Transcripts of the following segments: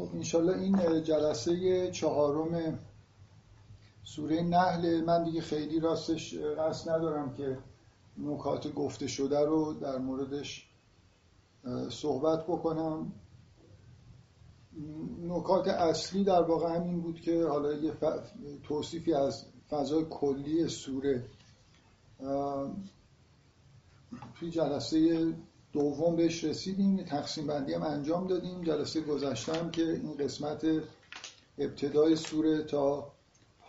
خب انشالله این جلسه چهارم سوره نحل من دیگه خیلی راستش قصد ندارم که نکات گفته شده رو در موردش صحبت بکنم. نکات اصلی در واقع همین بود که حالا یه توصیفی از فضای کلی سوره توی جلسه دوم بهش رسیدیم تقسیم بندی هم انجام دادیم. جلسه گذشتم که این قسمت ابتدای سوره تا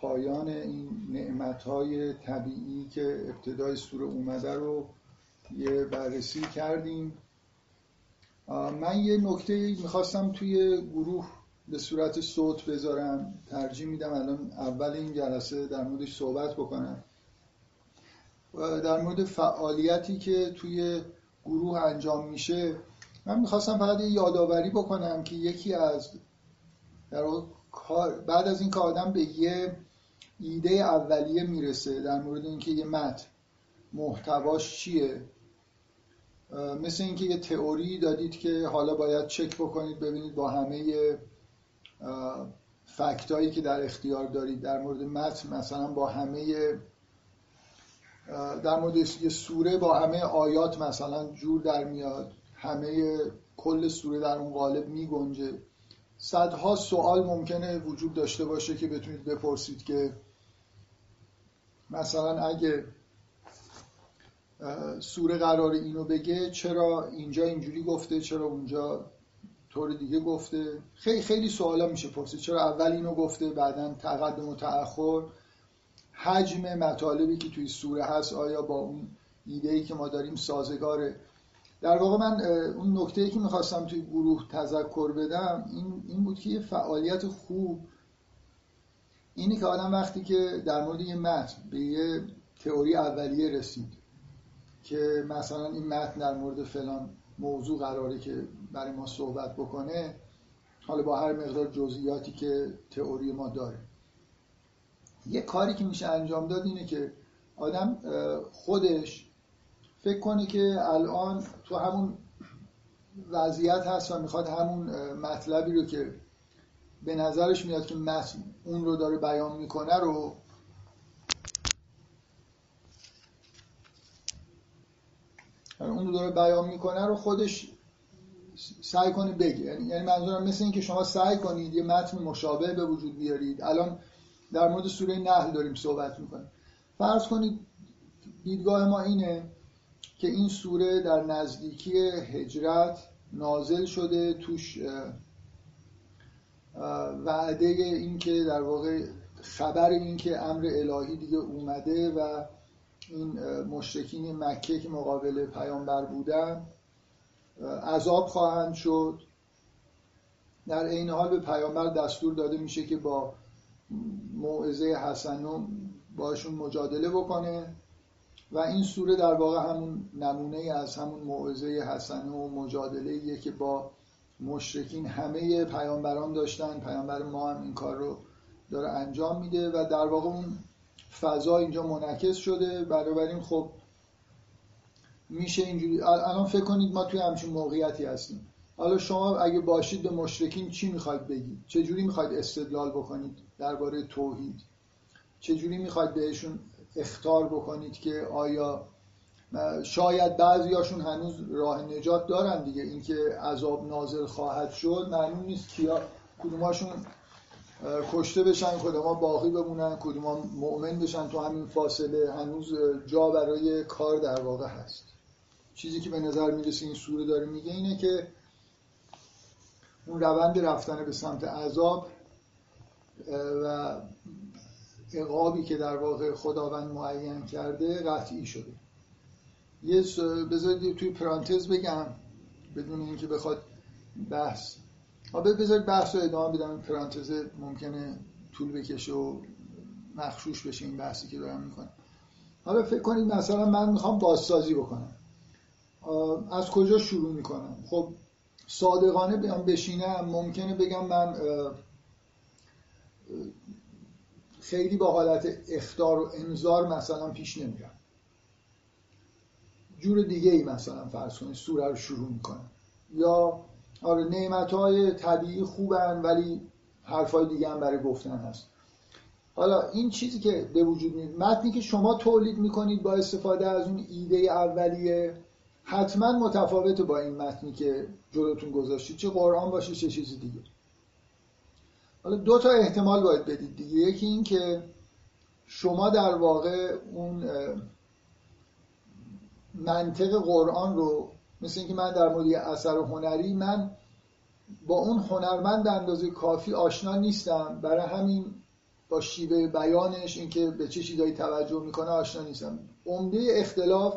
پایان این نعمتهای طبیعی که ابتدای سوره اومده رو یه بررسی کردیم. من یه نکته می‌خواستم توی گروه به صورت صوت بذارم. ترجیح میدم الان اول این جلسه در موردش صحبت بکنم. در مورد فعالیتی که توی گروه انجام میشه من می‌خواستم فقط یه یادآوری بکنم که یکی از در بعد از اینکه آدم به یه ایده اولیه می‌رسه در مورد اینکه یه متن محتواش چیه مثل اینکه یه تئوری دادید که حالا باید چک بکنید ببینید با همه فکتایی که در اختیار دارید در مورد متن مثلا با همه در مورد یه سوره با همه آیات مثلا جور در میاد همه کل سوره در اون قالب می گنجه صدها سوال ممکنه وجود داشته باشه که بتونید بپرسید که مثلا اگه سوره قرار اینو بگه چرا اینجا اینجوری گفته چرا اونجا طور دیگه گفته؟ خیلی خیلی سوالا میشه پرسید چرا اول اینو گفته بعدا تقدم و تأخر؟ حجم مطالبی که توی سوره هست آیا با اون ایده ای که ما داریم سازگاره در واقع من اون نکته ای که می‌خواستم توی گروه تذکر بدم این, این بود که یه فعالیت خوب اینی که آدم وقتی که در مورد یه متن به یه تئوری اولیه رسید که مثلا این متن در مورد فلان موضوع قراره که برای ما صحبت بکنه حالا با هر مقدار جزئیاتی که تئوری ما داره. یه کاری که میشه انجام داد اینه که آدم خودش فکر کنه که الان تو همون وضعیت هست و می‌خواد همون مطلبی رو که به نظرش میاد که متن اون رو داره بیان می‌کنه رو اون رو داره بیان می‌کنه رو خودش سعی کنه بگه. یعنی-, منظورم مثل این که شما سعی کنید یه متن مشابه به وجود بیارید. الان در مورد سوره نحل داریم صحبت می‌کنیم. فرض کنید دیدگاه ما اینه که این سوره در نزدیکی هجرت نازل شده توش وعده این که در واقع خبر این که امر الهی دیگه اومده و این مشرکین مکه که مقابل پیامبر بودن عذاب خواهند شد. در این حال به پیامبر دستور داده میشه که با موعظه حسن باشون مجادله بکنه و این سوره در واقع همون نمونه از همون موعظه حسن و مجادله که با مشرکین همه پیامبران داشتن. پیامبر ما هم این کار رو داره انجام میده و در واقع اون فضا اینجا منعکس شده. بنابراین خب میشه اینجوری. الان فکر کنید ما توی همچین موقعیتی هستیم. حالا شما اگه باشید به مشرکین چی می‌خواید بگید؟ چه جوری می‌خواید استدلال بکنید درباره توحید؟ چه جوری می‌خواید بهشون اختار بکنید که آیا شاید بعضیاشون هنوز راه نجات دارن دیگه؟ اینکه عذاب نازل خواهد شد معلوم نیست کیا کدوماشون کشته بشن کدوما باقی بمونن کدوما مؤمن بشن تو همین فاصله هنوز جا برای کار در واقع هست. چیزی که به نظر می‌رسه این سوره داره میگه اینه که اون روند رفتن به سمت عذاب و اقابی که در واقع خداوند معین کرده قطعی شده. یه بذارید توی پرانتز بگم بدون اینکه بخواد بحث. بذارید بحث رو ادامه بدم. پرانتز ممکنه طول بکشه و مخشوش بشه این بحثی که دارم می‌کنم. حالا فکر کنید مثلا من می‌خوام بازسازی بکنم. از کجا شروع می‌کنم؟ خب صادقانه بشینم ممکنه بگم من خیلی با حالت اختار و انذار مثلا پیش نمیرم. جور دیگه ای مثلا فرض کنید سوره رو شروع می‌کنم. یا آره نعمت های طبیعی خوبن ولی حرفای دیگه هم برای گفتن هست. حالا این چیزی که به وجود میاد متنی که شما تولید می‌کنید با استفاده از اون ایده اولیه حتما متفاوت با این متنی که جلوتون گذاشتید چه قرآن باشه چه چیزی دیگه. حالا دو تا احتمال باید بدید دیگه. یکی این که شما در واقع اون منطق قرآن رو مثل اینکه من در مورد اثر هنری من با اون هنرمند اندازه کافی آشنا نیستم. برای همین با شیوه بیانش اینکه به چه چیزایی توجه می‌کنه آشنا نیستم. عمده اختلاف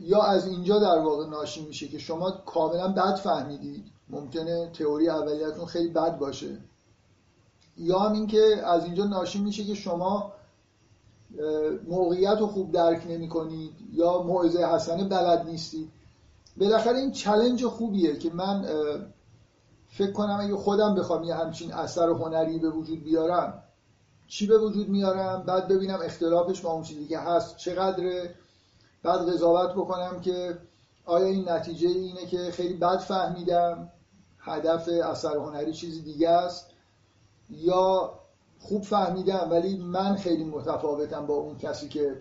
یا از اینجا در واقع ناشی میشه که شما کاملا بد فهمیدید. ممکنه تئوری اولیتون خیلی بد باشه. یا هم اینکه از اینجا ناشی میشه که شما موقعیت رو خوب درک نمی کنید یا موعظه حسنه بلد نیستید. بالاخره این چلنج خوبیه که من فکر کنم اگه خودم بخوام یه همچین اثر هنری به وجود بیارم چی به وجود میارم؟ بعد ببینم اختلافش با اون چیزی که هست چقدره؟ بعد قضاوت بکنم که آیا این نتیجه اینه که خیلی بد فهمیدم؟ هدف اثر هنری چیزی دیگه است. یا خوب فهمیدم ولی من خیلی متفاوتم با اون کسی که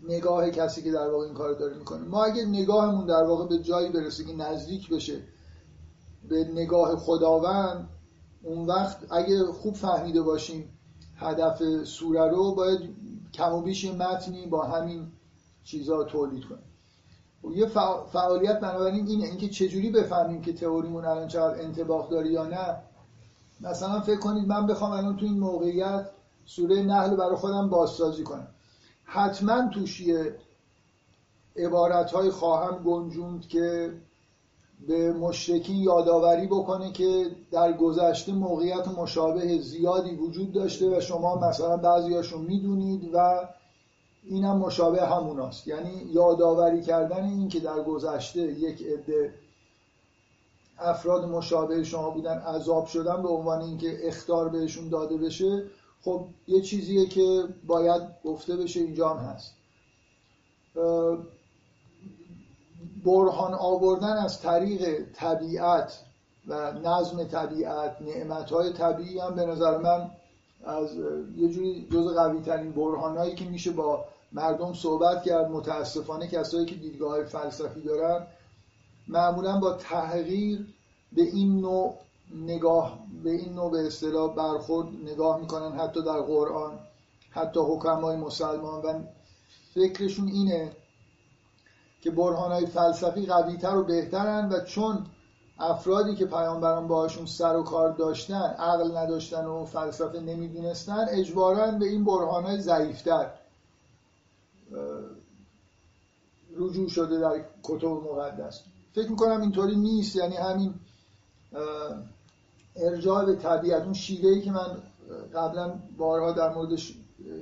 نگاه کسی که در واقع این کار داره می‌کنه. ما اگه نگاهمون در واقع به جایی برسه که نزدیک بشه به نگاه خداوند اون وقت اگه خوب فهمیده باشیم هدف سوره رو باید کم و بیش متنی با همین چیزها تولید کنیم. و یه فعالیت بنابراین اینه. اینکه چجوری بفهمیم که تئوریمون الان چقدر انتباق داره یا نه. مثلا فکر کنید من بخوام الان تو این موقعیت سوره نحل برای خودم بازسازی کنم. حتما توش یه عبارت های خواهم گنجوند که به مشرکین یادآوری بکنه که در گذشته موقعیت مشابه زیادی وجود داشته و شما مثلا بعضیاشو می‌دونید و اینم مشابه هموناست. یعنی یادآوری کردن این که در گذشته یک عده افراد مشابه شما بودن عذاب شدن به عنوان اینکه اختار بهشون داده بشه خب یه چیزیه که باید گفته بشه اینجا هم هست. برهان آوردن از طریق طبیعت و نظم طبیعت نعمتهای طبیعی هم به نظر من از یه جوری جز قوی ترین برهانهایی که میشه با مردم صحبت کرد متاسفانه کسایی که دیدگاه فلسفی دارن معمولا با تحقیر به این نوع نگاه به این نوع به اصطلاح برخورد نگاه می‌کنن حتی در قرآن حتی حکمای مسلمان. و فکرشون اینه که برهانهای فلسفی قویتر و بهترن و چون افرادی که پیامبران باهاشون سر و کار داشتن عقل نداشتن و فلسفه نمی‌دونستن اجبارا به این برهانهای ضعیفتر رجوع شده در کتب مقدس. فکر می‌کنم اینطوری نیست یعنی همین ارجاع به طبیعت اون شیوهی که من قبلا بارها در موردش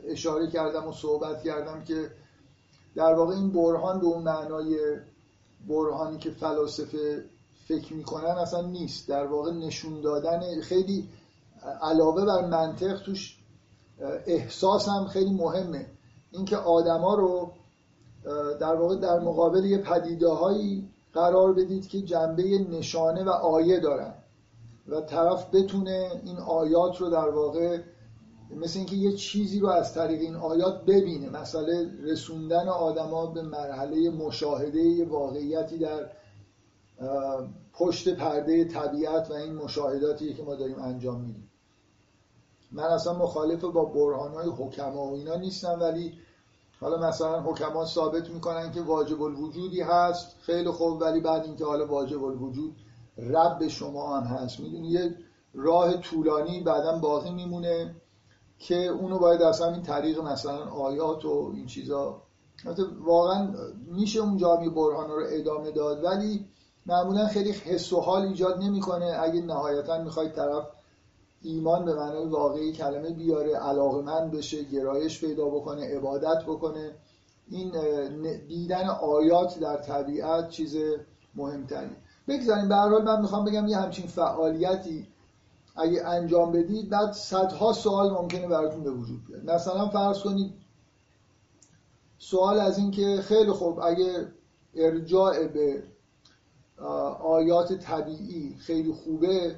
اشاره کردم و صحبت کردم که در واقع این برهان به اون معنای برهانی که فلاسفه فکر می‌کنن اصلا نیست. در واقع نشون دادن خیلی علاوه بر منطق توش احساس هم خیلی مهمه. اینکه آدما رو در واقع در مقابل یه پدیده هایی قرار بدید که جنبه نشانه و آیه دارن و طرف بتونه این آیات رو در واقع مثل اینکه یه چیزی رو از طریق این آیات ببینه. مثلا رسوندن آدما به مرحله مشاهده واقعیتی در پشت پرده طبیعت و این مشاهداتی که ما داریم انجام میدیم. من اصلا مخالف با برهانهای حکما و اینا نیستم ولی حالا مثلا حکما ثابت می‌کنن که واجب الوجودی هست. خیلی خوب ولی بعد اینکه حالا واجب الوجود رب شما هم هست. می‌دونی یه راه طولانی بعدا باقی میمونه که اونو باید از همین طریق مثلا آیات و این چیزا. واقعا میشه اون جامعه برهان رو ادامه داد ولی معمولا خیلی حس و حال ایجاد نمی‌کنه. اگه نهایتا می‌خواید طرف ایمان به معنای واقعی کلمه بیاره علاقمند بشه گرایش پیدا بکنه عبادت بکنه. این دیدن آیات در طبیعت چیز مهمتری. بگذاریم به حال من می‌خوام بگم یه همچین فعالیتی اگه انجام بدید بعد صدها سوال ممکنه براتون به وجود بیاد. مثلا فرض کنید سوال از این که خیلی خوب اگه ارجاع به آیات طبیعی خیلی خوبه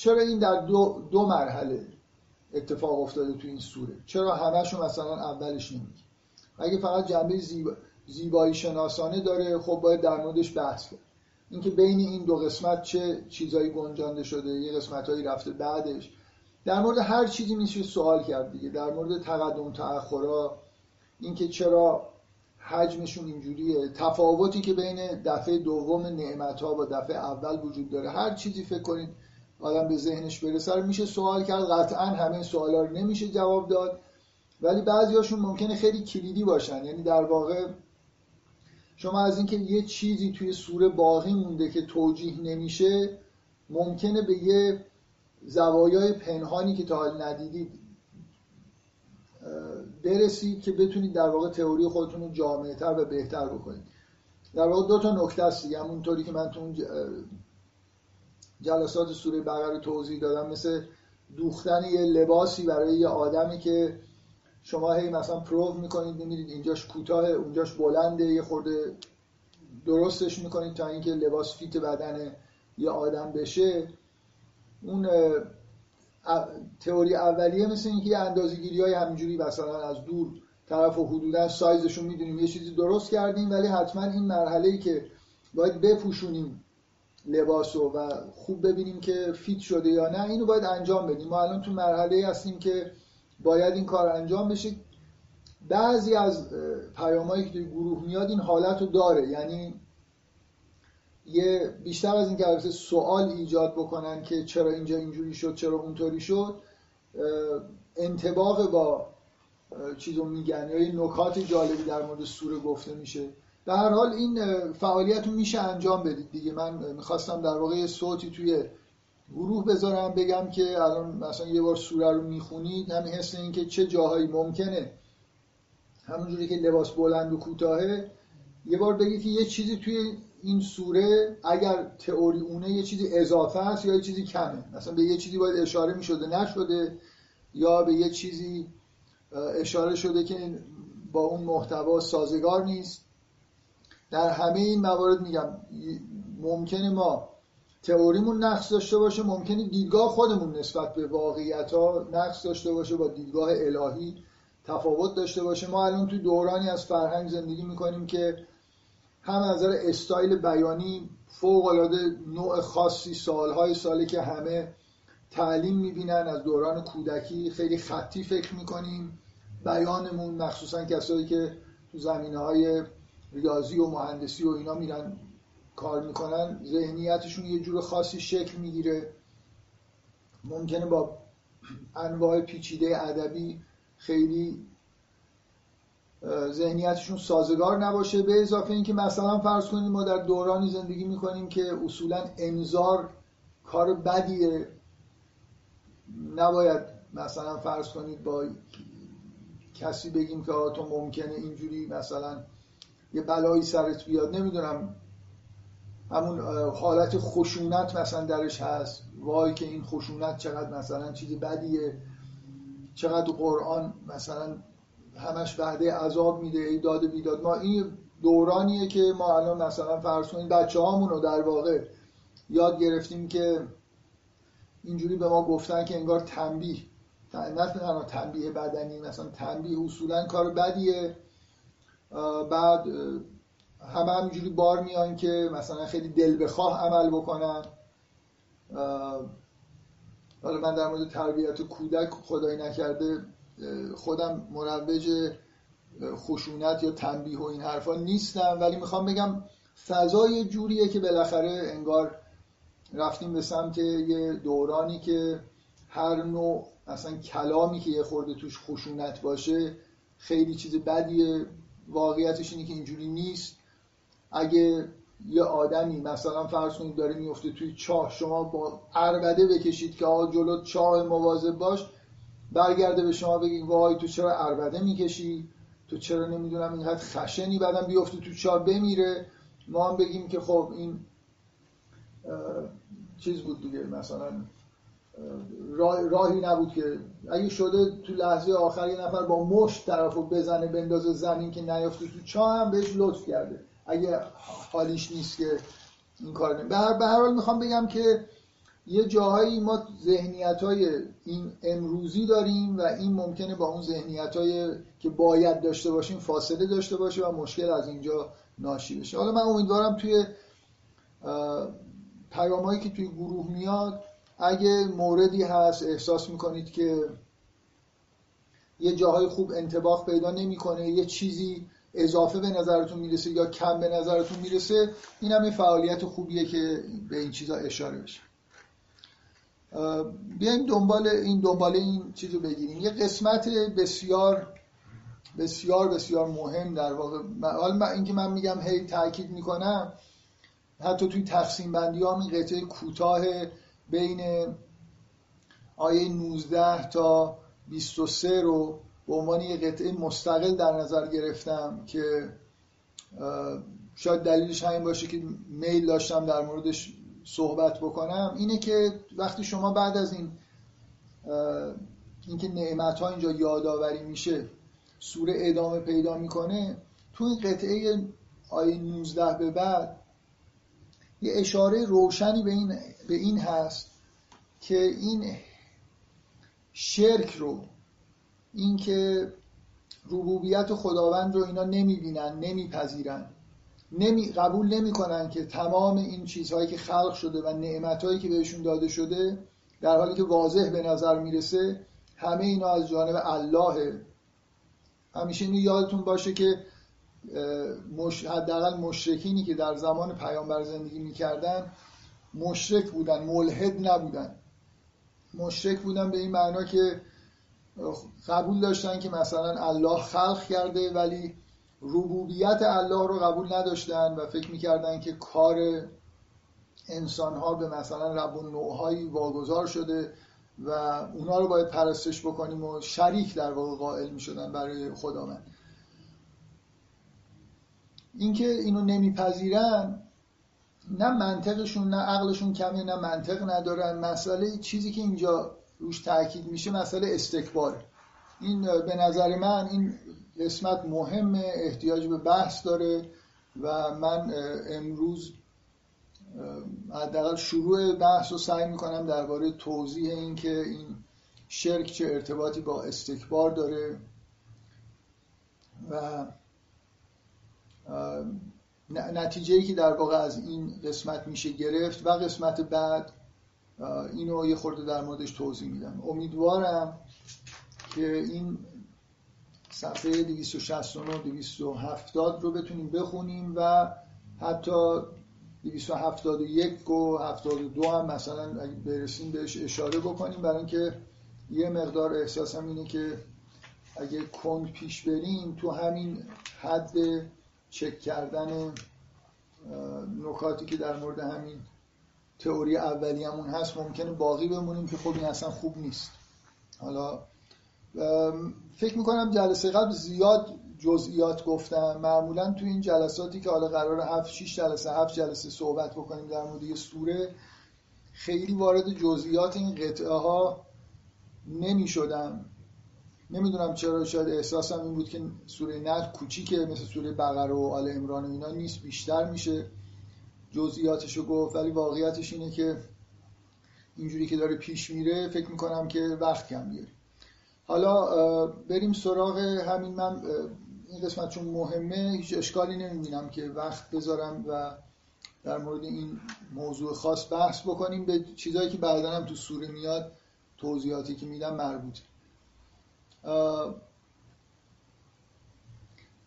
چرا این در دو, دو مرحله اتفاق افتاده تو این سوره؟ چرا همشو مثلا اولش نمیگه؟ اگه فقط جنبه زیبایی شناسانه داره خب باید در موردش بحث کرد اینکه بین این دو قسمت چه چیزایی گنجانده شده یه قسمتهایی رفته بعدش در مورد هر چیزی میشه سوال کرد دیگه. در مورد تقدم تأخرا اینکه چرا حجمشون اینجوریه. تفاوتی که بین دفعه دوم نعمت ها با دفعه اول وجود داره. هر چیزی فکر کنید آدم به ذهنش برسه. میشه سوال کرد قطعا همه سوالا رو نمیشه جواب داد. ولی بعضیاشون ممکنه خیلی کلیدی باشن. یعنی در واقع شما از اینکه یه چیزی توی سوره باقی مونده که توجیه نمیشه ممکنه به یه زوایای پنهانی که تا حال ندیدید برسید که بتونید در واقع تئوری خودتون رو جامعتر و بهتر بکنید. در واقع دو تا نکته است همونطوری که من تو اون جلسات سوره بقره توضیح دادم. مثل دوختن یه لباسی برای یه آدمی که شما هی مثلا پروف می‌کنید میرید اینجاش کوتاه اونجاش بلنده یه خورده درستش می‌کنید تا اینکه لباس فیت بدن یه آدم بشه. اون تئوری اولیه مثل اینکه یه اندازه‌گیری های همینجوری مثلا از دور طرف و حدودا سایزشون می‌دونیم. یه چیزی درست کردیم ولی حتما این مرحله ای که باید بپوشونیم لباس و خوب ببینیم که فیت شده یا نه اینو باید انجام بدیم. ما الان تو مرحله هستیم که باید این کار انجام بشه. بعضی از پیامایی که توی گروه میاد این حالت رو داره. یعنی یه بیشتر از این که سوال ایجاد بکنن که چرا اینجا اینجوری شد چرا اونطوری شد انتباق با چیزو میگن یا یه نکات جالبی در مورد سوره گفته میشه. در هر حال این فعالیت رو میشه انجام بدید دیگه. من می‌خواستم در واقع صوتی توی گروه بذارم بگم که الان مثلا یه بار سوره رو می‌خونید همین حس این که چه جاهایی ممکنه. همونجوری که لباس بلند و کوتاهه. یه بار بگید که یه چیزی توی این سوره اگر تئوری اونه یه چیزی اضافه است یا یه چیزی کمه. مثلا به یه چیزی باید اشاره می‌شده نشده یا به یه چیزی اشاره شده که با اون محتوا سازگار نیست. در همه این موارد میگم ممکنه ما تئوریمون نقص داشته باشه ممکنه دیدگاه خودمون نسبت به واقعیت ها نقص داشته باشه با دیدگاه الهی تفاوت داشته باشه. ما الان توی دورانی از فرهنگ زندگی می‌کنیم که هم از نظر استایل بیانی فوق العاده نوع خاصی سالهای ساله که همه تعلیم می‌بینن از دوران کودکی خیلی خطی فکر می‌کنیم. بیانمون مخصوصا کسایی که تو زمینه های ریاضی و مهندسی و اینا میرن کار می‌کنن ذهنیتشون یه جور خاصی شکل می‌گیره. ممکنه با انواع پیچیده ادبی خیلی ذهنیتشون سازگار نباشه. به اضافه اینکه مثلا فرض کنیم ما در دورانی زندگی می‌کنیم که اصولا انظار کار بدیه. نباید مثلا فرض کنید با کسی بگیم که تو ممکنه اینجوری مثلا یه بلایی سرت بیاد نمی‌دونم. همون حالت خشونت مثلا درش هست. وای که این خشونت چقدر مثلا چیز بدیه. چقدر قرآن مثلا همش وعده عذاب میده ای داد بیداد. ما این دورانیه که ما الان مثلا فرض کنیم بچه رو در واقع یاد گرفتیم که اینجوری به ما گفتن که انگار تنبیه. نه تنها تنبیه بدنی مثلا تنبیه اصولا کار بدیه. بعد همه همینجوری بار میان که مثلا خیلی دل بخواه عمل بکنن. حالا من در مورد تربیت کودک خدای نکرده خودم مروج خشونت یا تنبیه و این حرفا نیستم ولی می‌خوام بگم فضای جوریه که بالاخره انگار رفتیم به سمت یه دورانی که هر نوع اصلا کلامی که یه خورده توش خشونت باشه خیلی چیز بدیه. واقعیتش اینه که اینجوری نیست. اگه یه آدمی مثلا فرض کنید داره میفته توی چاه شما با عربده بکشید که آقا جلو چاه مواظب باش برگرده به شما بگید وای تو چرا عربده می‌کشی؟ تو چرا نمی‌دونم اینقدر خشنی بعدم بیفته تو چاه بمیره؟ ما هم بگیم که خب این چیز بود دیگه مثلا راهی نبود که اگه شده تو لحظه آخر یه نفر با مشت طرف رو بزنه بندازه زمین که نیفته تو چاه هم بهش لطف کرده. اگه حالیش نیست که این کار به هر حال می‌خوام بگم که یه جاهایی ما ذهنیت های این امروزی داریم و این ممکنه با اون ذهنیت های که باید داشته باشیم فاصله داشته باشه و مشکل از اینجا ناشی بشه. حالا من امیدوارم توی پیامهایی که توی گروه میاد اگه موردی هست احساس می‌کنید که یه جاهای خوب انتباق پیدا نمی‌کنه یه چیزی اضافه به نظرتون می‌رسه یا کم به نظرتون می‌رسه این هم فعالیت خوبیه که به این چیزا اشاره بشه. بیایم دنبال این دنبال این چیزو بگیریم. یه قسمت بسیار بسیار بسیار مهم در واقع. حالا اینکه من میگم هی تاکید می‌کنم حتی توی تقسیم بندی ها این قطعه کوتاه بین آیه 19 تا 23 رو به عنوان یه قطعه مستقل در نظر گرفتم که شاید دلیلش همین باشه که میل داشتم در موردش صحبت بکنم. اینه که وقتی شما بعد از این اینکه نعمت ها اینجا یادآوری میشه سوره ادامه پیدا می‌کنه تو این قطعه آیه 19 به بعد یه اشاره روشنی به این, به این هست که این شرک رو اینکه ربوبیت خداوند رو اینا نمی‌بینن نمیپذیرن نمی قبول نمی‌کنن که تمام این چیزهایی که خلق شده و نعمتهایی که بهشون داده شده در حالی که واضح به نظر می‌رسه همه اینا از جانب الله. همیشه اینو یادتون باشه که مش... حداقل مشرکینی که در زمان پیامبر زندگی می‌کردن مشرک بودن ملحد نبودن. مشرک بودن به این معنا که قبول داشتن که مثلا الله خلق کرده ولی ربوبیت الله رو قبول نداشتن و فکر می‌کردن که کار انسان ها به مثلا رب نوعهایی واگذار شده و اونا رو باید پرستش بکنیم و شریک در واقع قائل می‌شدن برای خداوند. اینکه اینو نمیپذیرن نه منطقشون نه عقلشون کمه نه منطق ندارن. مسئله چیزی که اینجا روش تاکید میشه مسئله استکبار این به نظر من این قسمت مهمه احتیاج به بحث داره و من امروز حداقل شروع بحث رو سعی می‌کنم درباره توضیح این که این شرک چه ارتباطی با استکبار داره و نتیجه که در واقع از این قسمت میشه گرفت و قسمت بعد اینو یه خورده در موردش توضیح میدم. امیدوارم که این صفحه 269 270 رو بتونیم بخونیم و حتی 271 و 72 هم مثلا برسیم بهش اشاره بکنیم. برای اینکه یه مقدار احساسم اینه که اگه کند پیش بریم تو همین حد چک کردن نکاتی که در مورد همین تئوری اولیه‌مون هست ممکنه باقی بمونیم که خب این اصلا خوب نیست. حالا فکر می‌کنم جلسه قبل زیاد جزئیات گفتم. معمولا تو این جلساتی که حالا قرار 7 6 جلسه 7 جلسه صحبت بکنیم در مورد یه سوره خیلی وارد جزئیات این قطعه ها نمی شدم نمی‌دونم چرا شاید احساسم این بود که سوره نحل کوچیکه مثل سوره بقره و آل عمران و اینا نیست بیشتر میشه. جزئیاتش رو گفت ولی واقعیتش اینه که اینجوری که داره پیش میره فکر می‌کنم که وقت کم میاره حالا بریم سراغ همین من این قسمت چون مهمه هیچ اشکالی نمی‌بینم که وقت بذارم و در مورد این موضوع خاص بحث بکنیم. به چیزهایی که بعدا هم تو سوره میاد توضیحاتی که میدم مربوطه.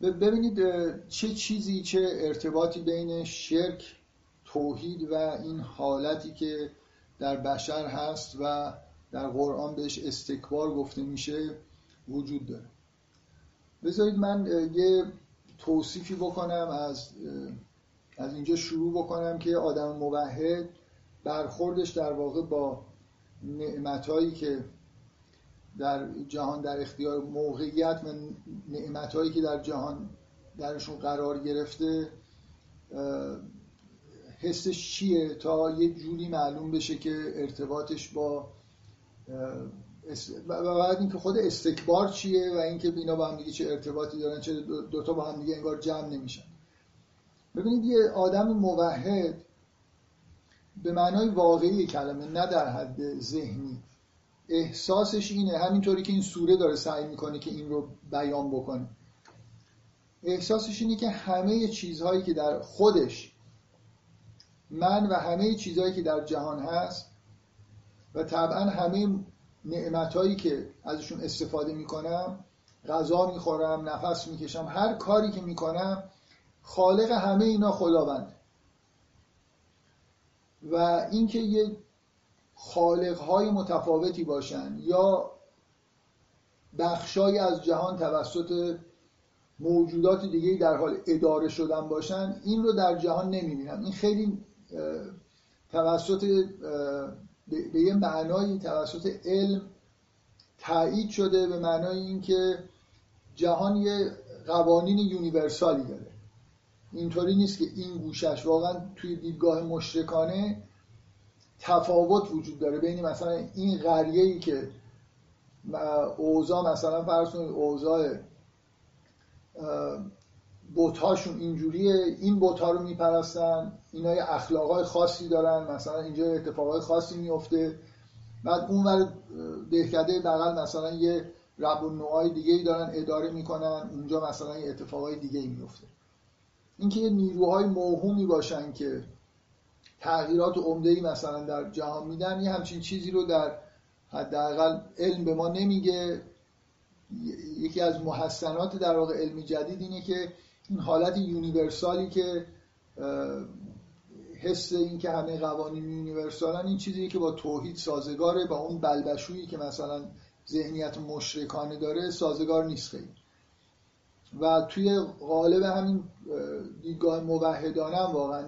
ببینید چه چیزی چه ارتباطی بین شرک توحید و این حالتی که در بشر هست و در قرآن بهش استکبار گفته میشه وجود داره. بذارید من یه توصیفی بکنم از از اینجا شروع بکنم که آدم موحد برخوردش در واقع با نعمتهایی که در جهان در اختیار موقعیت و نعمتهایی که در جهان درشون قرار گرفته حسش چیه تا یه جوری معلوم بشه که ارتباطش با و بعد اینکه خود استکبار چیه و اینکه اینا با هم دیگه چه ارتباطی دارن چه دوتا با هم دیگه انگار جمع نمیشن. ببینید یه آدم موحد به معنای واقعی کلمه نه در حد ذهنی. احساسش اینه همینطوری که این سوره داره سعی می‌کنه که این رو بیان بکنه. احساسش اینه که همه چیزهایی که در خودش من و همه چیزهایی که در جهان هست و طبعا همه نعمتهایی که ازشون استفاده می‌کنم غذا می‌خورم نفس می‌کشم هر کاری که می‌کنم خالق همه اینا خداوند و اینکه یه خالق های متفاوتی باشن یا بخشای از جهان توسط موجودات دیگه در حال اداره شدن باشن این رو در جهان نمی‌بینم. این خیلی توسط به یه معنایی توسط علم تایید شده به معنای اینکه جهان یه قوانین یونیورسالی داره. اینطوری نیست که این گوشش واقعا توی دیدگاه مشرکانه تفاوت وجود داره بین مثلا این قریه ای که اوضاع مثلا فرض کنید اوضاع بوتهاشون اینجوریه این بوتها رو میپرستن اینا یه اخلاقای خاصی دارن مثلا اینجا اتفاقای خاصی میفته بعد اون ور دهکده بغل مثلا یه رب و نوعای دیگه دارن اداره می‌کنن اونجا مثلا یه اتفاقای دیگه ای میفته اینکه یه نیروهای موهومی باشن که تغییرات عمده ای مثلا در جهان میدن یه همچین چیزی رو در حداقل علم به ما نمیگه. یکی از محسنات در واقع علمی جدید اینه که این حالت یونیورسالی که حس این که همه قوانین یونیورسالن این چیزی که با توحید سازگاره با اون بلبشویی که مثلا ذهنیت مشرکانه داره سازگار نیست خیلی. و توی قالب همین دیدگاه موحدانه هم واقعا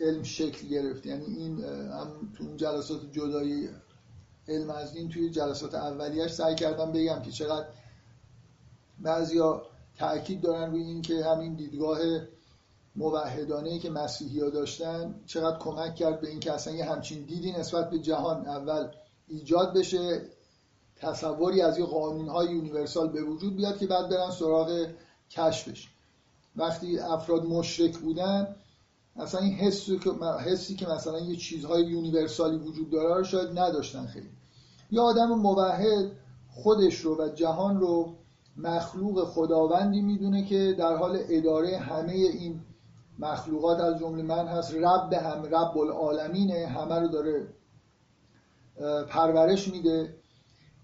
علم شکل گرفت. یعنی این هم تو اون جلسات جدایی علم از این توی جلسات اولیش سعی کردم بگم که چقدر بعضیا تاکید دارن روی این که همین دیدگاه موحدانه که مسیحی ها داشتن چقدر کمک کرد به این که اصلا یه همچین دیدی نسبت به جهان اول ایجاد بشه تصوری از یه قانون های universal به وجود بیاد که بعد برن سراغ کشفش. وقتی افراد مشرک بودن اصلا این حسی که حسی که مثلا یه چیزهای universal ی وجود داره رو شاید نداشتن خیلی. یه آدم موحد خودش رو و جهان رو مخلوق خداوندی می‌دونه که در حال اداره همه این مخلوقات از جمله من هست رب هم رب العالمینه همه رو داره پرورش میده.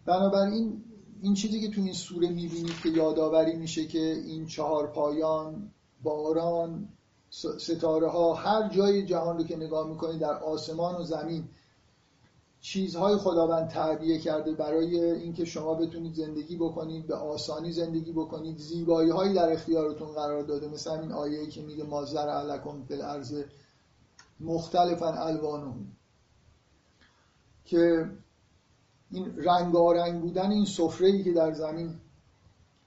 بنابراین این چیزی که تو این سوره می‌بینید که یادآوری میشه که این چهار پایان باران ستاره ها هر جای جهان رو که نگاه می‌کنید در آسمان و زمین چیزهای خداوند تعبیه کرده برای اینکه شما بتونید زندگی بکنید به آسانی زندگی بکنید. زیبایی هایی در اختیارتون قرار داده. مثل همین آیه که میگه مازر علکم فی الارض مختلفا الوانهم. که این رنگارنگ بودن این سفره ای که در زمین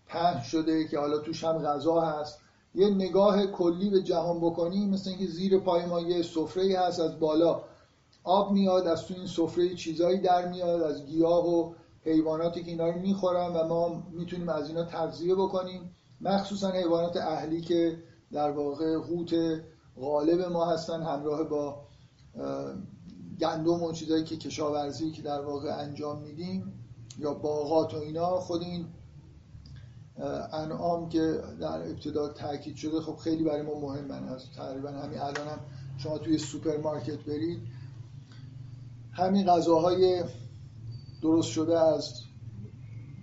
پهن شده که حالا توش هم غذا هست یه نگاه کلی به جهان بکنی مثل اینکه زیر پای ما یه سفره هست از بالا آب میاد از تو این سفره چیزایی در میاد از گیاه و حیواناتی که اینا رو می‌خورن و ما می‌تونیم از اینا تغذیه بکنیم. مخصوصا حیوانات اهلی که در واقع قوت غالب ما هستن همراه با گندم و چیزایی که کشاورزی که در واقع انجام میدیم یا باغات و اینا خود این انعام که در ابتدا تاکید شده خب خیلی برای ما مهمن از تقریبا همین الان هم شما توی سوپرمارکت برید. همین غذاهای درست شده از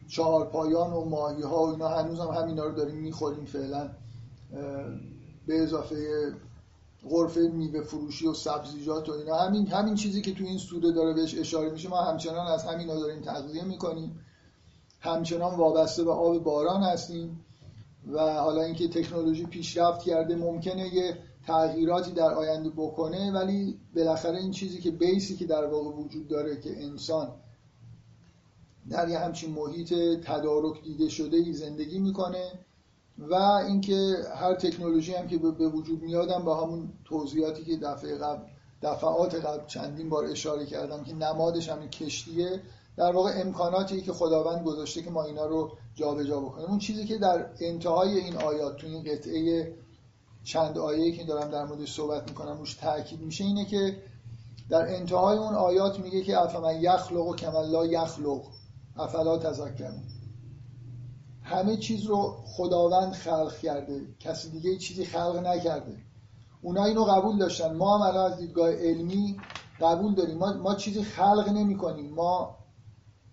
چهار پایان و ماهی ها و اینا هنوز هم همینا رو داریم می‌خوریم فعلا. به اضافه غرفه میوه فروشی و سبزیجات و اینا. همین همین چیزی که تو این سوره داره بهش اشاره میشه ما همچنان از همینا داریم تغذیه می‌کنیم. همچنان وابسته به آب باران هستیم و حالا اینکه تکنولوژی پیشرفت کرده ممکنه یه تغییراتی در آینده بکنه ولی بالاخره این چیزی که بیسی که در واقع وجود داره که انسان در یه همچین محیط تدارک دیده شده ای زندگی می‌کنه و اینکه هر تکنولوژی هم که به وجود میادم با همون توضیحاتی که دفعه قبل دفعات قبل چندین بار اشاره کردم که نمادش همین کشتیه در واقع امکاناتی که خداوند گذاشته که ما اینا رو جابجا جا بکنیم. اون چیزی که در انتهای این آیات تو این قطعه چند آیه که دارم در موردش صحبت می‌کنم روش تاکید میشه اینه که در انتهای اون آیات میگه که افمن یخلق و کمن لا یخلق افلا تذکرون. همه چیز رو خداوند خلق کرده کسی دیگه چیزی خلق نکرده. اونا اینو قبول داشتن. ما هم الان از دیدگاه علمی قبول داریم. ما, ما چیزی خلق نمی کنیم ما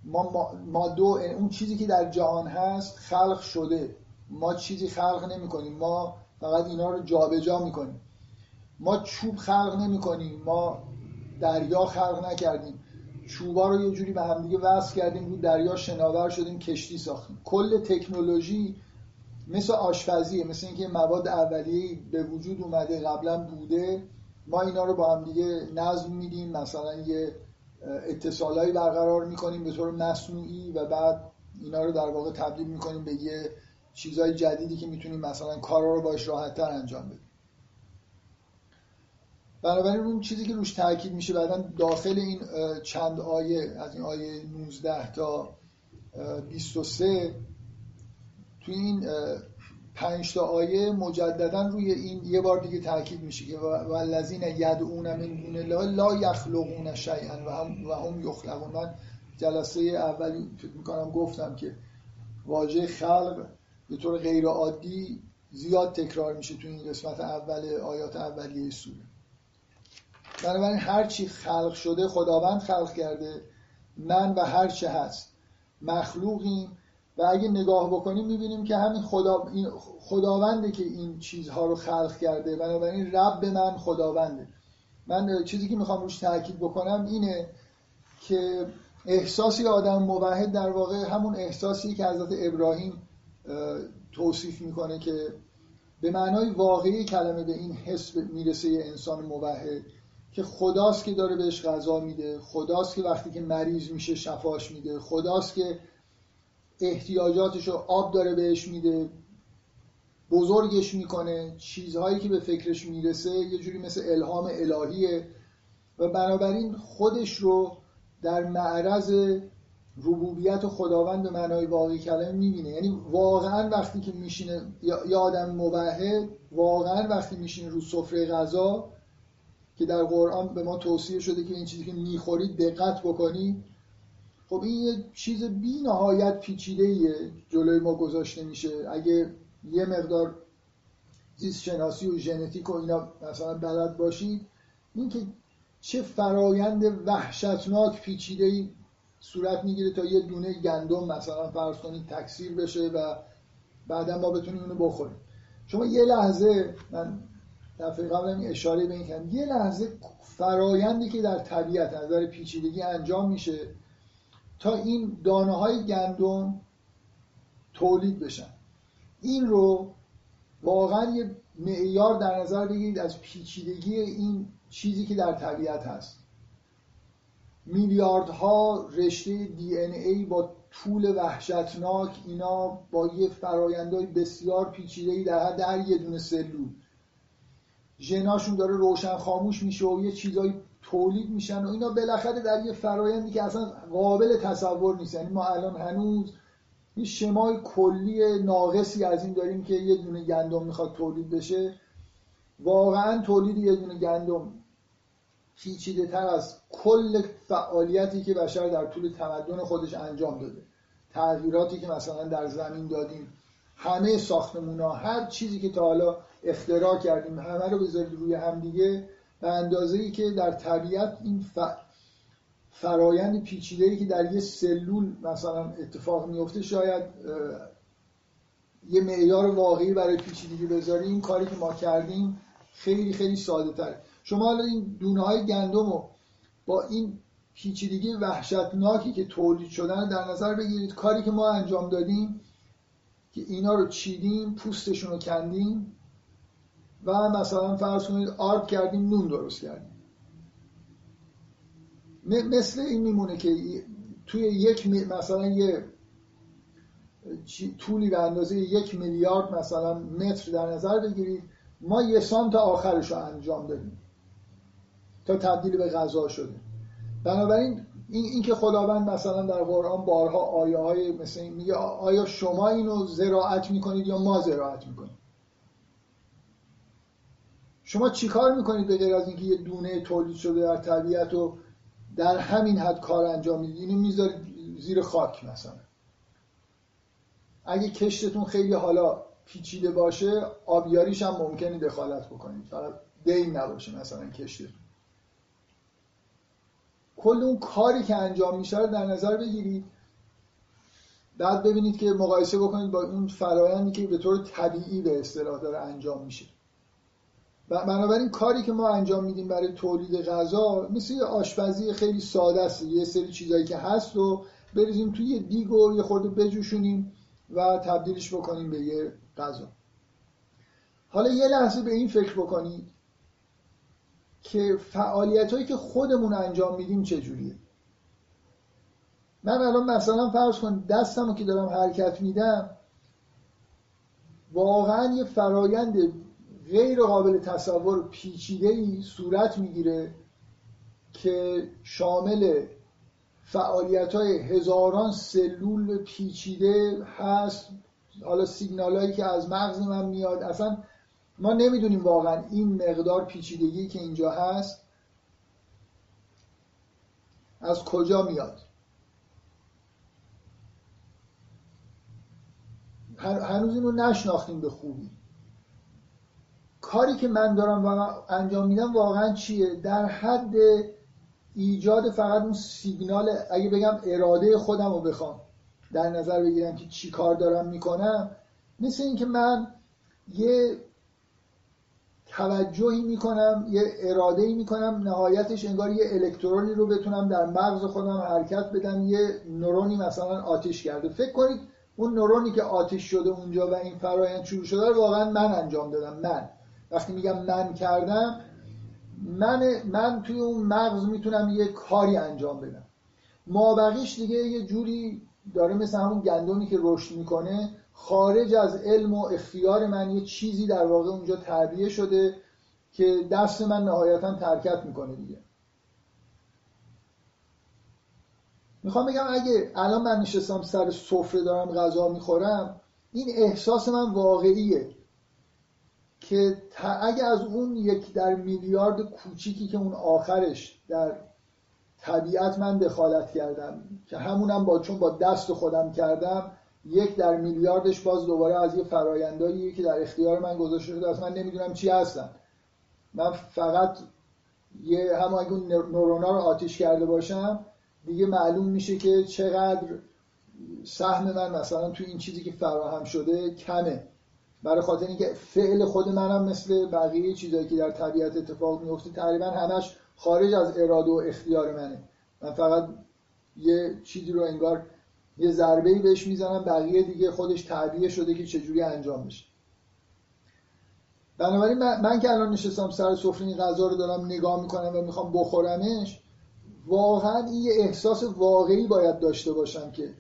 ما, ما دو اون چیزی که در جهان هست خلق شده. ما چیزی خلق نمی کنیم ما فقط اینا رو جابجا جا می کنیم ما چوب خلق نمی کنیم ما دریا خلق نکردیم. چوبا رو یه جوری به همدیگه وصل کردیم رو دریا شناور شدیم کشتی ساختیم. کل تکنولوژی مثل آشپزیه مثل اینکه مواد اولیه به وجود اومده قبلا بوده. ما اینا رو با هم دیگه نظم میدیم. مثلا یه اتصالایی برقرار می‌کنیم به طور مصنوعی و بعد اینا رو در واقع تبدیل می‌کنیم به یه چیزای جدیدی که می‌تونیم مثلا کارا رو باش راحتتر انجام بدیم. بنابراین اون چیزی که روش تاکید میشه بعدا داخل این چند آیه از این آیه 19 تا 23 توی این پنج تا آیه مجددا روی این یه بار دیگه تاکید میشه که والذین یدعون من دون الله لا یخلقون شیئا و هم و هم یخلقون. من جلسه اولی فکر می‌کنم گفتم که واژه خلق به طور غیر عادی زیاد تکرار میشه تو این قسمت اول آیات اولیه سوره. بنابراین هر چی خلق شده خداوند خلق کرده. من و هر چه هست مخلوقیم. و اگه نگاه بکنیم می‌بینیم که همین خدا این خداونده که این چیزها رو خلق کرده. بنابراین رب من خداونده. من چیزی که می‌خوام روش تاکید بکنم اینه که احساسی آدم موحد در واقع همون احساسی که حضرت ابراهیم توصیف می‌کنه که به معنای واقعی کلمه به این حس می‌رسه انسان موحد که خداست که داره بهش غذا میده خداست که وقتی که مریض میشه شفاش میده خداست که احتیاجاتش رو آب داره بهش میده بزرگش می‌کنه چیزهایی که به فکرش می‌رسه یه جوری مثل الهام الهیه و بنابراین خودش رو در معرض ربوبیت خداوند به معنای واقعی کلمه می‌بینه. یعنی واقعا وقتی که میشینه یا آدم موحد واقعا وقتی میشینه رو سفره غذا که در قرآن به ما توصیه شده که این چیزی که می‌خورید دقت بکنید خب این یه چیز بی نهایت پیچیده جلوی ما گذاشته میشه. اگه یه مقدار زیست شناسی و ژنتیک و اینا مثلا بلد باشید اینکه چه فرایند وحشتناک پیچیده ای صورت می‌گیره تا یه دونه گندم مثلا فرض کنید تکثیر بشه و بعدا ما بتونیم اونو بخوریم. شما یه لحظه من دفعه قبل اشاره به این کردم یه لحظه فرایندی که در طبیعت از نظر پیچیدگی انجام میشه تا این دانه های گندم تولید بشن. این رو واقعا یه معیار در نظر بگیرید از پیچیدگی این چیزی که در طبیعت هست. میلیاردها رشته دی ان ای با طول وحشتناک اینا با یه فرایندهای بسیار پیچیده‌ای در در یه دونه سلول. ژناشون داره روشن خاموش میشه و یه چیزایی تولید میشن و اینا بالاخره در یه فرایندی که اصلا قابل تصور نیست. یعنی ما الان هنوز یه شمای کلی ناقصی از این داریم که یه دونه گندم می‌خواد تولید بشه. واقعا تولید یه دونه گندم پیچیده تر از کل فعالیتی که بشر در طول تمدن خودش انجام داده. تغییراتی که مثلا در زمین دادیم همه ساختمون ها هر چیزی که تا حالا اختراع کردیم همه رو بذارید روی همدیگه به اندازه ای که در طبیعت این ف... فرایند پیچیده ای که در یه سلول مثلا اتفاق میفته شاید یه معیار واقعی برای پیچیدگی بذاریم این کاری که ما کردیم خیلی خیلی ساده تر شما حالا این دونه های گندم رو با این پیچیدگی وحشتناکی که تولید شدن در نظر بگیرید. کاری که ما انجام دادیم که اینا رو چیدیم پوستشون رو کندیم. و مثلا فرض کنید آرد کردیم نون درست کردیم. مثل این میمونه که توی یک مثلا یه طولی به اندازه یک میلیارد مثلا متر در نظر بگیرید ما یه سانت آخرش رو انجام دادیم تا تبدیل به غذا شده. بنابراین این, این که خداوند مثلا در قرآن بارها آیه های مثل این میگه آیا شما اینو زراعت می‌کنید یا ما زراعت می‌کنیم؟ شما چیکار می‌کنید به غیر از اینکه یه دونه تولید شده در طبیعت و در همین حد کار انجام می‌دید؟ اینو می‌ذارید زیر خاک مثلا. اگه کشتتون خیلی حالا پیچیده باشه آبیاریش هم ممکنه دخالت بکنید. فقط دین نباشه مثلا کشتتون. کل اون کاری که انجام میشه رو در نظر بگیرید. بعد ببینید که مقایسه بکنید با اون فرایندی که به طور طبیعی به اصطلاح داره انجام میشه. بنابراین کاری که ما انجام میدیم برای تولید غذا مثل یه آشپزی خیلی ساده است. یه سری چیزایی که هست و بریزیم توی یه دیگ و یه خورده بجوشونیم و تبدیلش بکنیم به یه غذا. حالا یه لحظه به این فکر بکنید که فعالیت هایی که خودمون انجام میدیم چجوریه. من الان مثلا فرض کن دستم رو که دارم حرکت میدم واقعا یه فرایند غیر قابل تصور پیچیده ای صورت می‌گیره که شامل فعالیت های هزاران سلول پیچیده هست. حالا سیگنال هایی که از مغز من میاد. اصلا ما نمی‌دونیم واقعا این مقدار پیچیدگی که اینجا هست از کجا میاد. هنوز اینو نشناختیم به خوبی. کاری که من دارم انجام میدم واقعا چیه؟ در حد ایجاد فقط اون سیگنال اگه بگم اراده خودم رو بخوام در نظر بگیرم که چی کار دارم می‌کنم مثل اینکه من یه توجهی می‌کنم یه اراده ای می‌کنم نهایتش انگار یه الکترونی رو بتونم در مغز خودم حرکت بدم یه نورونی مثلا آتیش کرده. فکر کنید اون نورونی که آتیش شده اونجا و این فرایند شروع شده واقعا من انجام دادم. من. وقتی میگم من کردم من من توی اون مغز می‌تونم یه کاری انجام بدم. ما بقیش دیگه یه جوری داره مثل همون گندمی که رشد می‌کنه خارج از علم و اختیار من یه چیزی در واقع اونجا تعبیه شده که دست من نهایتا ترکت می‌کنه دیگه. می‌خوام بگم اگه الان من نشستم سر سفره دارم غذا می‌خورم این احساس من واقعیه. که اگه از اون یک در میلیارد کوچیکی که اون آخرش در طبیعت من دخالت کردم که همونم با چون با دست خودم کردم یک در میلیاردش باز دوباره از یه فرایندایی که در اختیار من گذاشته شده اصلا من نمی‌دونم چی هستن. من فقط یه هم اگه اون نورونا رو آتیش کرده باشم دیگه معلوم میشه که چقدر سهم من مثلا تو این چیزی که فراهم شده کمه. برای خاطر اینکه فعل خود منم مثل بقیه چیزایی که در طبیعت اتفاق میفته تقریبا همش خارج از اراده و اختیار منه. من فقط یه چیزی رو انگار یه ضربه ای بهش می‌زنم بقیه دیگه خودش تعبیه شده که چجوری انجام بشه. بنابراین من, من که الان نشستم سر سفره این غذا رو دارم نگاه می‌کنم و می‌خوام بخورمش واقعا این یه احساس واقعی باید داشته باشم که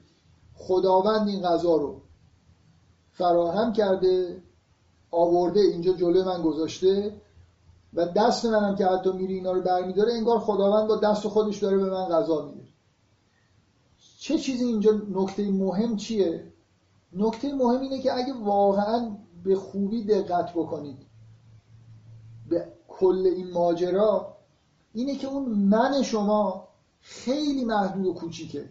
خداوند این غذا رو فراهم کرده آورده اینجا جلوی من گذاشته و دست منم که حتی میری اینا رو برمیداره انگار خداوند با دست خودش داره به من غذا میده. چه چیزی اینجا نکته مهم چیه؟ نکته مهم اینه که اگه واقعا به خوبی دقت بکنید به کل این ماجرا اینه که اون من شما خیلی محدود و کوچیکه.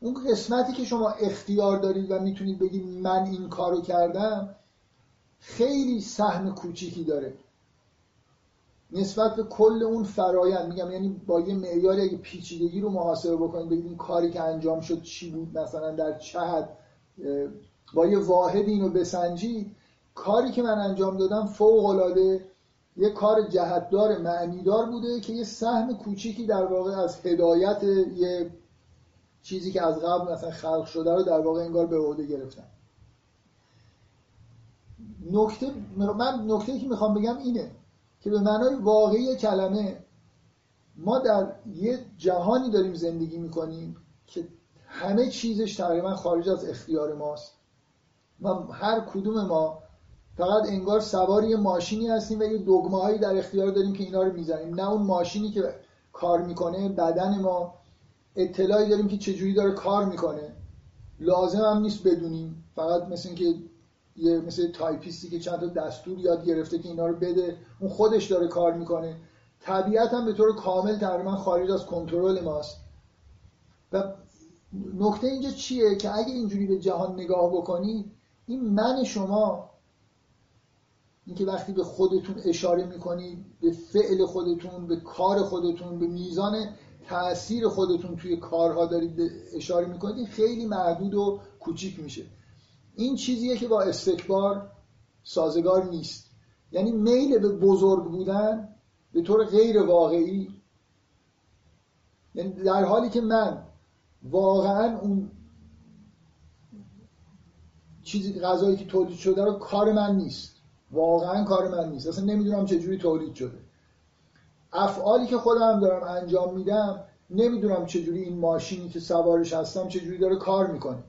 اون قسمتی که شما اختیار دارید و می‌تونید بگید من این کارو کردم خیلی سهم کوچیکی داره. نسبت به کل اون فرایند میگم یعنی با یه معیاری اگه پیچیدگی رو محاسبه بکنید بگید این کاری که انجام شد چی بود مثلا در چه با یه واحد اینو بسنجید. کاری که من انجام دادم فوق العاده یه کار جهتدار معنیدار بوده که یه سهم کوچیکی در واقع از هدایت یه چیزی که از قبل مثلا خلق شده رو در واقع انگار به عهده گرفتم نکته من نکته که می‌خوام بگم اینه که به معنای واقعی کلمه ما در یه جهانی داریم زندگی می‌کنیم که همه چیزش تقریبا خارج از اختیار ماست. ما هر کدوم ما فقط انگار سوار یه ماشینی هستیم و یه دگمه هایی در اختیار داریم که اینا رو می‌زنیم. نه اون ماشینی که کار می‌کنه بدن ما اطلاعی داریم که چجوری داره کار می‌کنه. لازم هم نیست بدونیم. فقط مثل اینکه یه مثل تایپیستی که چند تا دستور یاد گرفته که اینا رو بده اون خودش داره کار می‌کنه. طبیعت هم به طور کامل تقریبا خارج از کنترل ماست. و نکته اینجا چیه که اگه اینجوری به جهان نگاه بکنی این من شما اینکه وقتی به خودتون اشاره می‌کنید به فعل خودتون به کار خودتون به میزان تاثیر خودتون توی کارها دارید اشاره می‌کنید خیلی محدود و کوچیک میشه. این چیزیه که با استکبار سازگار نیست. یعنی میل به بزرگ بودن به طور غیر واقعی یعنی در حالی که من واقعا اون چیزی غذایی که تولید شده رو کار من نیست. واقعا کار من نیست. اصلا نمی‌دونم چجوری تولید شده. افعالی که خودم دارم انجام میدم نمی‌دونم چجوری این ماشینی که سوارش هستم چجوری داره کار می‌کنه.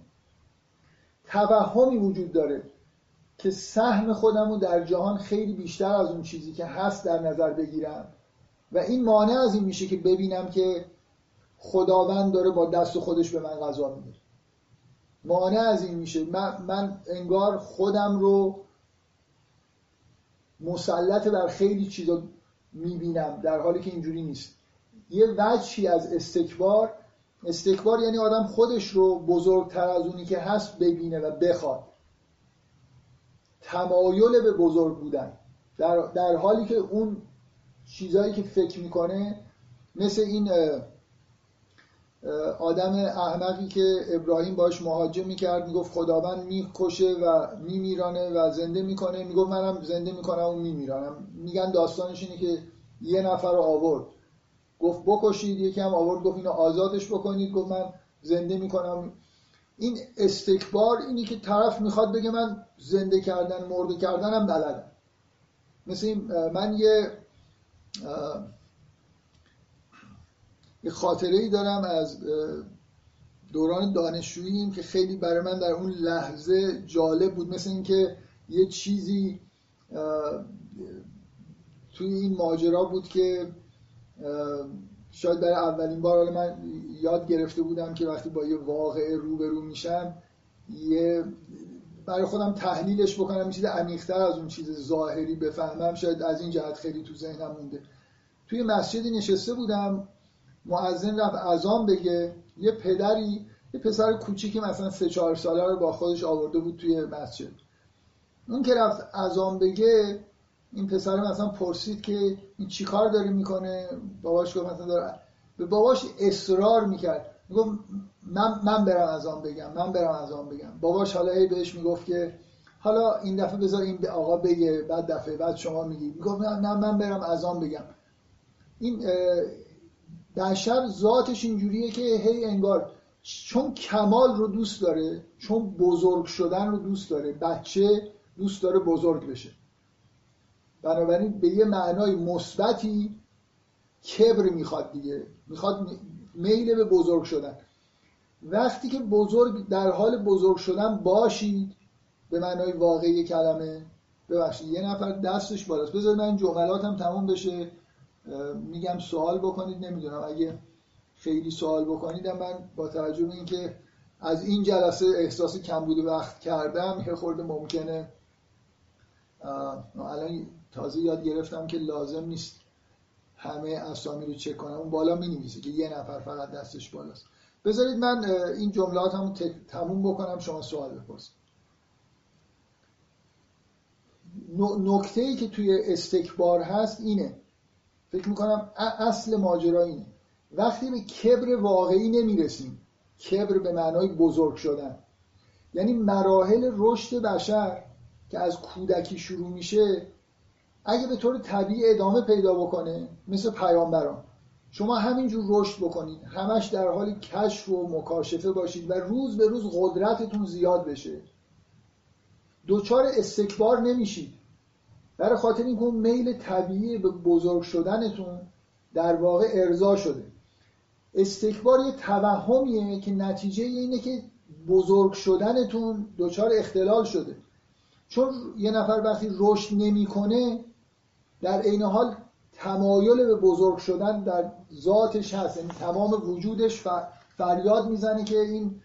توهمی وجود داره که سهم خودم رو در جهان خیلی بیشتر از اون چیزی که هست در نظر بگیرم. و این مانع از این میشه که ببینم که خداوند داره با دست خودش به من غذا میده. مانع از این میشه. من, من انگار خودم رو مسلط بر خیلی چیزا می‌بینم در حالی که اینجوری نیست. یه وجهی از استکبار استکبار یعنی آدم خودش رو بزرگتر از اونی که هست ببینه و بخواد. تمایل به بزرگ بودن. در, در حالی که اون چیزایی که فکر می‌کنه مثل این آدم احمقی که ابراهیم باش مهاجم می‌کرد می‌گفت خداوند می‌کشه و میمیرانه و زنده می‌کنه. می‌گفت منم زنده می‌کنم و میمیرانم. میگن داستانش اینه که یه نفر رو آورد. گفت بکشید. یکی هم آورد گفت اینو آزادش بکنید. گفت من زنده می‌کنم. این استکبار اینی که طرف می‌خواد بگه من زنده کردن مرده کردنم بلدم. مثل من یه یه خاطره ای دارم از دوران دانشجوییم که خیلی برای من در اون لحظه جالب بود. مثل اینکه یه چیزی توی این ماجرا بود که شاید برای اولین بار من یاد گرفته بودم که وقتی با یه واقعه روبرو میشم یه برای خودم تحلیلش بکنم چیز عمیق‌تر از اون چیز ظاهری بفهمم. شاید از این جهت خیلی تو ذهنم مونده. توی مسجدی نشسته بودم. معزن رفت ازان بگه یه پدری یه پسر کوچیکی مثلا سه چهار ساله رو با خودش آورده بود توی مسجد. اون که رفت ازان بگه این پسر مثلا پرسید که این چیکار داره می‌کنه؟ باباش گفت مثلا داره به باباش اصرار می‌کرد. می‌گفت من, من برم از بگم من برم از بگم. باباش حالا هی بهش می‌گفت که حالا این دفعه بذار این آقا بگه بعد دفعه بعد شما میگی. می‌گفت نه من برم از بگم. این بشر ذاتش اینجوریه که هی انگار چون کمال رو دوست داره چون بزرگ شدن رو دوست داره بچه دوست داره بزرگ بشه. بنابراین به یه معنای مثبتی کبر می‌خواد دیگه. می‌خواد میل به بزرگ شدن. وقتی که بزرگ در حال بزرگ شدن باشید به معنای واقعی کلمه ببخشید یه نفر دستش بالاست. بذار من جملاتم تموم بشه. میگم سوال بکنید نمی‌دونم اگه خیلی سوال بکنید من با توجه به اینکه از این جلسه احساس کمبود وقت کردم یه خورده ممکنه الان تازه یاد گرفتم که لازم نیست همه اسامی رو چک کنم. اون بالا می نویسه که یه نفر فقط دستش بالاست. بذارید من این جملات هم تموم بکنم شما سوال بپرسید. نکته ای که توی استکبار هست اینه. فکر می‌کنم اصل ماجرا اینه. وقتی به کبر واقعی نمی‌رسیم کبر به معنای بزرگ شدن. یعنی مراحل رشد بشر که از کودکی شروع میشه اگه به طور طبیعی ادامه پیدا بکنه مثل پیامبران. شما همینجور رشد بکنید. همش در حال کشف و مکاشفه باشید و روز به روز قدرتتون زیاد بشه. دوچار استکبار نمیشید. برای خاطر اینکه اون میل طبیعی به بزرگ شدنتون در واقع ارضا شده. استکبار یه توهمیه که نتیجه اینه که بزرگ شدنتون دچار اختلال شده. چون یه نفر وقتی رشد نمی‌کنه در عین حال تمایل به بزرگ شدن در ذاتش هست. یعنی تمام وجودش فریاد می‌زنه که این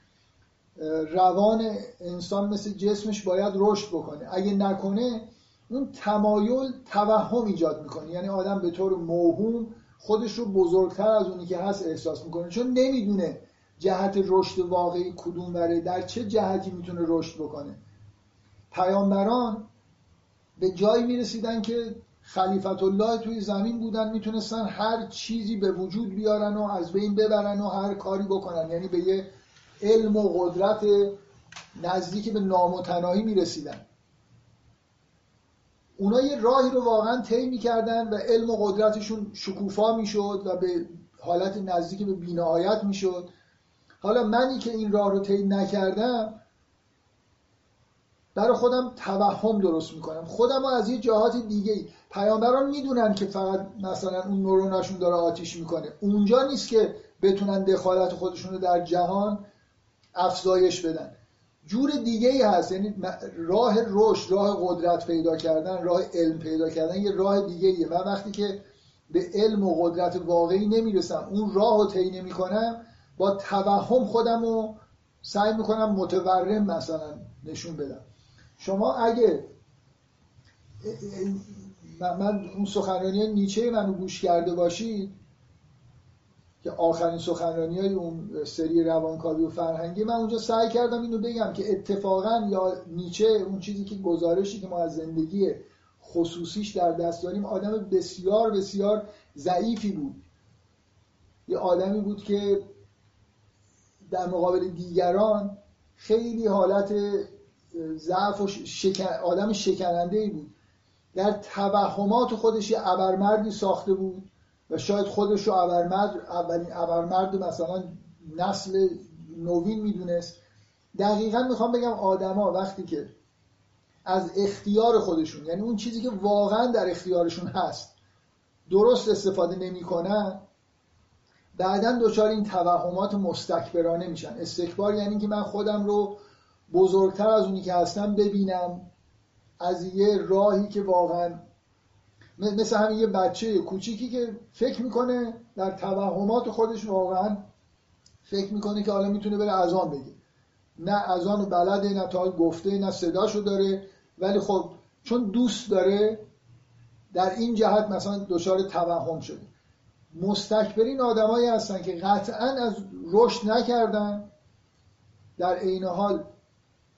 روان انسان مثل جسمش باید رشد بکنه. اگه نکنه اون تمایل توهم ایجاد می‌کنه. یعنی آدم به طور موهوم خودش رو بزرگتر از اونی که هست احساس می‌کنه. چون نمی‌دونه جهت رشد واقعی کدوم وره در چه جهتی می‌تونه رشد بکنه. پیامبران به جایی می‌رسیدن که خلیفت الله توی زمین بودن می‌تونستن هر چیزی به وجود بیارن و از بین ببرن و هر کاری بکنن. یعنی به یه علم و قدرت نزدیک به نامتناهی می‌رسیدن. اونا یه راهی رو واقعا طی می‌کردن و علم و قدرتشون شکوفا می‌شد و به حالت نزدیک به بینهایت می‌شد. حالا منی که این راه رو طی نکردم برای خودم توهم درست می‌کنم. خودم رو از یه جهات دیگه ای. پیامبران می‌دونن که فقط مثلا اون نوروناشون داره آتیش می‌کنه. اونجا نیست که بتونن دخالت خودشون رو در جهان افزایش بدن. جور دیگه ای هست. یعنی راه رشد راه قدرت پیدا کردن راه علم پیدا کردن یه راه دیگه ایه. من وقتی که به علم و قدرت واقعی نمی‌رسم اون راه رو طی نمی‌کنم با توهم خودم رو سعی می‌کنم متورم مثلا نشون بدم. شما اگه من اون سخنرانی نیچه منو گوش کرده باشید که آخرین سخنرانی های اون سری روانکاوی و فرهنگی من اونجا سعی کردم اینو بگم که اتفاقا یا نیچه اون چیزی که گزارشی که ما از زندگی خصوصیش در دست داریم آدم بسیار بسیار ضعیفی بود. یه آدمی بود که در مقابل دیگران خیلی حالت ضعف و شکن... آدم شکننده ای بود. در توهمات خودش یه ابرمردی ساخته بود. و شاید خودش رو ابرمرد اولین ابرمرد مثلا نسل نوین می‌دونست. دقیقا می‌خوام بگم آدما وقتی که از اختیار خودشون یعنی اون چیزی که واقعا در اختیارشون هست درست استفاده نمی‌کنن بعدا دچار این توهمات مستکبرانه میشن. استکبار یعنی که من خودم رو بزرگتر از اونی که هستم ببینم از یه راهی که واقعا مثل همین یه بچه کوچیکی که فکر می‌کنه در توهمات خودش واقعا فکر می‌کنه که حالا می‌تونه بره اذان بگه. نه اذان بلده نه تا گفته نه صداشو داره. ولی خب چون دوست داره در این جهت مثلا دچار توهم شده. مستکبرین آدمایی هستن که قطعا از رشد نکردن. در عین حال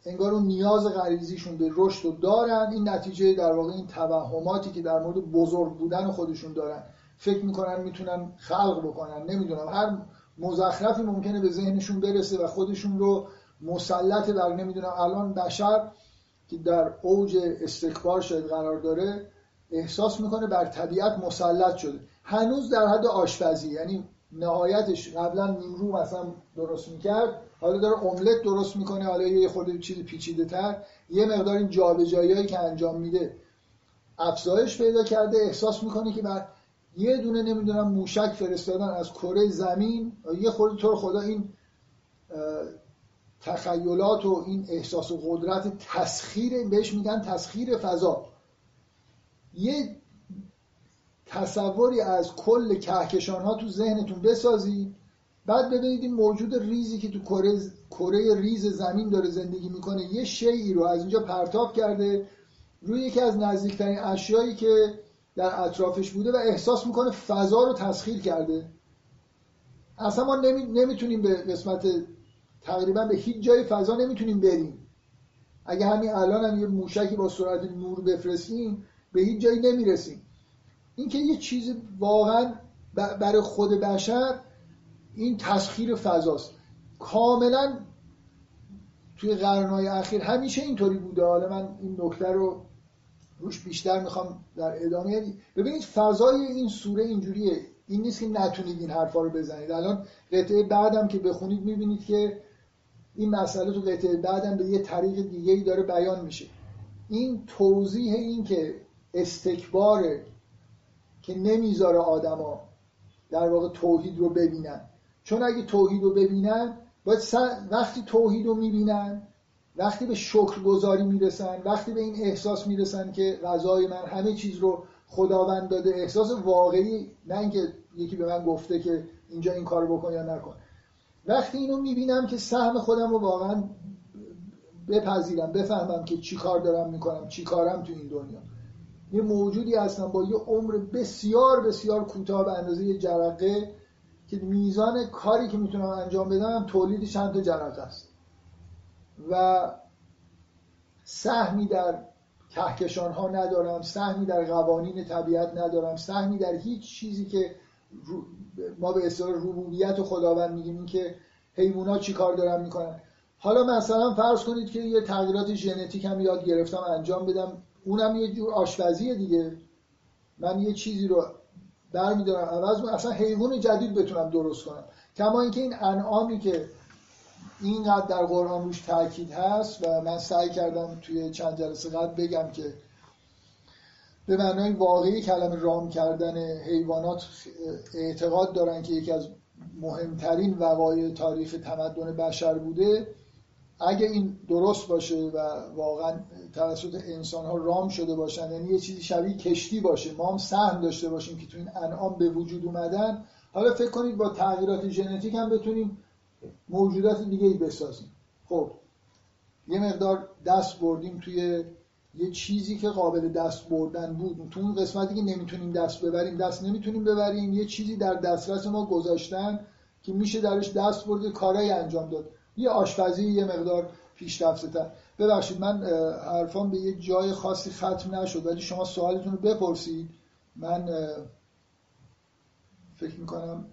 انگار اون نیاز غریزیشون به رشد رو دارن. این نتیجه در واقع این توهماتی که در مورد بزرگ بودن خودشون دارن. فکر می‌کنن می‌تونن خلق بکنن. نمی‌دونم. هر مزخرفی ممکنه به ذهنشون برسه و خودشون رو مسلط در نمی‌دونم. الان بشر که در اوج استکبار شاید قرار داره احساس می‌کنه بر طبیعت مسلط شده. هنوز در حد آشپزی. یعنی نهایتش قبلا نیمرو مثلا درست می‌کرد. حالا داره املت درست می‌کنه حالا یه خورده چیز پیچیده تر یه مقدار این جابجایی که انجام میده افزایش پیدا کرده احساس می‌کنه که بر یه دونه نمی‌دونم موشک فرستادن از کره زمین. یه خورده طور خدا این تخیلات و این احساس و قدرت تسخیر بهش میگن تسخیر فضا. یه تصوری از کل کهکشان ها تو ذهنتون بسازید بعد ببینید این موجود ریزی که تو کره کره ریز زمین داره زندگی می‌کنه یه شیعی رو از اینجا پرتاب کرده روی یکی از نزدیکترین اشیایی که در اطرافش بوده و احساس می‌کنه فضا رو تسخیر کرده. اصلا ما نمی... نمی‌تونیم به قسمت تقریبا به هیچ جای فضا نمی‌تونیم بریم. اگه همین الان هم یه موشکی با سرعت نور بفرستیم به هیچ جایی نمی‌رسیم. این که یه چیز واقعا برای خود بشر این تسخیر فضاست. کاملا توی قرنهای اخیر همیشه اینطوری بوده. حالا من این نکته رو روش بیشتر می‌خوام در ادامه ببینید فضای این سوره اینجوریه. این نیست که نتونید این حرفا رو بزنید. الان قطعه بعدم که بخونید می‌بینید که این مسئله تو قطعه بعدم به یه طریق دیگه ای داره بیان میشه. این توضیح این که استکباره که نمی‌ذاره آدما در واقع توحید رو ببینن. چون اگه توحید رو ببینن باید وقتی توحید رو می‌بینن وقتی به شکر گذاری می‌رسن وقتی به این احساس می‌رسن که غذای من همه چیز رو خداوند داده احساس واقعی نه اینکه یکی به من گفته که اینجا این کارو بکن یا نکن. وقتی اینو می‌بینم که سهم خودم رو واقعا بپذیرم بفهمم که چی کار دارم می‌کنم چی کارم تو این دنیا. یه موجودی هستم با یه عمر بسیار بسیار کوتاه به اندازه یه جرقه که میزان کاری که می‌تونم انجام بدم تولید چند تا جرقه است. و سهمی در کهکشان ها ندارم سهمی در قوانین طبیعت ندارم سهمی در هیچ چیزی که ما به اصطلاح ربوبیت خداوند میگیم این که حیوونا چی کار دارن می‌کنن. حالا مثلا فرض کنید که یه تغییرات ژنتیک هم یاد گرفتم انجام بدم اونم یه جور آشپزیه دیگه. من یه چیزی رو برمیدارم عوض اصلا حیوان جدید بتونم درست کنم کما اینکه این انعامی که اینقدر در قرآن روش تاکید هست و من سعی کردم توی چند جلسه قبل بگم که به معنای واقعی کلمه رام کردن حیوانات اعتقاد دارن که یکی از مهمترین وقایع تاریخ تمدن بشر بوده. اگه این درست باشه و واقعا توسط انسان ها رام شده باشن یعنی یه چیزی شبیه کشتی باشه ما هم سهم داشته باشیم که تو این انعام به وجود اومدن حالا فکر کنید با تغییرات ژنتیک هم بتونیم موجودات دیگه ای بسازیم. خب یه مقدار دست بردیم توی یه چیزی که قابل دست بردن بود. تو اون قسمتی که نمی‌تونیم دست ببریم دست نمی‌تونیم ببریم یه چیزی در دسترس ما گذاشتن که میشه درش دست برد کارایی انجام داد. یه آشپزی یه مقدار پیشرفته تر ببخشید من حرفان به یه جای خاصی ختم نشد ولی شما سوالتون رو بپرسید. من فکر می‌کنم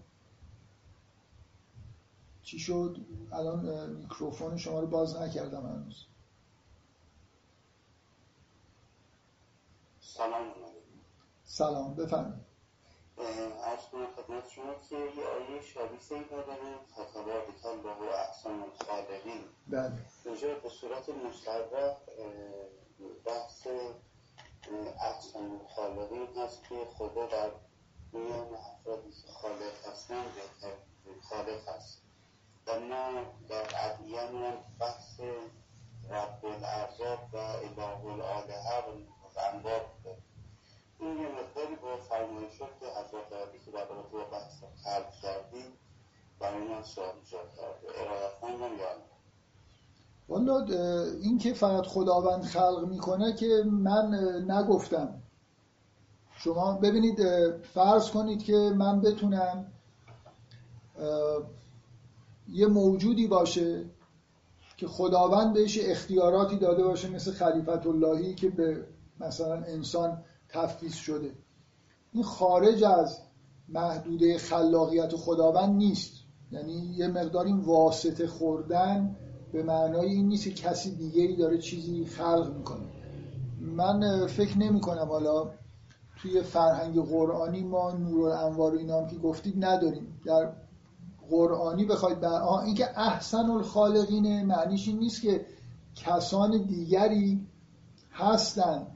چی شد؟ الان میکروفون شما رو باز نکردم هنوز. سلام سلام بفرمایید. ارز کنم خدمت شما که یه آیه شبیه داره الله و احسان الخالقین بله. اینجا به صورت مصرح بحث احسان الخالقین هست که خدا در میان افرادی که خالق هستن خالق هست. و ما در هم بحث رب الارزاب و اله الالهه و انبار بوده این یه مقداری با فرمایشات حضرت علی که در رابطه با بحث خلق کردیم برای من سوال ایجاد کرده. ارادتمندم یا والا این که فقط خداوند خلق می‌کنه که من نگفتم. شما ببینید فرض کنید که من بتونم یه موجودی باشه که خداوند بهش اختیاراتی داده باشه مثل خلیفت اللهی که به مثلا انسان تفویض شده. این خارج از محدوده خلاقیت خداوند نیست. یعنی یه مقدار این واسطه خوردن به معنای این نیست که کسی دیگه ای داره چیزی خلق می‌کنه. من فکر نمی کنم حالا توی فرهنگ قرآنی ما نور الانوار و اینا که گفتید نداریم. در قرآنی بخواید بر این که احسن الخالقینه معنیش این نیست که کسان دیگری هستن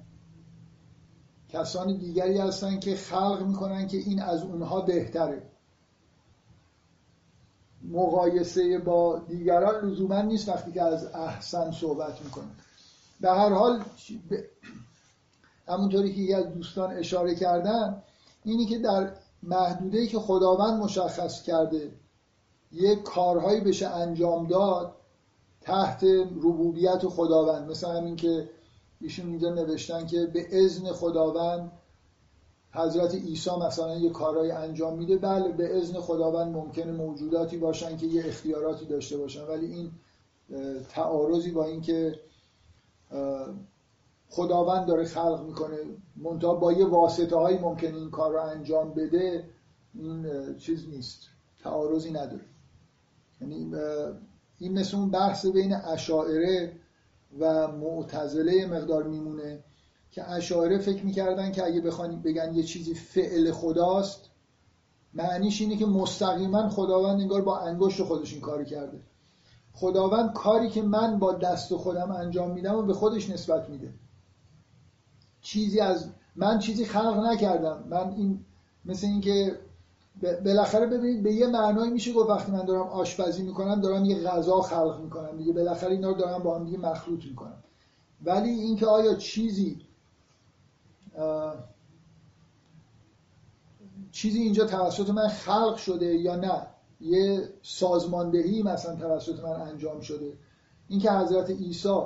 کسان دیگری هستن که خلق می‌کنن که این از اونها بهتره. مقایسه با دیگران لزوما نیست وقتی که از احسن صحبت می‌کنن. به هر حال همونطوری که یه از دوستان اشاره کردن اینی که در محدوده که خداوند مشخص کرده یک کارهایی بشه انجام داد تحت ربوبیت خداوند مثل همین که ایشون اینجا نوشتن که به اذن خداوند حضرت عیسی مثلا یه کارهای انجام میده بله به اذن خداوند ممکنه موجوداتی باشن که یه اختیاراتی داشته باشن. ولی این تعارضی با اینکه خداوند داره خلق می‌کنه منتها با یه واسطه هایی ممکنه این کار رو انجام بده این چیز نیست. تعارضی نداره. یعنی این مثل اون بحث بین اشاعره و معتزله مقدار میمونه که اشاعره فکر می‌کردن که اگه بخوان بگن یه چیزی فعل خداست معنیش اینه که مستقیما خداوند انگار با انگشت خودش این کاری کرده. خداوند کاری که من با دست خودم انجام میدم و به خودش نسبت میده. چیزی از من چیزی خلق نکردم. من این مثل اینکه بالاخره ببینید به یه معنایی میشه گفت وقتی من دارم آشپزی می‌کنم دارم یه غذا خلق می‌کنم دیگه. بالاخره اینا رو دارم با هم دیگه مخلوط می‌کنم. ولی اینکه آیا چیزی چیزی اینجا توسط من خلق شده یا نه یه سازماندهی مثلا توسط من انجام شده اینکه حضرت عیسی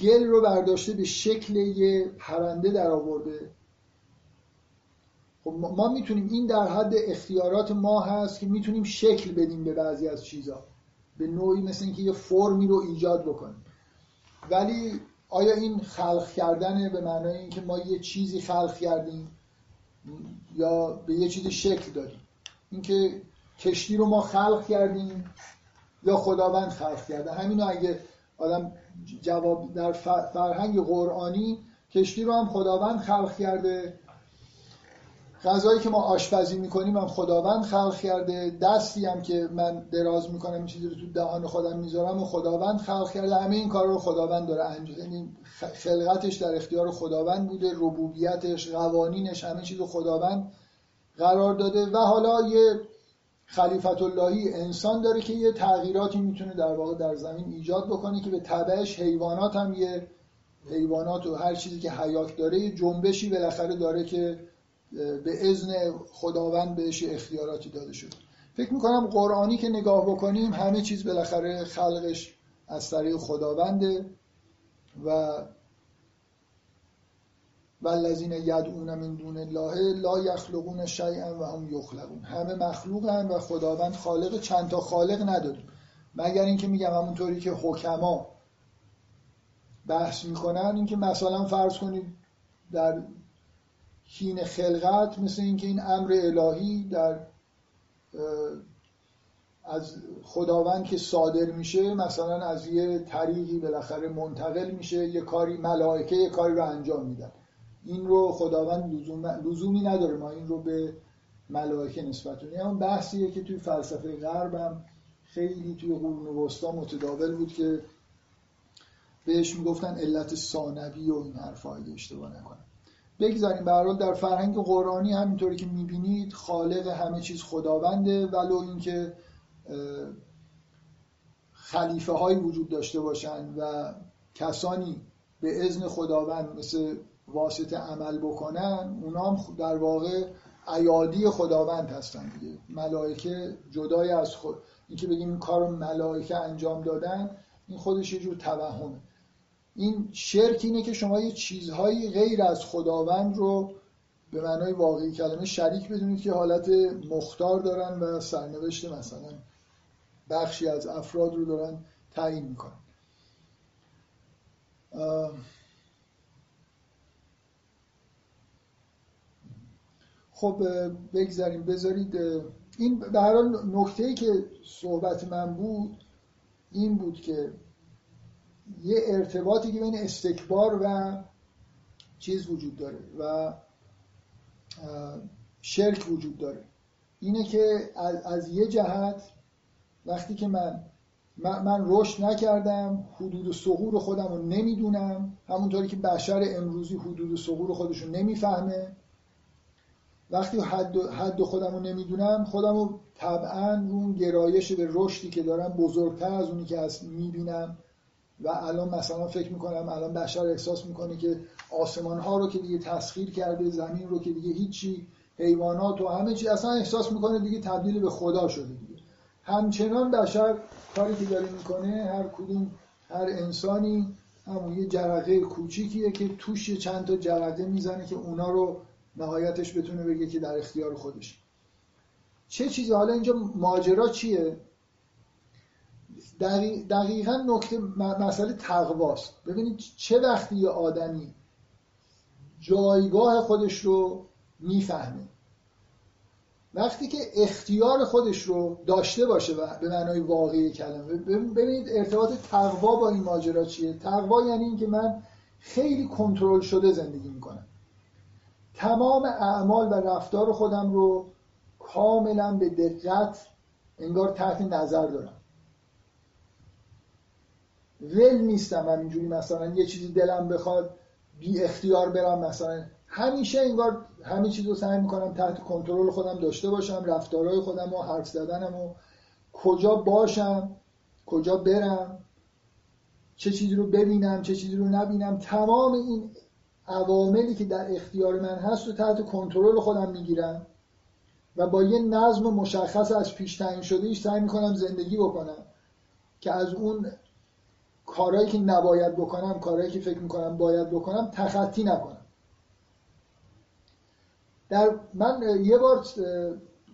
گل رو برداشته به شکل یه پرنده در آورده خب ما می‌تونیم این در حد اختیارات ما هست که می‌تونیم شکل بدیم به بعضی از چیزها به نوعی مثل اینکه یه فرمی رو ایجاد بکنیم. ولی آیا این خلق کردنه به معنای اینکه ما یه چیزی خلق کردیم یا به یه چیزی شکل دادیم؟ اینکه کشتی رو ما خلق کردیم یا خداوند خلق کرده؟ همینو اگه آدم جواب در فرهنگ قرآنی کشتی رو هم خداوند خلق کرده غذایی که ما آشپزی می‌کنیم هم خداوند خلق کرده دستی هم که من دراز می‌کنم این چیزی رو تو دهان خودم می‌ذارم و خداوند خلق کرده. همه این کار رو خداوند داره انجام یعنی خلقتش در اختیار خداوند بوده ربوبیتش قوانینش همه چیز رو خداوند قرار داده. و حالا یه خلیفت اللهی انسان داره که یه تغییراتی می‌تونه در واقع در زمین ایجاد بکنه که به تبعش حیوانات هم یه حیوانات و هر چیزی که حیات داره یه جنبشی بالاخره داره که به اذن خداوند بهش اختیاراتی داده شده. فکر می‌کنم قرآنی که نگاه بکنیم همه چیز بالاخره خلقش از طریق خداونده و والذین یدعون من دون الله لا یخلقون شیئا و هم یخلقون. همه مخلوقن و خداوند خالق چند تا خالق نداریم. مگر اینکه میگم همونطوری که حکما بحث می‌کنن اینکه مثلا فرض کنید در حین خلقت مثل اینکه این امر الهی در از خداوند که صادر میشه مثلا از یه طریقی بالاخره منتقل میشه یه کاری ملائکه یه کاری رو انجام میدن. این رو خداوند لزوم... لزومی نداره. ما این رو به ملائکه نسبت کنیم اون بحثیه که توی فلسفه غرب هم خیلی توی قرون وسطا متداول بود که بهش می‌گفتن علت ثانوی و این حرفا اشتباه نکنم. بگذاریم. به در فرهنگ قرآنی همینطوری که می‌بینید خالق همه چیز خداونده ولو اینکه خلیفه هایی وجود داشته باشن و کسانی به ازن خداوند مثل واسطه عمل بکنن اونا هم در واقع ایادی خداوند هستن دیگه. ملائکه جدای از خود اینکه بگیم این کار ملائکه انجام دادن این خودش یه جور توهمه. این شرک اینه که شما یه چیزهایی غیر از خداوند رو به معنای واقعی کلمه شریک بدونید که حالت مختار دارن و سرنوشت مثلا بخشی از افراد رو دارن تعیین می‌کنن. خب بگذاریم بذارید این به هر حال نکته ای که صحبت من بود این بود که یه ارتباطی که بین استکبار و چیز وجود داره و شرک وجود داره. اینه که از, یه جهت وقتی که من من, رشد نکردم حدود سغور خودم رو نمی‌دونم همونطوری که بشر امروزی حدود سغور خودش رو نمی‌فهمه وقتی حد, حد خودم رو نمی‌دونم خودم رو طبعا رو گرایش به رشدی که دارم بزرگتر از اونی که از می‌بینم. و الان مثلا فکر می‌کنم الان بشر احساس می‌کنه که آسمان ها رو که دیگه تسخیر کرده زمین رو که دیگه هیچی حیوانات و همه چی اصلا احساس می‌کنه دیگه تبدیل به خدا شده دیگه. همچنان بشر کاری که داره می‌کنه هر کدوم هر انسانی همون یه جرقه کوچیکیه که توش چند تا جرقه می‌زنه که اونا رو نهایتش بتونه بگه که در اختیار خودش. چه چیزی؟ حالا اینجا ماجرا چیه؟ دقیقا نکته مسئله تقواست. ببینید چه وقتی یه آدمی جایگاه خودش رو می‌فهمه. وقتی که اختیار خودش رو داشته باشه و به معنای واقعی کلمه. ببینید ارتباط تقوا با این ماجرا چیه؟ تقوا یعنی اینکه من خیلی کنترل شده زندگی می‌کنم. تمام اعمال و رفتار خودم رو کاملا به دقت انگار تحت نظر دارم. ول نیستم همینجوری مثلا یه چیزی دلم بخواد بی اختیار برم مثلا. همیشه انگار همه چیز رو سعی می‌کنم تحت کنترل خودم داشته باشم رفتارهای خودم و حرف زدنم و کجا باشم کجا برم چه چیزی رو ببینم چه چیزی رو نبینم. تمام این عواملی که در اختیار من هست رو تحت کنترل خودم می‌گیرم و با یه نظم مشخص از پیش تعیین شده ایش سعی می‌کنم زندگی بکنم که از اون کارهایی که نباید بکنم کارهایی که فکر می‌کنم باید بکنم تخطی نکنم. در من یه بار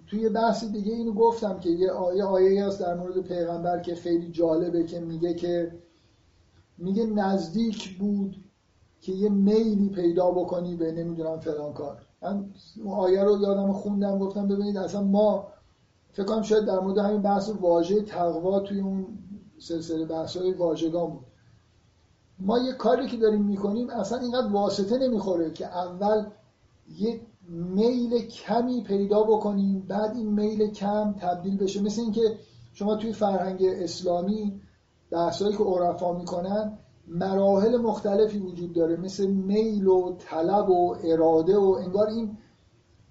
توی بحث دیگه اینو گفتم که یه آیه آیه هست در مورد پیغمبر که خیلی جالبه که میگه که میگه نزدیک بود که یه میلی پیدا بکنی به نمی‌دونم فلان کار. من آیه رو یادم خوندم گفتم ببینید اصلا ما فکر کنم شاید در مورد همین بحث واژه تقوا توی اون سلسله بحث های واژگان بود. ما یه کاری که داریم می‌کنیم اصلا اینقدر واسطه نمی‌خوره که اول یه میل کمی پیدا بکنیم بعد این میل کم تبدیل بشه. مثل اینکه شما توی فرهنگ اسلامی بحثایی که عرفا می‌کنن مراحل مختلفی وجود داره. مثل میل و طلب و اراده و انگار این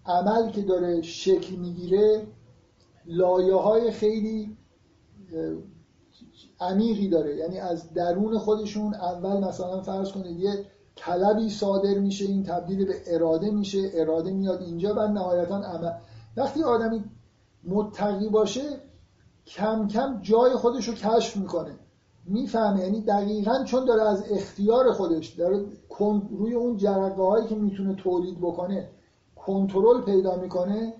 عمل که داره شکل می‌گیره لایه های خیلی عمیقی داره. یعنی از درون خودشون اول مثلا فرض کنید یه طلبی صادر میشه این تبدیل به اراده میشه اراده میاد اینجا و نهایتا عمل. وقتی آدمی متقی باشه کم کم جای خودش رو کشف می‌کنه. می‌فهمه. یعنی دقیقا چون داره از اختیار خودش داره روی اون جرقه هایی که می‌تونه تولید بکنه کنترل پیدا می‌کنه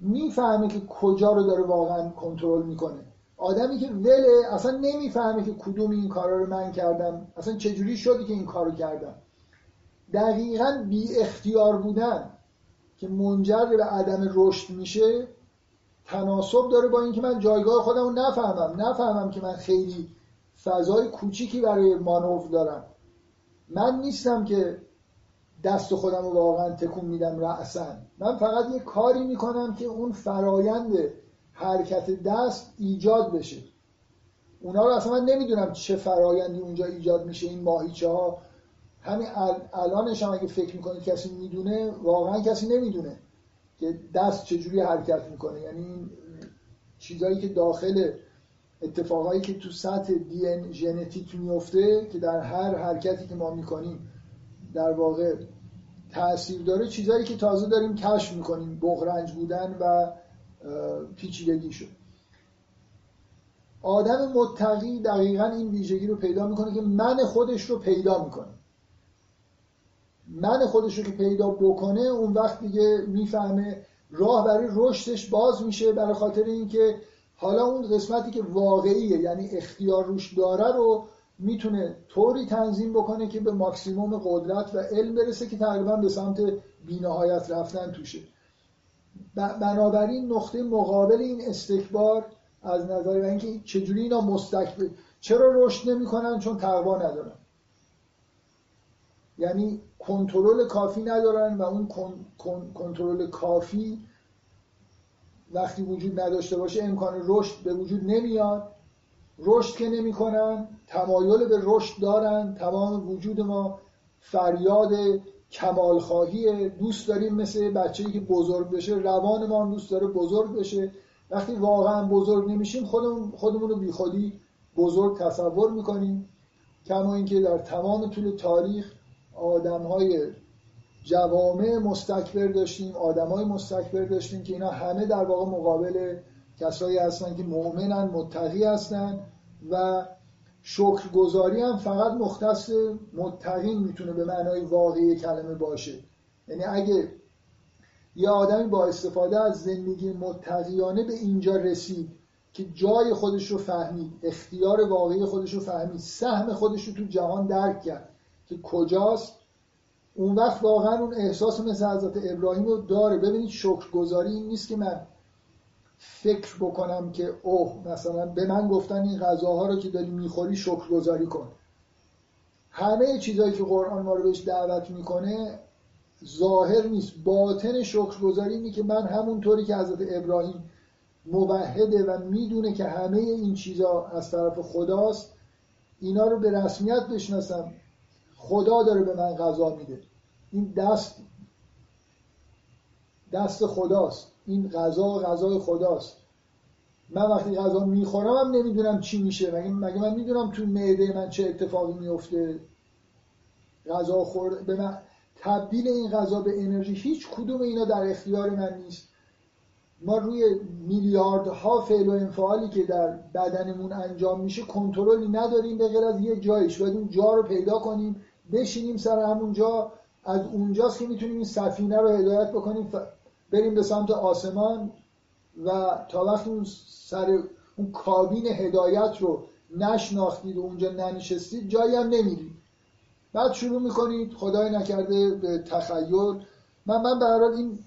می‌فهمه که کجا رو داره واقعا کنترل می‌کنه. آدمی که وله اصلا نمی‌فهمه که کدوم این کارا رو من کردم. اصلا چجوری شدی که این کارو کردم. دقیقا بی اختیار بودن که منجر به عدم رشد میشه تناسب داره با اینکه من جایگاه خودم رو نفهمم. نفهمم که من خیلی فضای کوچیکی برای مانور دارم. من نیستم که دست خودم رو واقعا تکون میدم رأسن من فقط یه کاری می‌کنم که اون فرایند حرکت دست ایجاد بشه. اونا رو اصلا من نمی‌دونم چه فرایندی اونجا ایجاد میشه این ماهیچه ها همین الانش هم اگه فکر می‌کنید کسی می‌دونه واقعا کسی نمی‌دونه که دست چجوری حرکت می‌کنه. یعنی این چیزایی که داخل اتفاقایی که تو سطح دی ان ژنتیک میفته که در هر حرکتی که ما می‌کنیم در واقع تاثیر داره چیزایی که تازه داریم کشف می‌کنیم. بغرنج بودن و پیچیدگی شد. آدم متقی دقیقا این ویژگی رو پیدا می‌کنه که من خودش رو پیدا می‌کنه. من خودش رو که پیدا بکنه اون وقت دیگه می‌فهمه راه برای رشدش باز میشه برای خاطر اینکه حالا اون قسمتی که واقعیه یعنی اختیار روش داره رو می‌تونه طوری تنظیم بکنه که به ماکسیموم قدرت و علم برسه که تقریبا به سمت بینهایت رفتن توشه. بنابراین نقطه مقابل این استکبار از نظر اینکه چجوری اینا مستکبر چرا رشد نمی‌کنن؟ چون تقوا ندارن. یعنی کنترل کافی ندارن و اون کنترل کافی وقتی وجود نداشته باشه امکان رشد به وجود نمیاد. رشد که نمی‌کنن تمایل به رشد دارن. تمام وجود ما فریاد کمال خواهی دوست داریم مثل بچه‌ای که بزرگ بشه. روان ما دوست داره بزرگ بشه. وقتی واقعا بزرگ نمیشیم خودمون خودمون رو بیخودی بزرگ تصور می‌کنیم. کما اینکه در تمام طول تاریخ آدم های جوامع مستکبر داشتیم آدم های مستکبر داشتیم که اینا همه در واقع مقابل کسایی هستن که مؤمنن متقی هستن و شکرگزاری هم فقط مختص متقین می‌تونه به معنای واقعی کلمه باشه. یعنی اگه یه آدمی با استفاده از زندگی متقیانه به اینجا رسید که جای خودش رو فهمید اختیار واقعی خودش رو فهمید سهم خودش رو تو جهان درک کرد که کجاست اون وقت واقعا اون احساس مثل حضرت ابراهیم رو داره. ببینید شکرگزاری این نیست که من فکر بکنم که اوه مثلا به من گفتن این غذاها رو که داری می‌خوری شکرگزاری کن. همه چیزهایی که قرآن ما رو بهش دعوت می‌کنه ظاهر نیست. باطن شکرگزاری اینه که من همونطوری که حضرت ابراهیم موحده و می‌دونه که همه این چیزها از طرف خداست اینا رو به رسمیت بشناسم. خدا داره به من غذا میده. این دست دست خداست. این غذا غذای خداست. من وقتی غذا می‌خورم هم نمی‌دونم چی میشه. مگه, مگه من می‌دونم تو معده من چه اتفاقی میفته؟ غذا خورد به من تبدیل این غذا به انرژی هیچ کدوم اینا در اختیار من نیست. ما روی میلیاردها فعل و انفعالی که در بدنمون انجام میشه کنترلی نداریم به غیر از یه جایش. باید اون جا رو پیدا کنیم بشینیم سر همون جا. از اونجاست که می‌تونیم این سفینه رو هدایت بکنیم. بریم به سمت آسمان و تا وقتی اون سر اون کابین هدایت رو نشناختید و اونجا ننشستید جایی هم نمیرید. بعد شروع می‌کنید خدای نکرده به تخیل. من من برای این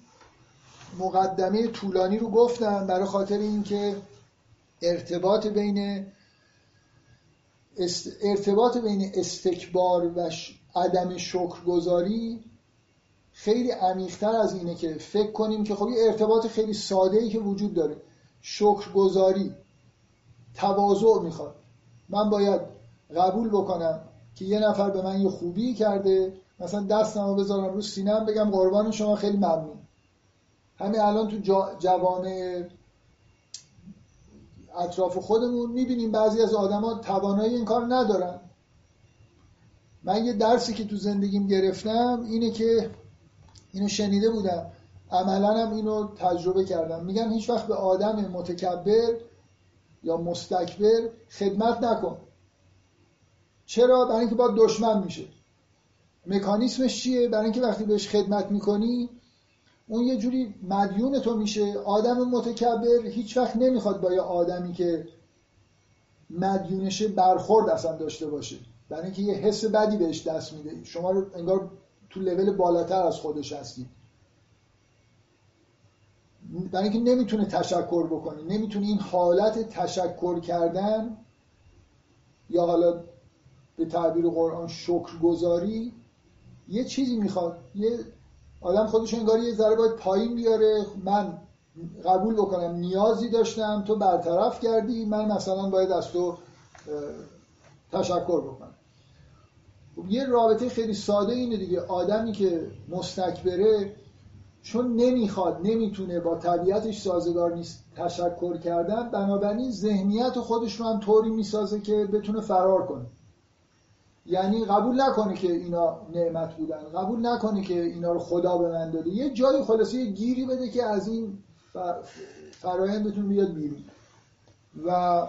مقدمه طولانی رو گفتم برای خاطر اینکه ارتباط بین ارتباط بین استکبار و عدم شکرگزاری خیلی عمیقتر از اینه که فکر کنیم که خب یه ارتباط خیلی ساده ای که وجود داره. شکرگزاری تواضع می‌خواد. من باید قبول بکنم که یه نفر به من یه خوبی کرده مثلا دستم رو بذارم رو سینم بگم قربان شما خیلی ممنون. همین الان تو جوامع اطراف خودمون می‌بینیم بعضی از آدما توانایی این کار ندارن. من یه درسی که تو زندگیم گرفتم اینه که اینو شنیده بودم. عملا هم اینو تجربه کردم. میگن هیچ وقت به آدم متکبر یا مستکبر خدمت نکن. چرا؟ برای اینکه با دشمن میشه. مکانیسمش چیه؟ برای اینکه وقتی بهش خدمت می‌کنی اون یه جوری مدیون تو میشه. آدم متکبر هیچ وقت نمی‌خواد با یه آدمی که مدیونشه برخورد اصلا داشته باشه. برای اینکه یه حس بدی بهش دست میده. شما رو انگار تو لول بالاتر از خودش هستید برای اینکه نمی‌تونه تشکر بکنی نمی‌تونه این حالت تشکر کردن یا حالا به تعبیر قرآن شکرگزاری یه چیزی می‌خواد. یه آدم خودش انگار یه ذره باید پایین بیاره. من قبول بکنم. نیازی داشتم. تو برطرف کردی. من مثلا باید از تو تشکر بکنم. یه رابطه خیلی ساده اینه دیگه. آدمی که مستکبره چون نمی‌خواد نمی‌تونه با طبیعتش سازگار نیست تشکر کردن. بنابراین ذهنیت خودش رو هم طوری می‌سازه که بتونه فرار کنه. یعنی قبول نکنه که اینا نعمت بودن. قبول نکنه که اینا رو خدا به من داده. یه جایی خلاصه یه گیری بده که از این فرایند بتونه بیاد بیرون. و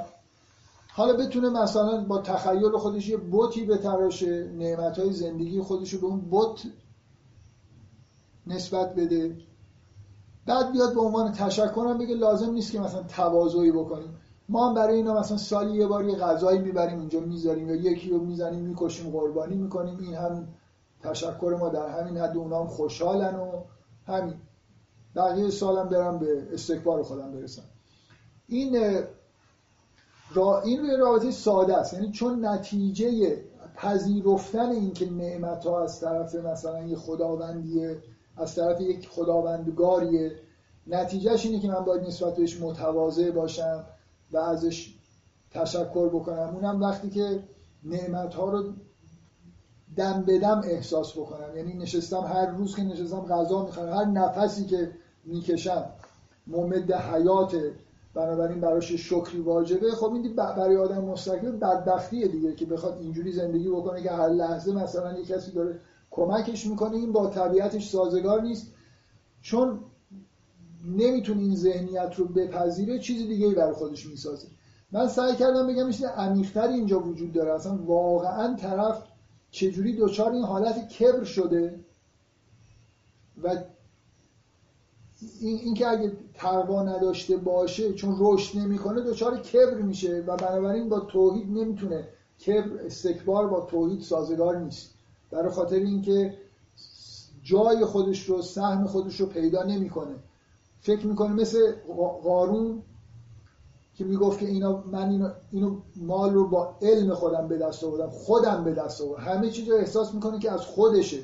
حالا بتونه مثلا با تخیل خودش یه بوتی به تراشه نعمت های زندگی خودش رو به اون بوت نسبت بده. بعد بیاد به عنوان تشکر بگه لازم نیست که مثلا تواضعی بکنیم. ما هم برای اینا مثلا سالی یه بار یه غذایی می‌بریم اونجا می‌ذاریم یا یکی رو می‌زنیم می‌کشیم قربانی می‌کنیم. این هم تشکر ما در همین حد اونا هم خوشحالن و همین. بقیه سالم برم به استکبار خودم برسم. این را این روی رابطه ساده است. یعنی چون نتیجه پذیرفتن این که نعمت ها از طرف مثلا یه خداوندیه از طرف یک خداوندگاریه نتیجهش اینه که من باید نسبت بهش متواضع باشم و ازش تشکر بکنم. اونم وقتی که نعمت ها رو دم بدم احساس بکنم. یعنی نشستم هر روز که نشستم غذا می‌خورم. هر نفسی که می‌کشم ممد حیات بنابراین براش شکری واجبه. خب این برای آدم مستقیم بدبختیه دیگه که بخواد اینجوری زندگی بکنه که هر لحظه مثلا یه کسی داره کمکش می‌کنه. این با طبیعتش سازگار نیست. چون نمی‌تونه این ذهنیت رو بپذیره چیز دیگه ای برای خودش می‌سازه. من سعی کردم بگم میشه عمیقتر اینجا وجود داره. اصلا واقعا طرف چجوری دچار این حالت کبر شده و این که اگه تقوا نداشته باشه چون رشد نمی‌کنه دچار کبر میشه و بنابراین با توحید نمی‌تونه کبر استکبار با توحید سازگار نیست. برای خاطر اینکه جای خودش رو سهم خودش رو پیدا نمی‌کنه. فکر می‌کنه مثل قارون که می‌گفت که اینا من اینو, اینو مال رو با علم خودم به دست آوردم خودم به دست آوردم. همه چیز رو احساس می‌کنه که از خودشه.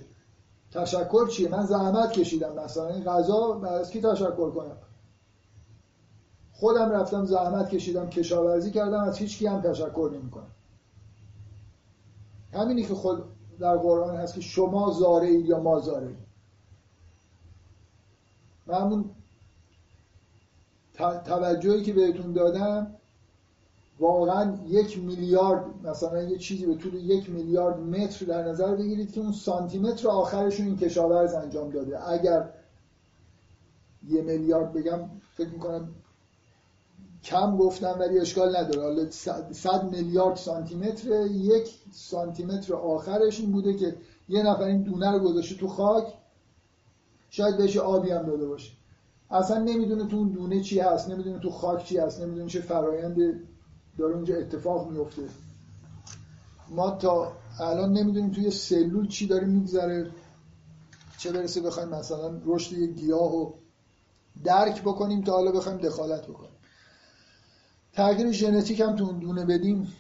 تشکر چیه؟ من زحمت کشیدم مثلا. این غذا از کی تشکر کنم؟ خودم رفتم زحمت کشیدم کشاورزی کردم از هیچ کی هم تشکر نمی‌کنم. همینی که خود در قرآن هست که شما زاره یا ما زاره اید همون توجهی که بهتون دادم واقعا یک میلیارد مثلا یه چیزی به طول یک میلیارد متر در نظر بگیرید که اون سانتی متر آخرشون این کشاورز انجام داده. اگر یه میلیارد بگم فکر می‌کنم کم گفتم ولی اشکال نداره. حالا صد میلیارد سانتی متر یک سانتی متر آخرش این بوده که یه نفر این دونه رو گذاشته تو خاک شاید بهش آبی هم داده باشه. اصلا نمی‌دونه تو اون دونه چی هست نمی‌دونه تو خاک چی هست نمی‌دونه چه فرایند داره اونجا اتفاق میفته. ما تا الان نمی‌دونیم توی سلول چی داره میگذره چه برسه بخوایم مثلا رشد یه گیاه و درک بکنیم تا حالا بخوایم دخالت بکنیم. تغییر ژنتیک هم تو اون دونه بدیم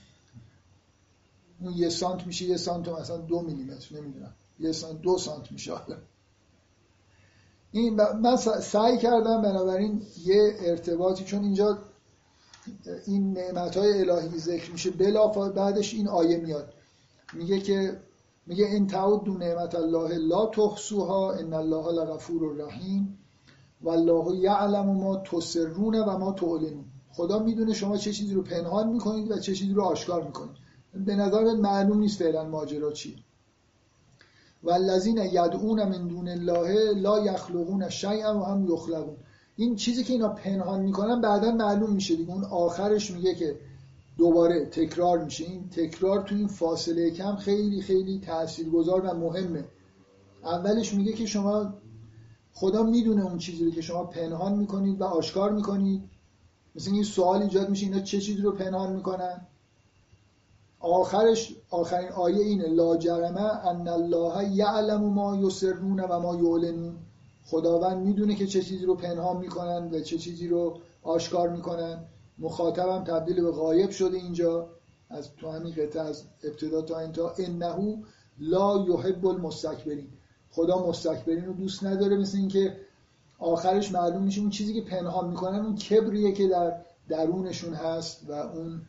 اون یه سانت میشه یه سانت مثلا دو میلیمتر نمی‌دونم. یه سانت دو سانت میشه حالا. این من سعی کردم بنابراین یه ارتباطی چون اینجا این نعمت های الهی ذکر میشه بلا بعدش این آیه میاد. میگه که میگه ان تعدوا نعمت الله لا تحصوها ان الله لغفور رحیم والله یعلم ما تسرون و ما تعلنون. خدا می‌دونه شما چه چیزی رو پنهان می‌کنید و چه چیزی رو آشکار می‌کنید. به نظر معلوم نیست فعلا ماجرا چیه. والذین یدعون من دون الله لا یخلقون شیئا و هم یخلقون. این چیزی که اینا پنهان می‌کنن بعدا معلوم میشه دیگه. اون آخرش میگه که دوباره تکرار میشه. این تکرار تو این فاصله کم خیلی خیلی تاثیرگذار و مهمه. اولش میگه که شما خدا می‌دونه اون چیزی رو که شما پنهان می‌کنید و آشکار می‌کنید. مثل این سوال ایجاد میشه اینا چه چیزی رو پنهان می‌کنن. آخرش آخرین آیه اینه. لا جرمه ان الله یعلم ما یسرون و ما یعلنون. خداوند می‌دونه که چه چیزی رو پنهان می‌کنن و چه چیزی رو آشکار می‌کنن. مخاطبم تبدیل به غایب شده اینجا. از تو همین قطعه از ابتدا تا انتها انه لا یحب المستکبرین. خدا مستکبرین رو دوست نداره مثل اینکه آخرش معلوم میشه اون چیزی که پنهان می‌کنن اون کبریه که در درونشون هست و اون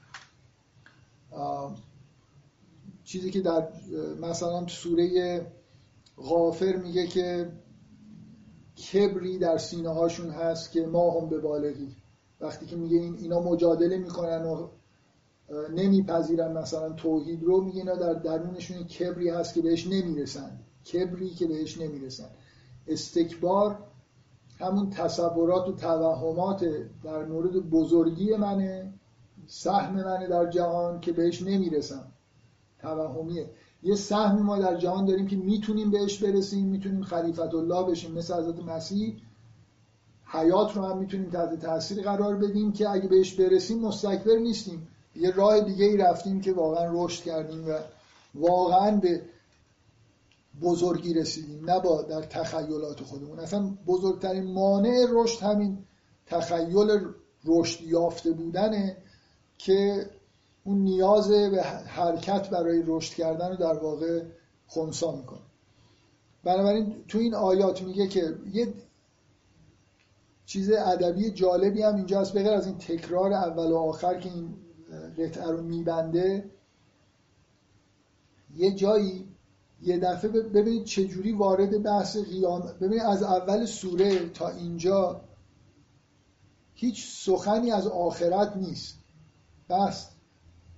چیزی که در مثلا سوره غافر میگه که کبری در سینه هاشون هست که ما هم به بالغی. وقتی که میگه این اینا مجادله می‌کنن و نمیپذیرن مثلا توحید رو میگه اینا در درونشون کبری هست که بهش نمی‌رسن. کبری که بهش نمی‌رسن. استکبار همون تصورات و توهمات در مورد بزرگی منه سهم منه در جهان که بهش نمی‌رسم توهمیه. یه سهمی ما در جهان داریم که می‌تونیم بهش برسیم می‌تونیم خلیفت الله بشیم. مثل حضرت مسیح حیات رو هم می‌تونیم تحت تاثیر قرار بدیم که اگه بهش برسیم مستکبر نیستیم. یه راه دیگه ای رفتیم که واقعا رشد کردیم و واقعا به بزرگی رسیدیم نه با در تخیلات خودمون. اصلا بزرگترین مانع رشد همین تخیل رشد یافته بودنه که اون نیاز به حرکت برای رشد کردن رو در واقع خونسا می‌کنه. بنابراین تو این آیات میگه که یه چیز ادبی جالبی هم اینجا هست بغیر از این تکرار اول و آخر که این قطعه رو میبنده یه جایی یه دفعه ببینید چجوری وارد بحث قیام ببینید از اول سوره تا اینجا هیچ سخنی از آخرت نیست. بس.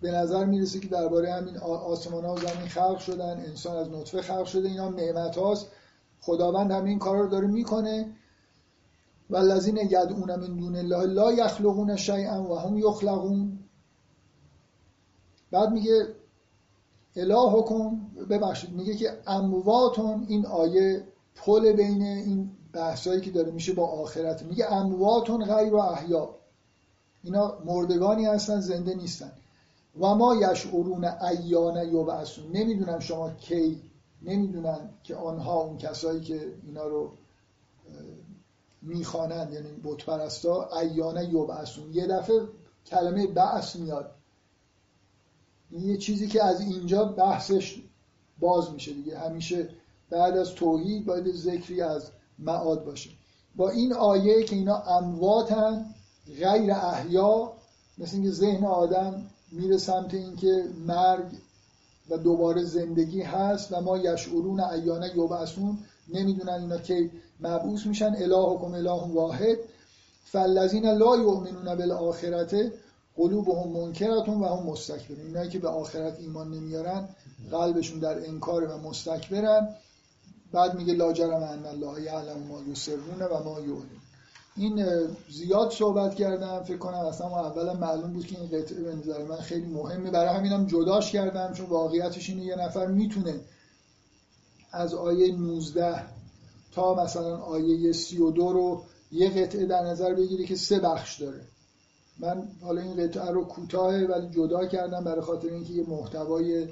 به نظر می‌رسه که درباره همین آسمان ها و زمین خلق شدن انسان از نطفه خلق شده اینا نعمت هاست. خداوند همین کار رو داره می‌کنه. و الذین یدعون من دون الله لا یخلقون شیئا و هم یخلقون. بعد میگه الهکم ببخشید میگه که امواتون این آیه پل بین این بحثایی که داره میشه با آخرت. میگه امواتون غیر و احیا. اینا مردگانی هستن زنده نیستن. و ما یشعرون ایان یبعثون. نمی‌دونم شما کی نمی‌دونن که آنها اون کسایی که اینا رو می‌خوانند یعنی بت پرستا ایان یبعثون. یه دفعه کلمه بعث میاد. این یه چیزی که از اینجا بحثش باز میشه دیگه. همیشه بعد از توحید باید ذکری از معاد باشه. با این آیه که اینا امواتن غیر احیا مثل اینکه ذهن آدم میره سمت اینکه مرگ و دوباره زندگی هست و ما یشعرون ایانه یبعثون نمی‌دونن اینا که مبعوث میشن. الهکم اله واحد. فالذین لا یؤمنون بالآخرته قلوبهم منکرتون و هم مستکبرون. اینایی که به آخرت ایمان نمیارن قلبشون در انکار و مستکبرن. بعد میگه لا جرم ان الله یعلم ما یسرون و ما یعلن این زیاد صحبت کردم فکر کنم اصلا اولا معلوم بود که این قطعه به نظر من خیلی مهمه. برای همینم جداش کردم چون واقعیتش اینه یه نفر می‌تونه از آیه 19 تا مثلا آیه 32 رو یه قطعه در نظر بگیری که سه بخش داره. من حالا این قطعه رو کوتاه ولی جدا کردم برای خاطر اینکه یه محتوای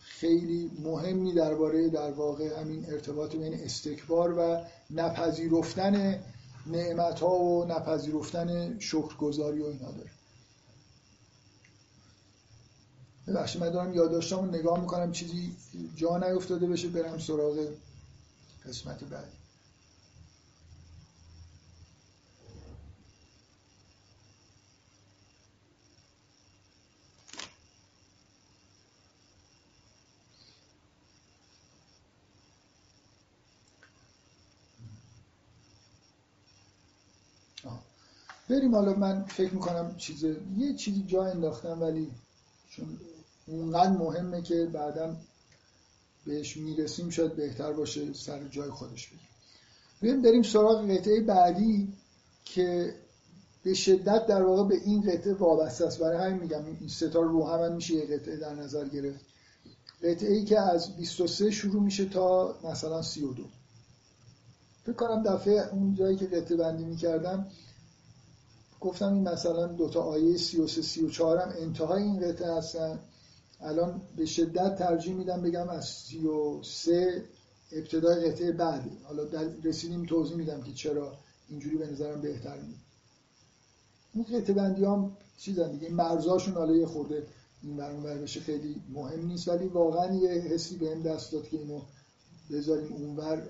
خیلی مهمی درباره در واقع همین ارتباط بین استکبار و نپذیرفتن نعمت ها و نپذیرفتن شکرگزاری و اینا داره. ببخشید من دارم یادداشتامو نگاه می‌کنم چیزی جا نیفتاده بشه برم سراغ قسمت بعدی. بریم حالا من فکر می‌کنم چیز یه چیزی جا انداختم ولی چون اونقدر مهمه که بعدا بهش می‌رسیم شاید بهتر باشه سر جای خودش بگیم. بریم بریم سراغ قطعه بعدی که به شدت در واقع به این قطعه وابسته است. برای همین میگم این ستار رو هم میشه یه قطعه در نظر گرفت. قطعه ای که از 23 شروع میشه تا مثلا 32 فکر کنم دفعه اون جایی که قطعه بندی می‌کردم گفتم این مثلا دوتا آیه 33 34 هم انتهای این قطعه هستن. الان به شدت ترجیح میدم بگم از 33 ابتدای قطعه بعد. حالا رسیدیم توضیح میدم که چرا اینجوری به نظرم بهتر میاد این قطعه بندی هم چیزن دیگه مرزاشون حالا یه خورده این برون بشه خیلی مهم نیست ولی واقعا یه حسی به این دست داد که اینو بذاریم اونور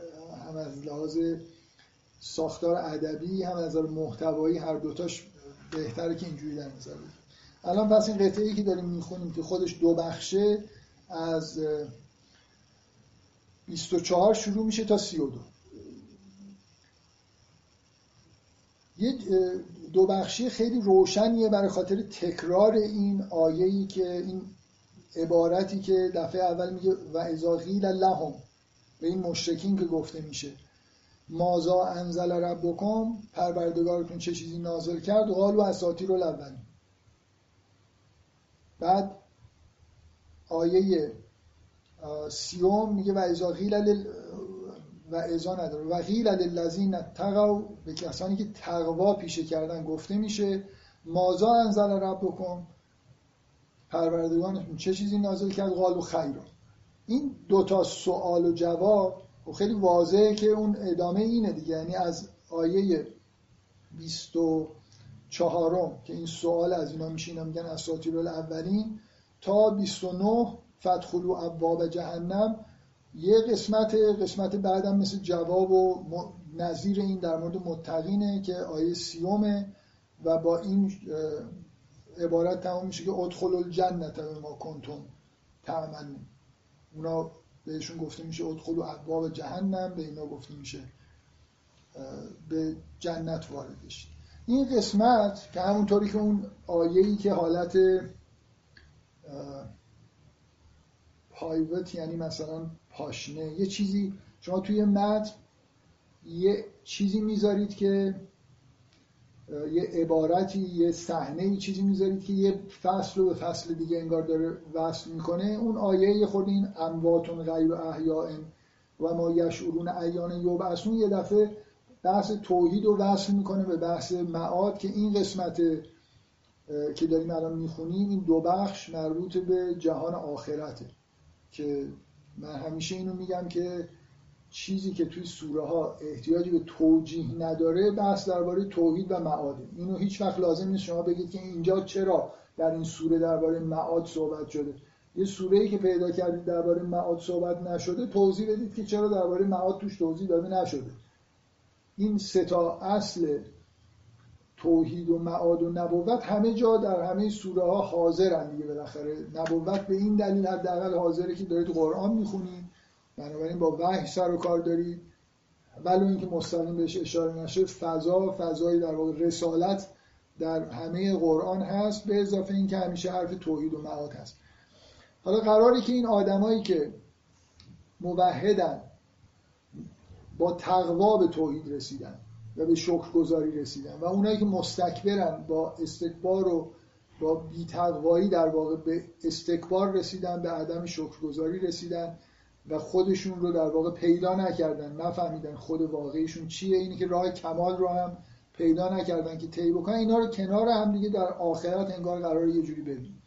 هم از لحاظ ساختار ادبی هم از محتوایی هر دوتاش بهتره که اینجوری در نظر بگیریم. الان پس این قطعه ای که داریم می‌خونیم که خودش دو بخشه از 24 شروع میشه تا 32 یه دو بخشی خیلی روشنیه برای خاطر تکرار این آیه‌ای که این عبارتی که دفعه اول میگه و اذا قیل لهم به این مشرکین که گفته میشه. مازا انزل ربکم؟ پروردگارتون چه چیزی نازل کرد؟ قالو اساطیر الاولین. بعد آیه سیوم میگه و ازا غیل و ازا نداره و غیل للذین تقوا به کسانی که تقوا پیشه کردن گفته میشه مازا انزل ربکم؟ پروردگارتون چه چیزی نازل کرد؟ قالو خیرا. این دوتا سوال و جواب و خیلی واضحه که اون ادامه اینه دیگه. یعنی از آیه 24 که این سوال از اینا میشه اینا میگن اساطیر الاولین تا 29 فتخلو ابواب جهنم. یه قسمت قسمت بعدم مثل جواب و نظیر این در مورد متقینه که آیه سیومه و با این عبارت تمام میشه که ادخل الجنت ما کنتم تعملون. اونا بهشون گفته میشه ادخل و ابواب جهنم به اینا گفته میشه به جنت وارد بشید این قسمت که همونطوری که اون آیه‌ای که حالت پایوت یعنی مثلا پاشنه یه چیزی شما توی متن یه چیزی می‌ذارید که یه عبارتی یه صحنه یه چیزی می‌ذارید که یه فصل رو به فصل دیگه انگار داره وصل می‌کنه. اون آیه یه خود این امواتون غیر احیاء و ما یشعرون ایان یبعثون یه دفعه بحث توحید رو وصل می‌کنه به بحث معاد که این قسمت که داریم الان می‌خونیم این دو بخش مربوط به جهان آخرته که من همیشه اینو میگم که چیزی که توی سوره ها احتیاجی به توجیه نداره بحث درباره توحید و معاده اینو هیچ وقت لازم نیست شما بگید که اینجا چرا در این سوره درباره معاد صحبت شده. یه سوره ای که پیدا کردید درباره معاد صحبت نشده توضیح بدید که چرا درباره معاد توش توضیح داده نشده. این سه تا اصل توحید و معاد و نبوت همه جا در همه سوره ها حاضرن دیگه بالاخره. نبوت به این دلیل حداقل حاضره که دارید قرآن می‌خونید بنابراین با وحی سر و کار دارید ولو اینکه مستقیم بهش اشاره نشه فضا فضایی در واقع رسالت در همه قرآن هست به اضافه اینکه همیشه حرف توحید و معاد هست. حالا قراری که این آدمایی که موحدن با تقوا به توحید رسیدن و به شکرگزاری رسیدن و اونایی که مستکبرن با استکبار و با بیتقوایی در واقع به استکبار رسیدن به عدم شکرگزاری رسیدن و خودشون رو در واقع پیدا نکردن نفهمیدن خود واقعیشون چیه. اینی که راه کمال رو هم پیدا نکردن که طی بکنن. اینا رو کنار هم دیگه در آخرت انگار قرار یه جوری ببینیم.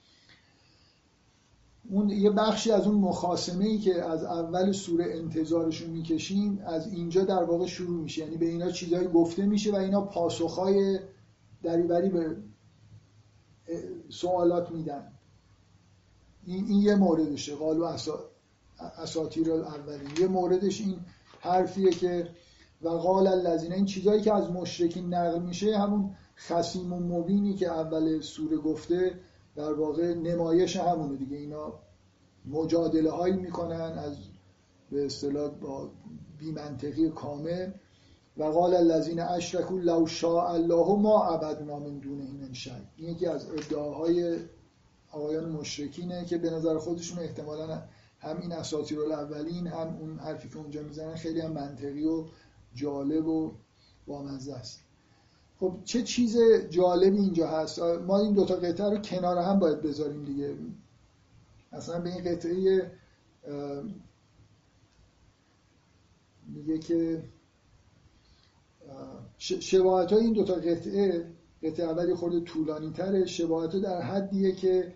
اون یه بخشی از اون مخاسمه ای که از اول سوره انتظارشون می‌کشیم از اینجا در واقع شروع میشه. یعنی به اینا چیزایی گفته میشه و اینا پاسخهای دریوری به سوالات میدن. این, این یه موردشه. قالو اسا... اساتیر الاولین یه موردش این حرفیه که و قال الذین این چیزایی که از مشرکین نقل میشه همون خسیم و مبینی که اول سوره گفته در واقع نمایش همونه دیگه. اینا مجادله هایی می‌کنن از به اصطلاح با بیمنطقی کامل. و قال الذین اشرکوا لو شاء الله ما عبدنا من دونه این یکی از ادعاهای آقایان مشرکینه که به نظر خودشون احتمالا هم این اساطیر الاولین هم اون حرفی که اونجا می‌زنن خیلی هم منطقی و جالب و بامزه است. خب چه چیز جالبی اینجا هست؟ ما این دوتا قطعه رو کنار هم باید بذاریم دیگه. اصلا به این قطعه میگه که شباهت های این دوتا قطعه قطعه اولی خورده طولانی تره شباهت در حدیه که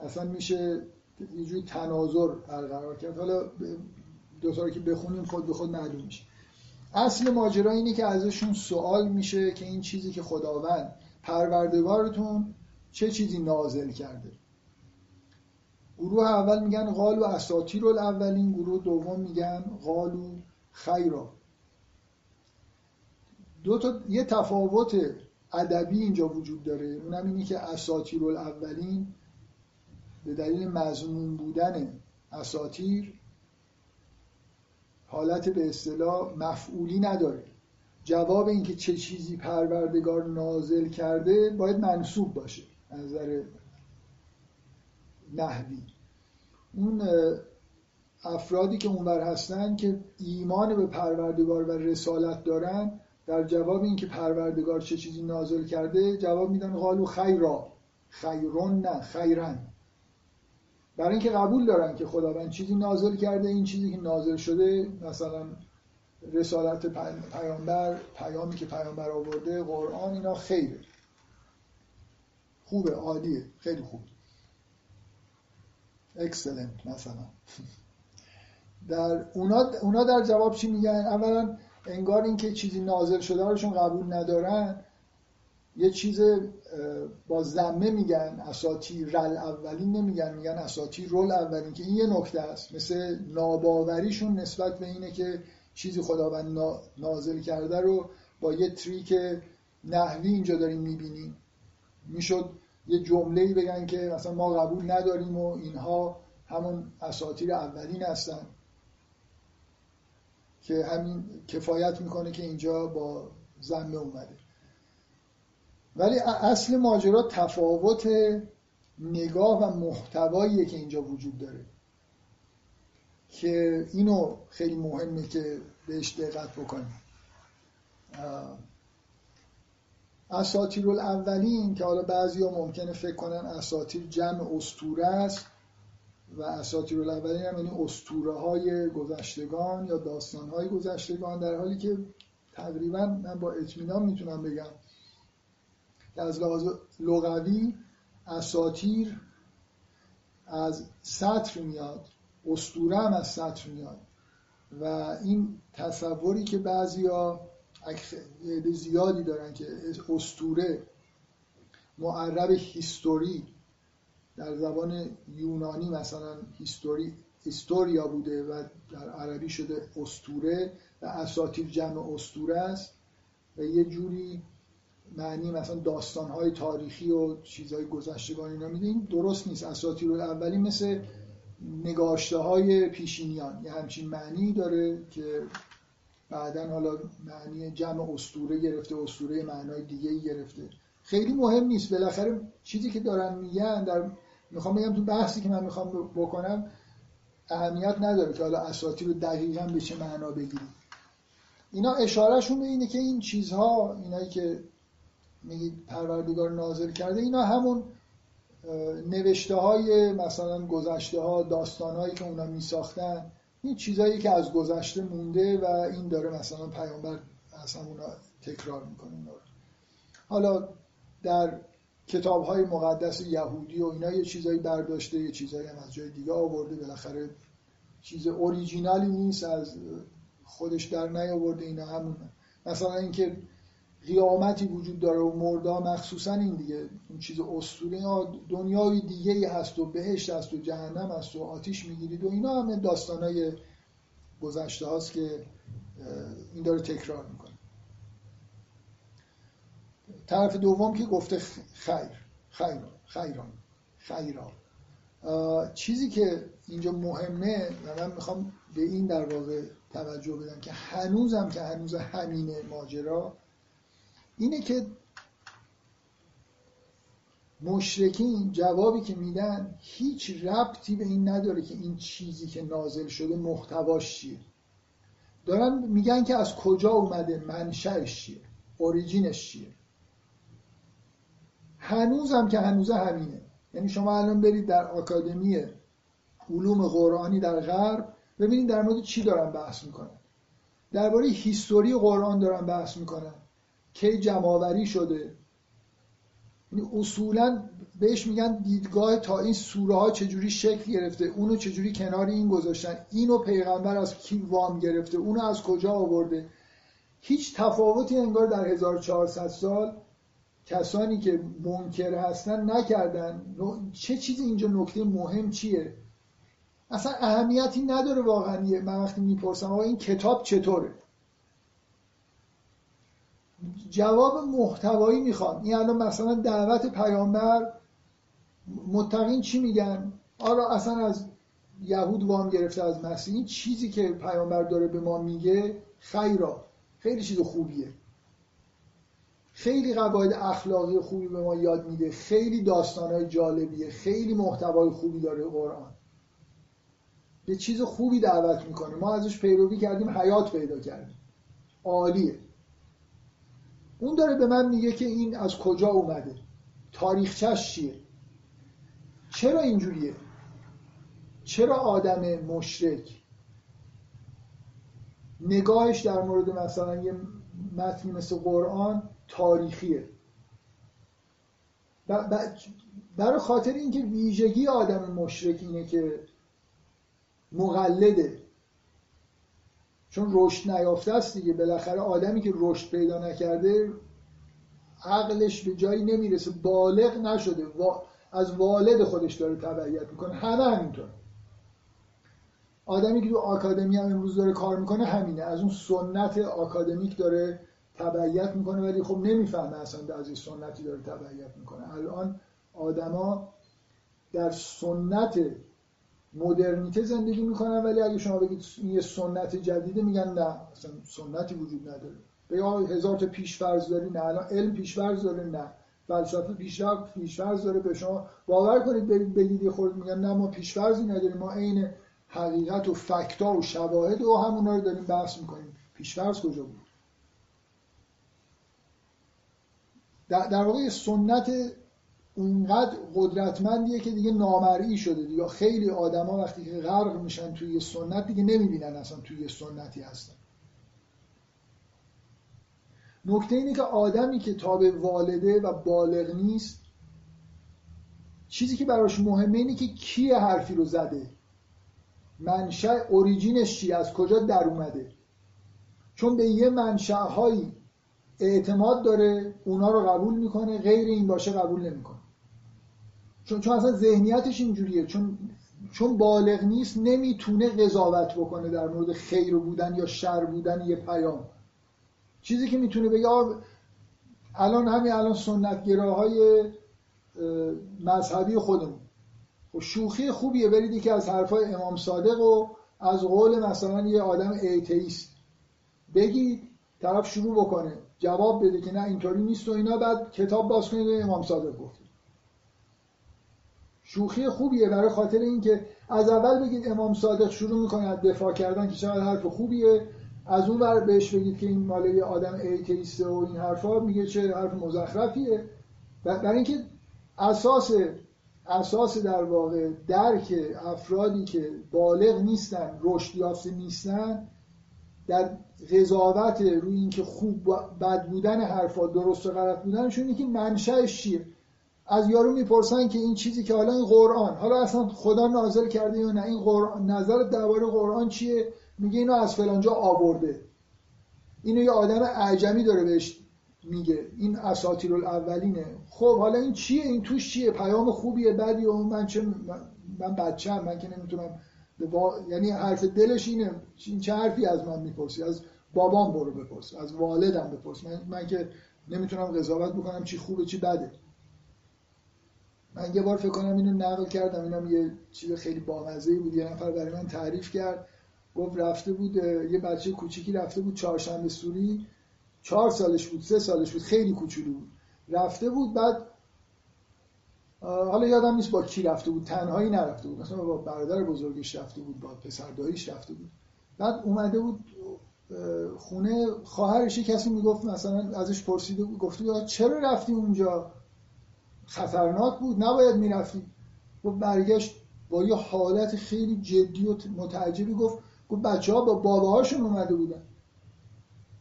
اصلا میشه یه جوری تناظر برقرار کرد. حالا دوتا رو که بخونیم خود به خود معلوم میشه. اصل ماجرا اینه که ازشون سوال میشه که این چیزی که خداوند پروردگارتون چه چیزی نازل کرده. گروه اول میگن قالو اساطیر الاولین گروه دوم میگن قالو خیرا دو تا یه تفاوت ادبی اینجا وجود داره. اونم اینه که اساطیر الاولین به دلیل مضمون بودن اساطیر حالت به اصطلاح مفعولی نداره. جواب اینکه چه چیزی پروردگار نازل کرده باید منصوب باشه. نظر نحوی. اون افرادی که اونور هستن که ایمان به پروردگار و رسالت دارن در جواب اینکه پروردگار چه چیزی نازل کرده جواب میدن قالو خیرا. خیرون نه خیرن. برای اینکه قبول دارن که خداوند چیزی نازل کرده این چیزی که نازل شده مثلا رسالت پیامبر پیامی که پیامبر آورده قرآن اینا خیره. خوبه عالیه خیلی خوب. اکسلنت مثلا. در اونا, اونا در جواب چی میگن؟ اولا انگار اینکه چیزی نازل شده روشون قبول ندارن یه چیز با زمه میگن اساتی رل اولین نمیگن میگن اساتی رول اولین که این یه نکته است. مثل ناباوریشون نسبت به اینه که چیزی خداوند نازل کرده رو با یه تریک نحوی اینجا داریم می‌بینیم. می‌شد یه جمله بگن که مثلا ما قبول نداریم و اینها همون اساتیر اولین هستن. که همین کفایت می‌کنه که اینجا با زمه اومده. ولی اصل ماجرا تفاوت نگاه و محتواییه که اینجا وجود داره. که اینو خیلی مهمه که بهش دقت بکنیم. اساتیر الاولین که حالا بعضی ها ممکنه فکر کنن اساتیر جمع استوره است و اساتیر الاولین هم یعنی استوره های گذشتگان یا داستان های گذشتگان در حالی که تقریبا من با اطمینان می‌تونم بگم از لحاظ لغوی اساتیر از سطر میاد استوره هم از سطر میاد. و این تصوری که بعضیا زیادی دارن که استوره معرب هیستوری در زبان یونانی مثلا هیستوری هیستوریا بوده و در عربی شده استوره و اساتیر جمع استوره است. و یه جوری معنی مثلا داستانهای تاریخی و چیزهای گذشتگان اینا میده درست نیست. اساتیر اولی مثل نگاشته های پیشینیان. یه همچین معنی داره که بعدا حالا معنی جمع استوره گرفته استوره معنای دیگه گرفته. خیلی مهم نیست. بالاخره چیزی که دارن میگن در می‌خوام بگم تو بحثی که من می‌خوام بکنم اهمیت نداره که حالا اساطیر رو دقیقا به چه معنا بگیریم اینا اشارهشون به اینه که این چیزها اینایی که میگید پروردگار نازل کرده اینا همون نوشته های مثلا گذشته ها داستان هایی که اونا می ساختن این چیزهایی که از گذشته مونده و این داره مثلا پیامبر اصلا اونا تکرار می‌کنه حالا در کتاب های مقدس یهودی و اینا یه چیزایی برداشته یه چیزایی هم از جای دیگه آورده بالاخره چیز اوریجینالی نیست از خودش در نیاورده اینا همون مثلا اینکه قیامتی وجود داره و مردا مخصوصا این دیگه این چیز اسطوره دنیای دیگه ای هست و بهشت هست و جهنم هست و آتیش می‌گیرید و اینا همه داستانای گذشته هاست که این داره تکرار می‌کنه. طرف دوم که گفته خیر خیر خیران خیران. چیزی که اینجا مهمه و من می‌خوام به این در واقع توجه بدم که هنوزم که هنوز همینه ماجرا اینه که مشرکین جوابی که میدن هیچ ربطی به این نداره که این چیزی که نازل شده محتواش چیه. دارن میگن که از کجا اومده منشأش چیه اوریجینش چیه. هنوزم که هنوز همینه. یعنی شما الان برید در آکادمی علوم قرآنی در غرب ببینید در مورد چی دارن بحث می‌کنن. درباره هیستوری قرآن دارن بحث می‌کنن. کی جمعآوری شده. یعنی اصولا بهش میگن دیدگاه تا این سوره ها چجوری شکل گرفته اونو چجوری کنار این گذاشتن اینو پیغمبر از کی وام گرفته اونو از کجا آورده. هیچ تفاوتی انگار در 1400 سال کسانی که منکر هستن نکردن. چه چیزی اینجا نکته مهم چیه؟ اصلا اهمیتی نداره واقعا. من وقتی می‌پرسم آقا این کتاب چطوره؟ جواب محتوایی می‌خوام این الان مثلا دعوت پیامبر متقین چی میگن؟ آرا اصلا از یهود وام گرفته از مسیح. این چیزی که پیامبر داره به ما میگه خیرا. خیلی چیز خوبیه. خیلی قواعد اخلاقی خوبی به ما یاد میده. خیلی داستانهای جالبیه. خیلی محتوای خوبی داره قرآن. به چیز خوبی دعوت می‌کنه. ما ازش پیروی کردیم حیات پیدا کردیم. عالیه. اون داره به من میگه که این از کجا اومده. تاریخچش چیه؟ چرا اینجوریه؟ چرا آدم مشرک؟ نگاهش در مورد مثلا یه متنی مثل قرآن تاریخیه. برای خاطر اینکه ویژگی آدم مشرک اینه که مقلده. چون رشد نیافته است دیگه بالاخره آدمی که رشد پیدا نکرده عقلش به جایی نمی‌رسه بالغ نشده از والد خودش داره تبعیت می‌کنه همه همینطور. آدمی که تو آکادمی هم امروز داره کار می‌کنه همینه از اون سنت آکادمیک داره تبعیت می‌کنه ولی خب نمی‌فهمه اصلا از این سنتی داره تبعیت می‌کنه. الان آدما در سنت مدرنیته زندگی می‌کنن ولی اگه شما بگید یه سنت جدیده میگن نه اصلا سنتی وجود نداره. به هزار تا پیشفرض داری نه الان علم پیشفرض داره نه. فلسفه پیشرفت پیشفرض داره به شما باور کنید بگید خود میگن نه ما پیشفرضی نداریم ما عین حقیقت و فکتا و شواهد و همونا رو داریم بحث می‌کنیم. پیشفرض کجا بود؟ در واقع سنت اونقدر قدرتمندیه که دیگه نامرئی شده دیگه. خیلی آدما وقتی که غرق میشن توی سنت دیگه نمی‌بینن اصلا توی سنتی هستن. نکته اینه که آدمی که تابع والده و بالغ نیست چیزی که براش مهمه اینه که کی حرفی رو زده؟ منشأ اوریجینش چی؟ از کجا در اومده؟ چون به یه منشأهایی اعتماد داره اونا رو قبول می‌کنه غیر این باشه قبول نمی‌کنه. چون چون اصلا ذهنیتش اینجوریه. چون چون بالغ نیست نمی‌تونه قضاوت بکنه در مورد خیر بودن یا شر بودن یه پیام. چیزی که می‌تونه بگه الان همین الان سنتگراهای مذهبی خودمون. خب شوخی خوبیه برید که از حرفای امام صادق و از قول مثلا یه آدم ایتیست بگید طرف شروع بکنه. جواب بده که نه اینطوری نیست و اینا بعد کتاب باز کنید امام صادق گفت شوخی خوبیه برای خاطر اینکه از اول بگید امام صادق شروع می‌کنه از دفاع کردن که چقدر حرف خوبیه. از اون ور بهش بگید که این مال یه آدم ایتیسته و این حرفا میگه چه حرف مزخرفیه. برای اینکه اساس اساس در واقع درک افرادی که بالغ نیستن رشد یافته نیستن در قضاوت روی اینکه خوب بد بودن حرفا درست و غلط بودنشون اینه که منشأش چیه؟ از یارو می‌پرسن که این چیزی که حالا این قرآن حالا اصلا خدا نازل کرده یا نه این قرآن نظر درباره قرآن چیه؟ میگه اینو از فلانجا آورده. اینو یه آدم اعجمی داره بهش میگه. این اساطیر الاولینه خب حالا این چیه؟ این توش چیه؟ پیام خوبیه بدی و من چه من بچم من که نمی‌تونم یعنی حرف دلش اینه. این چه حرفی از من می‌پرسی؟ از بابام برو بپرس از والدم بپرس. من, من که نمی‌تونم قضاوت بکنم چی خوبه چی بده. من یه بار فکر کنم اینو نقل کردم اینم یه چیز خیلی بامزه بود. یه نفر برای من تعریف کرد گفت رفته بود یه بچه کوچیکی رفته بود چهارشنبه سوری. چهار سالش بود سه سالش بود خیلی کوچولو بود. رفته بود بعد حالا یادم نیست با کی رفته بود تنهایی نرفته بود. مثلا با برادر بزرگش رفته بود با پسر داییش رفته بود. بعد اومده بود خونه خواهرش کسی می‌گفت مثلا ازش پرسیده بود گفته بود چرا رفتی اونجا؟ خطرناک بود نباید می‌رفتی و برگشت با یه حالت خیلی جدی و متعجبی گفت گفت بچه ها با باباهاشون اومده بودن.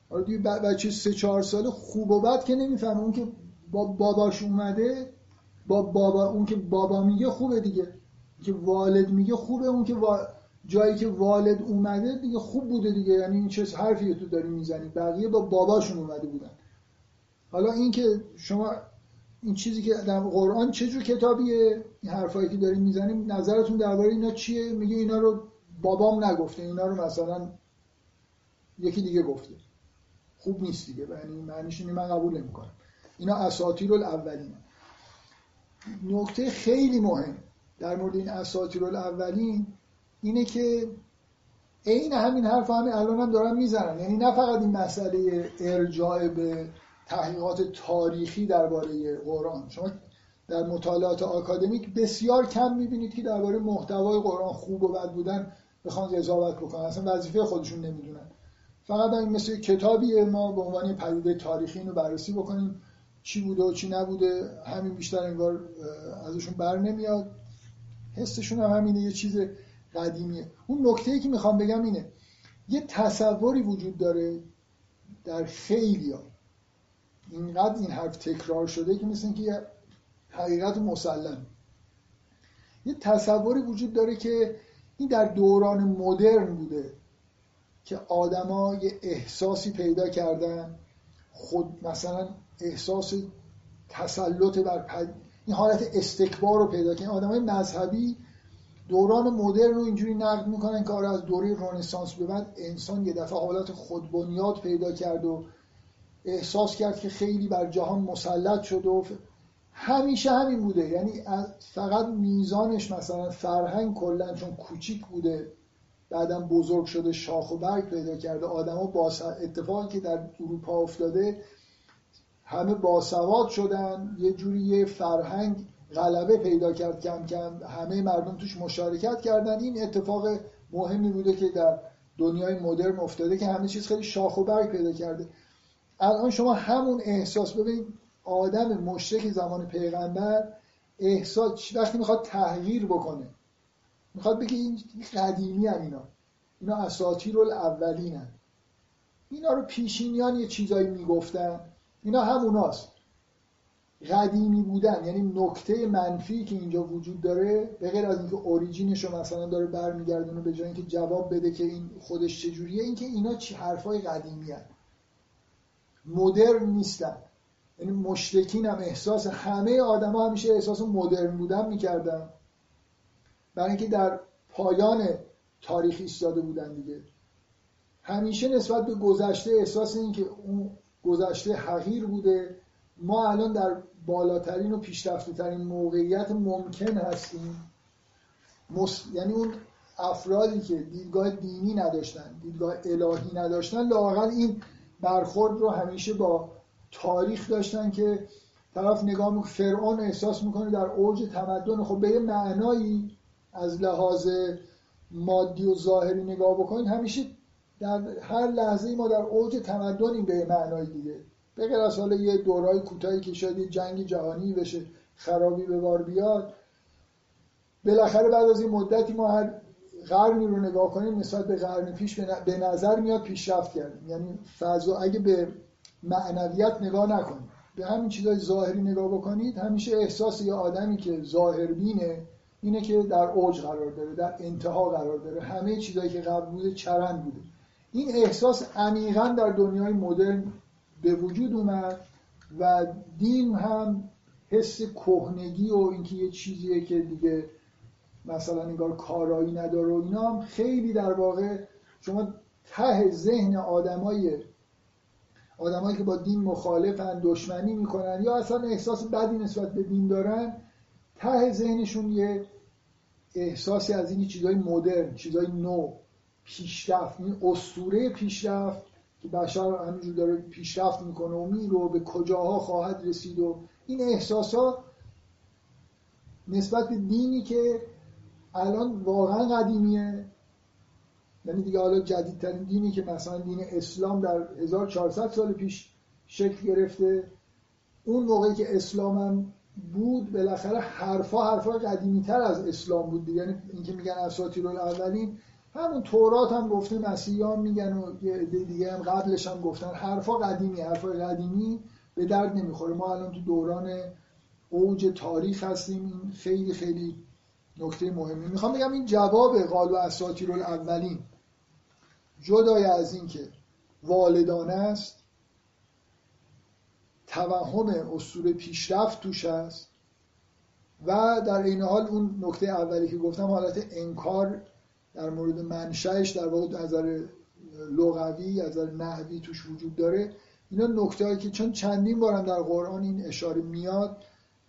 حالا دیگه بچه سه چهار ساله خوب و بد که نمی‌فهمه. اون که با باباش اومده با بابا اون که بابا میگه خوبه دیگه. که والد میگه خوبه اون که جایی که والد اومده دیگه خوب بوده دیگه. یعنی این چه حرفی تو داری می‌زنی؟ بقیه با باباشون اومده بودن. حالا این که شما این چیزی که در قرآن چه جور کتابیه؟ این حرفایی که داریم می‌زنیم نظرتون درباره اینا چیه؟ میگه اینا رو بابام نگفته اینا رو مثلا یکی دیگه گفته. خوب نیست دیگه یعنی معنیش اینه من قبول نمی‌کنم. اینا اساطیر الاولین نکته خیلی مهم در مورد این اساطیر الاولین اینه که عین همین حرف همین الان هم دارن می‌زنن. یعنی نه فقط این مسئله ارجاع به تحقیقات تاریخی درباره قرآن. شما در مطالعات آکادمیک بسیار کم می‌بینید که درباره محتوای قرآن خوب و بد بودن بخوان قضاوت بکنن. اصلا وظیفه خودشون نمی‌دونن. فقط این مثل کتابی ما به عنوان پدیده تاریخی اینو بررسی بکنیم. چی بوده و چی نبوده همین بیشتر انگار ازشون بر نمیاد. حسشون هم همینه یه چیز قدیمیه. اون نکته که می‌خوام بگم اینه یه تصوری وجود داره در خیلی ها اینقدر این حرف تکرار شده که مثل که حقیقت مسلم. یه تصوری وجود داره که این در دوران مدرن بوده که آدما یه احساسی پیدا کردن. خود مثلا احساس تسلط بر پد... این حالت استکبار رو پیدا کردن. آدمای مذهبی دوران مدرن رو اینجوری نقد می‌کنن که آره از دوره رنسانس به بعد انسان یه دفعه حالت خودبنیاد پیدا کرد و احساس کرد که خیلی بر جهان مسلط شد و همیشه همین بوده. یعنی فقط میزانش مثلا فرهنگ کلا چون کوچیک بوده بعدم بزرگ شده شاخ و برگ پیدا کرده آدما با اتفاقی که در اروپا افتاده همه باسواد شدن یه جوری یه فرهنگ غلبه پیدا کرد کم کم همه مردم توش مشارکت کردن. این اتفاق مهمی بوده که در دنیای مدرن افتاده که همه چیز خیلی شاخ و برگ پیدا کرده. الان شما همون احساس ببینید آدم مشرک زمان پیغمبر احساس وقتی می‌خواد تغییر بکنه. می‌خواد بگه این قدیمی هم اینا. اینا اساطیر الاولین هم. اینا رو پیشینیان یه چیزایی می‌گفتن. اینا هموناست. قدیمی بودن یعنی نکته منفی که اینجا وجود داره به غیر از اینکه اوریجینش رو مثلا داره برمیگردونه به جای اینکه جواب بده که این خودش چجوریه اینکه اینا چی حرفای قدیمی هن. مدرن نیستن. یعنی مشرکین هم احساس همه آدما همیشه احساس مدرن بودن می‌کردن. برای اینکه در پایان تاریخ ایستاده بودن دیگه. همیشه نسبت به گذشته احساس این که اون گذشته حقیر بوده. ما الان در بالاترین و پیشرفته ترین موقعیت ممکن هستیم. یعنی اون افرادی که دیدگاه دینی نداشتن دیدگاه الهی نداشتن لاقل این برخورد رو همیشه با تاریخ داشتن که طرف نگاه می‌کنه فرعون احساس می‌کنه در اوج تمدن. خب به یه معنایی از لحاظ مادی و ظاهری نگاه بکنید همیشه در هر لحظه ما در اوج تمدنیم به معنای دیگه. به غیر از حالا یه دورای کوتاهی که شاید یه جنگ جهانی بشه خرابی به بار بیاد. بالاخره بعد از این مدتی ما هر قرنی رو نگاه کنیم نسبت به قرن پیش به نظر میاد پیشرفت کردیم. یعنی فضا اگه به معنویت نگاه نکنید به همین چیزای ظاهری نگاه بکنید همیشه احساس یه آدمی که ظاهربینه اینه که در اوج قرار داره در انتها قرار داره. همه چیزایی که قبل بوده چرند بوده. این احساس عمیقا در دنیای مدرن به وجود اومد و دین هم حس کهنگی و اینکه یه چیزیه که دیگه مثلا انگار کارایی نداره و اینا هم خیلی در واقع شما ته ذهن آدمای آدمایی که با دین مخالفن دشمنی می‌کنن یا اصلا احساس بدی نسبت به دین دارن ته ذهنشون یه احساسی از این چیزای مدرن چیزای نو پیشرفت این اسطوره پیشرفت که بشر همینجور داره پیشرفت می‌کنه و میرو به کجاها خواهد رسید و این احساسات نسبت به دینی که الان واقعا قدیمیه. یعنی دیگه حالا جدیدترین دینی که مثلا دین اسلام در 1400 سال پیش شکل گرفته اون موقعی که اسلام هم بود بالاخره حرفا حرفا قدیمی تر از اسلام بود یعنی اینکه میگن اساطیر الاولین همون تورات هم گفته مسیحیان میگن و دیگه هم قبلش هم گفتن. حرفا قدیمی حرفا قدیمی به درد نمی‌خوره. ما الان تو دوران اوج تاریخ هستیم. این خیلی خیلی نکته مهمی. می‌خوام بگم این جواب قال و اساطیر الاولین جدای از این که والدانه است توهم اصول پیشرفت توش است و در این حال اون نکته اولی که گفتم حالت انکار در مورد منشأش در واقع نظر لغوی از نظر نحوی توش وجود داره. اینا نکته هایی که چون چندین بارم در قرآن این اشاره میاد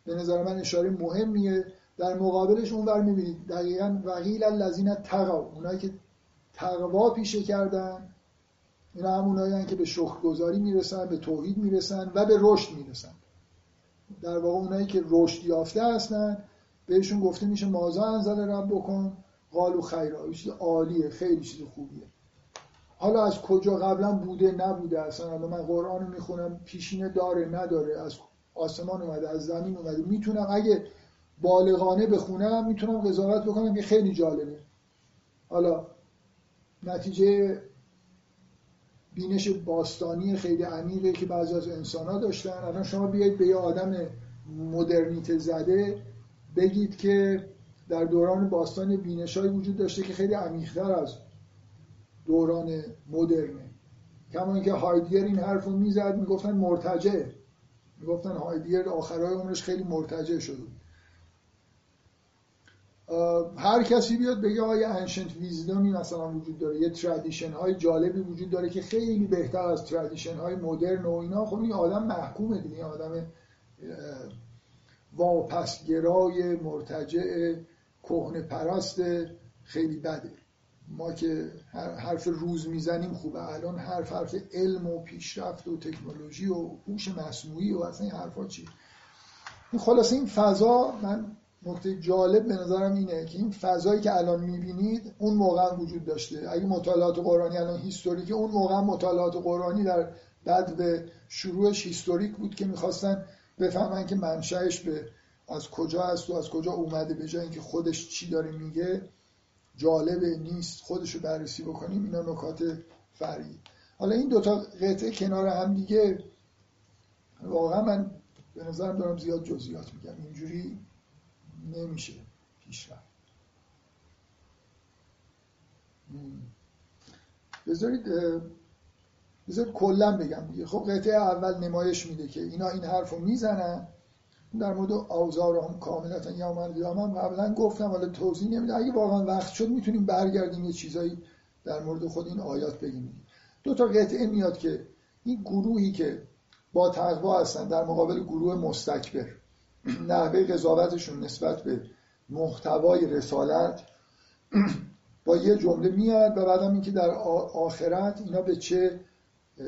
به نظر من اشاره مهمیه. در مقابلش اون ور می‌بینید دقیقا وقیل الذین تقوا اونایی که تقوا پیشه کردن اینا همونایی که به شکرگزاری می‌رسن به توحید می‌رسن و به رشد می‌رسن. در واقع اونایی که رشد یافته هستن بهشون گفته میشه مازا انزل رب بکن قالو خیرا چیز عالیه خیلی چیز خوبیه. حالا از کجا قبلا بوده نبوده؟ اصلا حالا من قرآن رو می‌خونم پیشینه داره نداره. از آسمان اومده از زمین اومده. می‌تونم اگه بالغانه بخونم می‌تونم قضاوت بکنم که خیلی جالبه. حالا نتیجه بینش باستانی خیلی عمیقه که بعضی از انسان ها داشتن. الان شما بیاید به یه آدم مدرنیته زده بگید که در دوران باستان بینش وجود داشته که خیلی عمیقتر از دوران مدرنه. کما اینکه هایدگر این حرف رو می‌زد می‌گفتن مرتجع. می‌گفتن هایدگر آخرهای عمرش خیلی مرتجع شده هر کسی بیاد بگه آیا انشنت ویزدمی مثلا وجود داره یه تردیشن های جالبی وجود داره که خیلی بهتر از تردیشن های مدرن و اینا. خب این آدم محکومه دیگه آدم واپسگرای مرتجع کهنه پرست خیلی بده. ما که حرف روز می‌زنیم خوبه. الان حرف حرف علم و پیشرفت و تکنولوژی و هوش مصنوعی و اصلا این حرفا چی؟ خلاصه این فضا من نکته جالب به نظرم اینه که این فضایی که الان می‌بینید اون موقع وجود داشته. اگه مطالعات قرآنی الان هیستوریک اون موقع مطالعات قرآنی در بعد به شروعش هیستوریک بود که می‌خواستن بفهمن که منشأش به از کجا است و از کجا اومده به جای اینکه خودش چی داره میگه جالبه نیست. خودش رو بررسی بکنیم. اینا نکات فرعی. حالا این دوتا قطعه کنار هم دیگه واقعا من به نظرم دارم زیاد جزئیات میگم. اینجوری نمیشه پیشرفت. بذارید بذارید کلا بگم دیگه. خب قطعه اول نمایش میده که اینا این حرف رو می‌زنن. در مورد آوزار هم کاملتا یا من هم قبلا گفتم حالا توضیح نمیده. اگه واقعا وقت شد می‌تونیم برگردیم یه چیزایی در مورد خود این آیات بگیم. دو تا قطعه میاد که این گروهی که با تقوا هستن در مقابل گروه مستکبر. نحوه قضاوتشون نسبت به محتوای رسالت با یه جمله میاد و بعدم اینکه در آخرت اینا به چه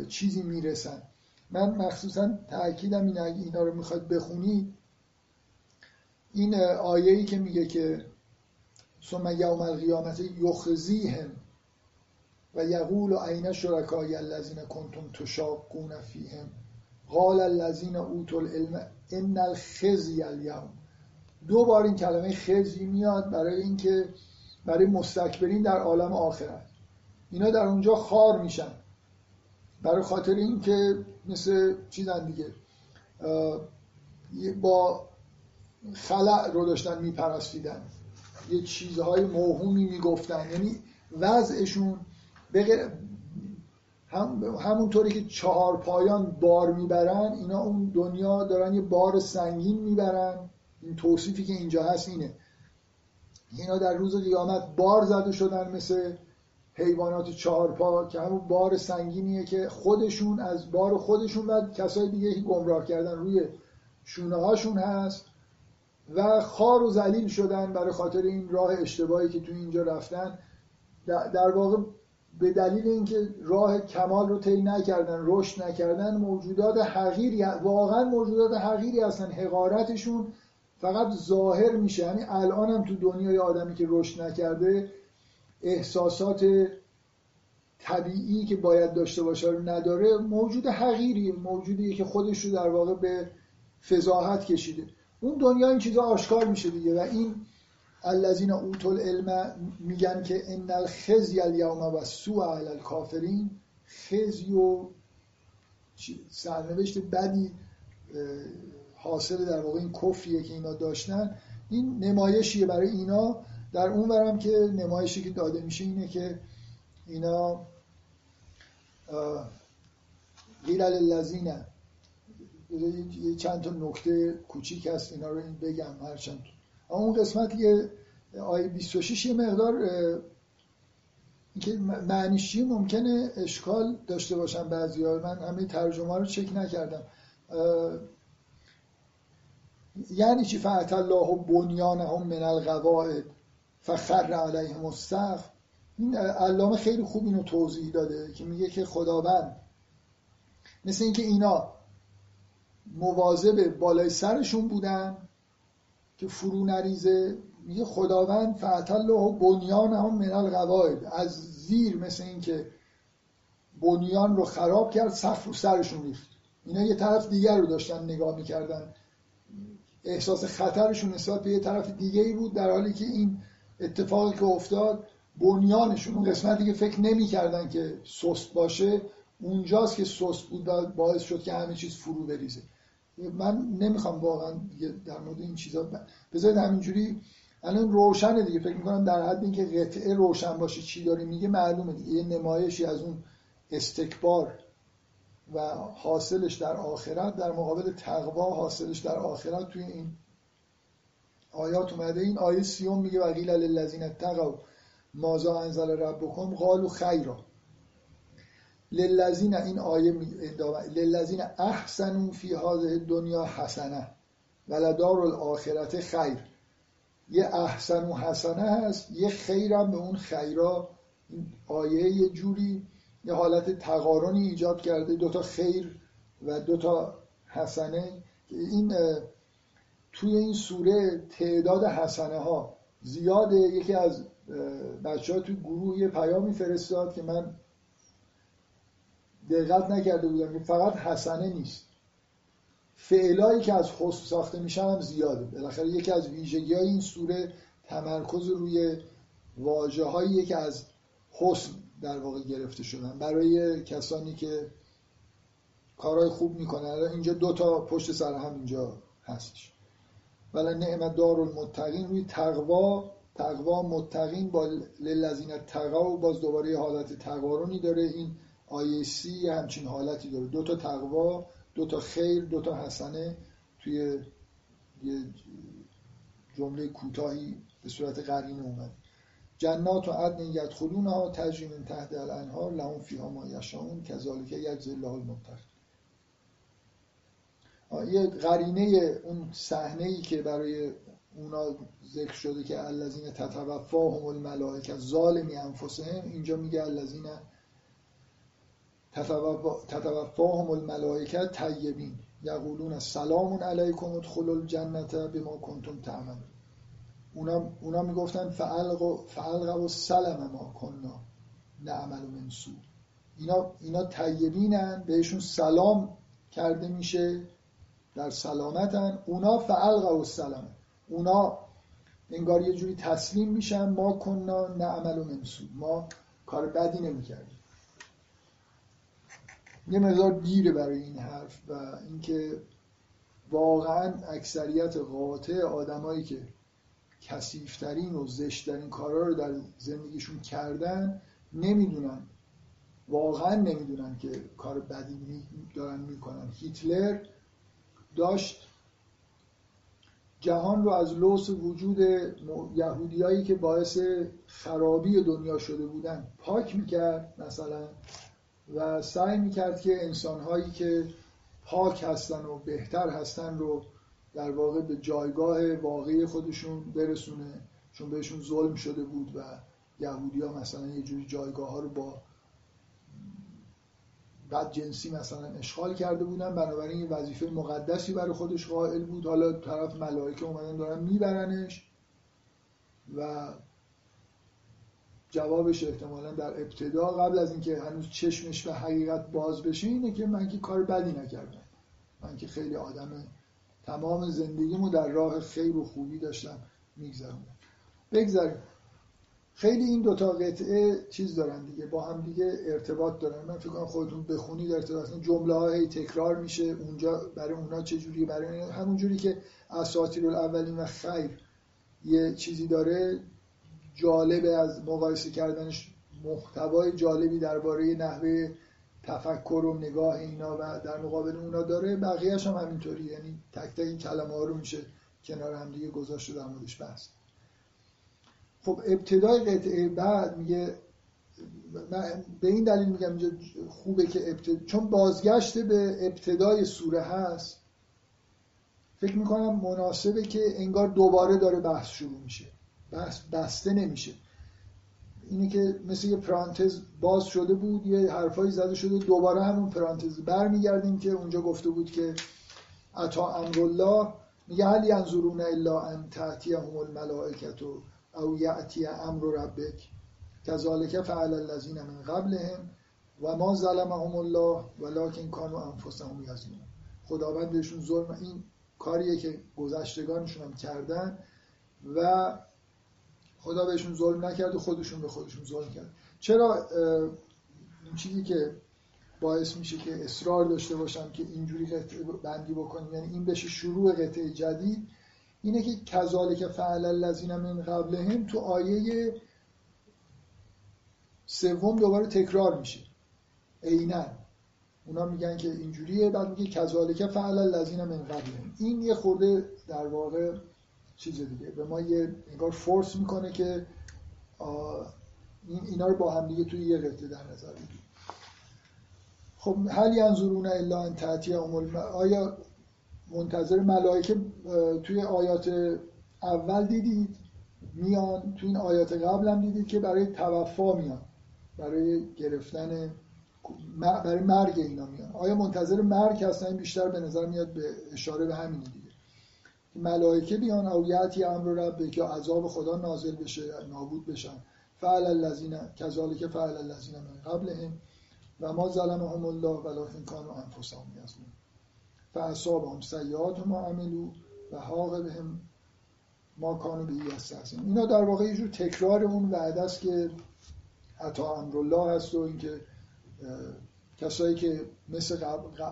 چیزی می‌رسن. من مخصوصا تاکیدم این اگه اینا رو می‌خواد بخونید این آیه ای که میگه که ثم یوم القیامت یخزیهم و یقول عین شرکای الذین کنتم تشاقون فیهم. قال الذین اوتوا العلم ان الخزی الیوم. دو بار این کلمه خزی میاد برای اینکه برای مستکبرین در عالم آخرت اینا در اونجا خار میشن. برای خاطر اینکه مثل چیزن دیگه. با خلع رو داشتن میپرستیدن. یه چیزهای موهومی می‌گفتن. یعنی وضعشون هم همونطوری که چهار پایان بار می‌برن اینا اون دنیا دارن یه بار سنگین می‌برن. این توصیفی که اینجا هست اینه. اینا در روز قیامت بار زده شدن مثل حیوانات چهار پا که همون بار سنگینیه که خودشون از بار خودشون و کسای دیگه گمراه کردن. روی شونه هاشون هست و خار و ذلیل شدن برای خاطر این راه اشتباهی که تو اینجا رفتن. در واقع به دلیل اینکه راه کمال رو طی نکردن رشد نکردن موجودات حقیری واقعا موجودات حقیری هستن حقارتشون فقط ظاهر میشه. یعنی الان هم تو دنیای آدمی که رشد نکرده احساسات طبیعی که باید داشته باشه رو نداره موجود حقیری موجودی که خودش رو در واقع به فضاحت کشیده. اون دنیا این چیزا آشکار میشه دیگه و این الذین اوتوا العلم میگن که ان الخزی الیوم و سوء علی الکافرین خزی و سرنوشت بدی حاصل در واقع این کفریه که اینا داشتن. این نمایشیه برای اینا. در اون برم که نمایشی که داده میشه اینه که اینا قیل للذین. چند تا نکته کوچیک هست اینا رو بگم هرچند اون قسمت که آیه 26 یه مقدار که معنیش ممکنه اشکال داشته باشن بعضی ها. من همه ترجمه رو چک نکردم. یعنی چی؟ فعت الله بنیانهم من القواعد فخر علیهم السقف. این علامه خیلی خوب اینو توضیح داده که میگه که خداوند مثل اینکه اینا مواظب بالای سرشون بودن که فرو نریزه میگه خداوند فعتل و بنیان هم من القواعد از زیر مثل اینکه بنیان رو خراب کرد سقف رو سرشون ریخت. اینا یه طرف دیگر رو داشتن نگاه می‌کردن. احساس خطرشون نسبت به یه طرف دیگه ای بود در حالی که این اتفاقی که افتاد بنیانشون اون قسمتی که فکر نمی‌کردن که سست باشه اونجاست که سست بود و باعث شد که همه چیز فرو بریزه. من نمی‌خوام واقعا در مورد این چیزا بذارید همینجوری الان روشنه دیگه. فکر می‌کنم در حد اینکه قطعه روشن باشه چی داره میگه معلومه دیگه. یه نمایشی از اون استکبار و حاصلش در آخرت در مقابل تقوا حاصلش در آخرت توی این آیات اومده. این آیه سیوم میگه وقیل للذین اتقوا مازا انزل ربکم؟ قالوا خیرا. للذین این آیه للذین احسنوا فی هذه دنیا حسنه ولدار الاخرت خیر. یه احسن و حسنه هست یه خیرم به اون خیرا. این آیه یه جوری یه حالت تقارنی ایجاد کرده دوتا خیر و دوتا حسنه. این توی این سوره تعداد حسنه ها زیاده. یکی از بچه ها توی گروه یه پیامی فرستاد که من دقت نکرده بودم که فقط حسنه نیست. فعلایی که از حسن ساخته میشن هم زیاده. بالاخره یکی از ویژگی های این سوره تمرکز روی واجه که از حسن در واقع گرفته شدن. برای کسانی که کارهای خوب می‌کنن اینجا دو تا پشت سر هم اینجا هستش. ولی نعمت دار المتقین روی تقوا تقوا متقین با للذین تقوا باز دوباره حالت تقارنی داره. این آیه سی همچین حالتی داره. دو تا تقوا دو تا خیر دو تا حسنه توی یه جمله کوتاهی به صورت قرینه اومد. جنات و عدن یدخلونها تجری من تحت الانهار لهم فیها ما یشاءون کذالک یجزی الله المتقین یه قرینه اون صحنه ای که برای اونا ذکر شده که الذین تتوفاهم الملائکه ظالمی انفسهم اینجا میگه الذین تتوفاهم الملائکه طیبین. یقولون سلام علیکم ادخلوا الجنه بما کنتم تعملون اونا, اونا می‌گفتن فعلق و سلم ما کننا نعمل و منسو اینا, اینا طیبینن بهشون سلام کرده میشه در سلامتن. اونا فعلق و سلام اونا انگار یه جوری تسلیم میشن ما کننا نعمل و منسو ما کار بدی نمی‌کردیم. یه مقدار دیره برای این حرف و اینکه واقعا اکثریت قاطع آدمایی که کسیفترین و زشتترین کارا رو در زندگیشون کردن نمی‌دونن. واقعا نمی‌دونن که کار بدی دارن می‌کنن. هیتلر داشت جهان رو از لوس وجود یهودیایی که باعث خرابی دنیا شده بودن پاک می‌کرد مثلا و سعی می‌کرد که انسانهایی که پاک هستن و بهتر هستن رو در واقع به جایگاه واقعی خودشون برسونه. چون بهشون ظلم شده بود و یهودی ها مثلا یه جوری جایگاه ها رو با بد جنسی مثلا اشغال کرده بودن. بنابراین وظیفه مقدسی برای خودش قائل بود. حالا طرف ملائکه اومدن دارن میبرنش و جوابش احتمالا در ابتدا قبل از اینکه هنوز چشمش به حقیقت باز بشه اینه که من که کار بدی نکردم. من که خیلی آدم تمام زندگیمو در راه خیر و خوبی داشتم میگذرم بگذاریم. خیلی این دوتا قطعه چیز دارن دیگه با هم دیگه ارتباط دارن. من فکر کنم خودتون بخونید ارتباط. جمله های تکرار میشه. اونجا برای اونا چه جوری برای همون جوری که اساطیر الاولین و خیر یه چیزی داره جالبه از مقایسه کردنش محتوای جالبی درباره نحوه تفکر و نگاه اینا و در مقابل اونا داره. بقیهش هم همینطوری. یعنی تک تک کلمه ها رو میشه کنار هم دیگه گذاشت در موردش بحث. خب ابتدای قطعه بعد میگه من به این دلیل میگم اینجا خوبه که ابتدا چون بازگشت به ابتدای سوره هست فکر می‌کنم مناسبه که انگار دوباره داره بحث شروع میشه. بسته نمیشه. اینه که مثل یه پرانتز باز شده بود یه حرفایی زده شده دوباره همون پرانتز برمیگردیم که اونجا گفته بود که عطا امرالله میگه هل ینظرون الا ان هم الملائکت او یعتی امر ربک. کذالک فعل الذین من قبلهم و ما ظلمهم الله ولکن کانوا انفسهم یظلمون. خداوند بهشون ظلم این کاریه که گذشتگانشون هم کردن و خدا بهشون ظلم نکرد و خودشون به خودشون ظلم کرد چرا این چیزی که باعث میشه که اصرار داشته باشم که اینجوری قطعه بندی بکنیم یعنی این بشه شروع قطعه جدید اینه که کذالک فعل الذین من قبلهم تو آیه سوم دوباره تکرار میشه. عینا. اونا میگن که اینجوریه بعد میگه کذالک فعل الذین من قبلهم. این یه خورده در واقع چیز دیگه. به ما یه انگار فورس می‌کنه که این اینا رو با هم دیگه توی یه قطعه در نظر بگیریم. خب هل ینظرون الا ان تاتی آیا منتظر ملائکه توی آیات اول دیدید؟ میان توی این آیات قبل هم دیدید که برای توفا میان برای گرفتن برای مرگ اینا میان. آیا منتظر مرگ هستن؟ بیشتر به نظر میاد به اشاره به همین دیگه. ملائکه بیان او یاتی امر رب که عذاب خدا نازل بشه نابود بشن. فعل الذین کذالک فعل الذین من قبلهم و ما ظلمهم الله ولکن كانوا انفسهم یظلمون. فاصابهم سیئات ما عملوا و حاق بهم ما کانوا به یستهزئون اینا در واقع یه جور تکرار اون وعده است که عطا امرالله هست و اینکه کسایی که مثل قبل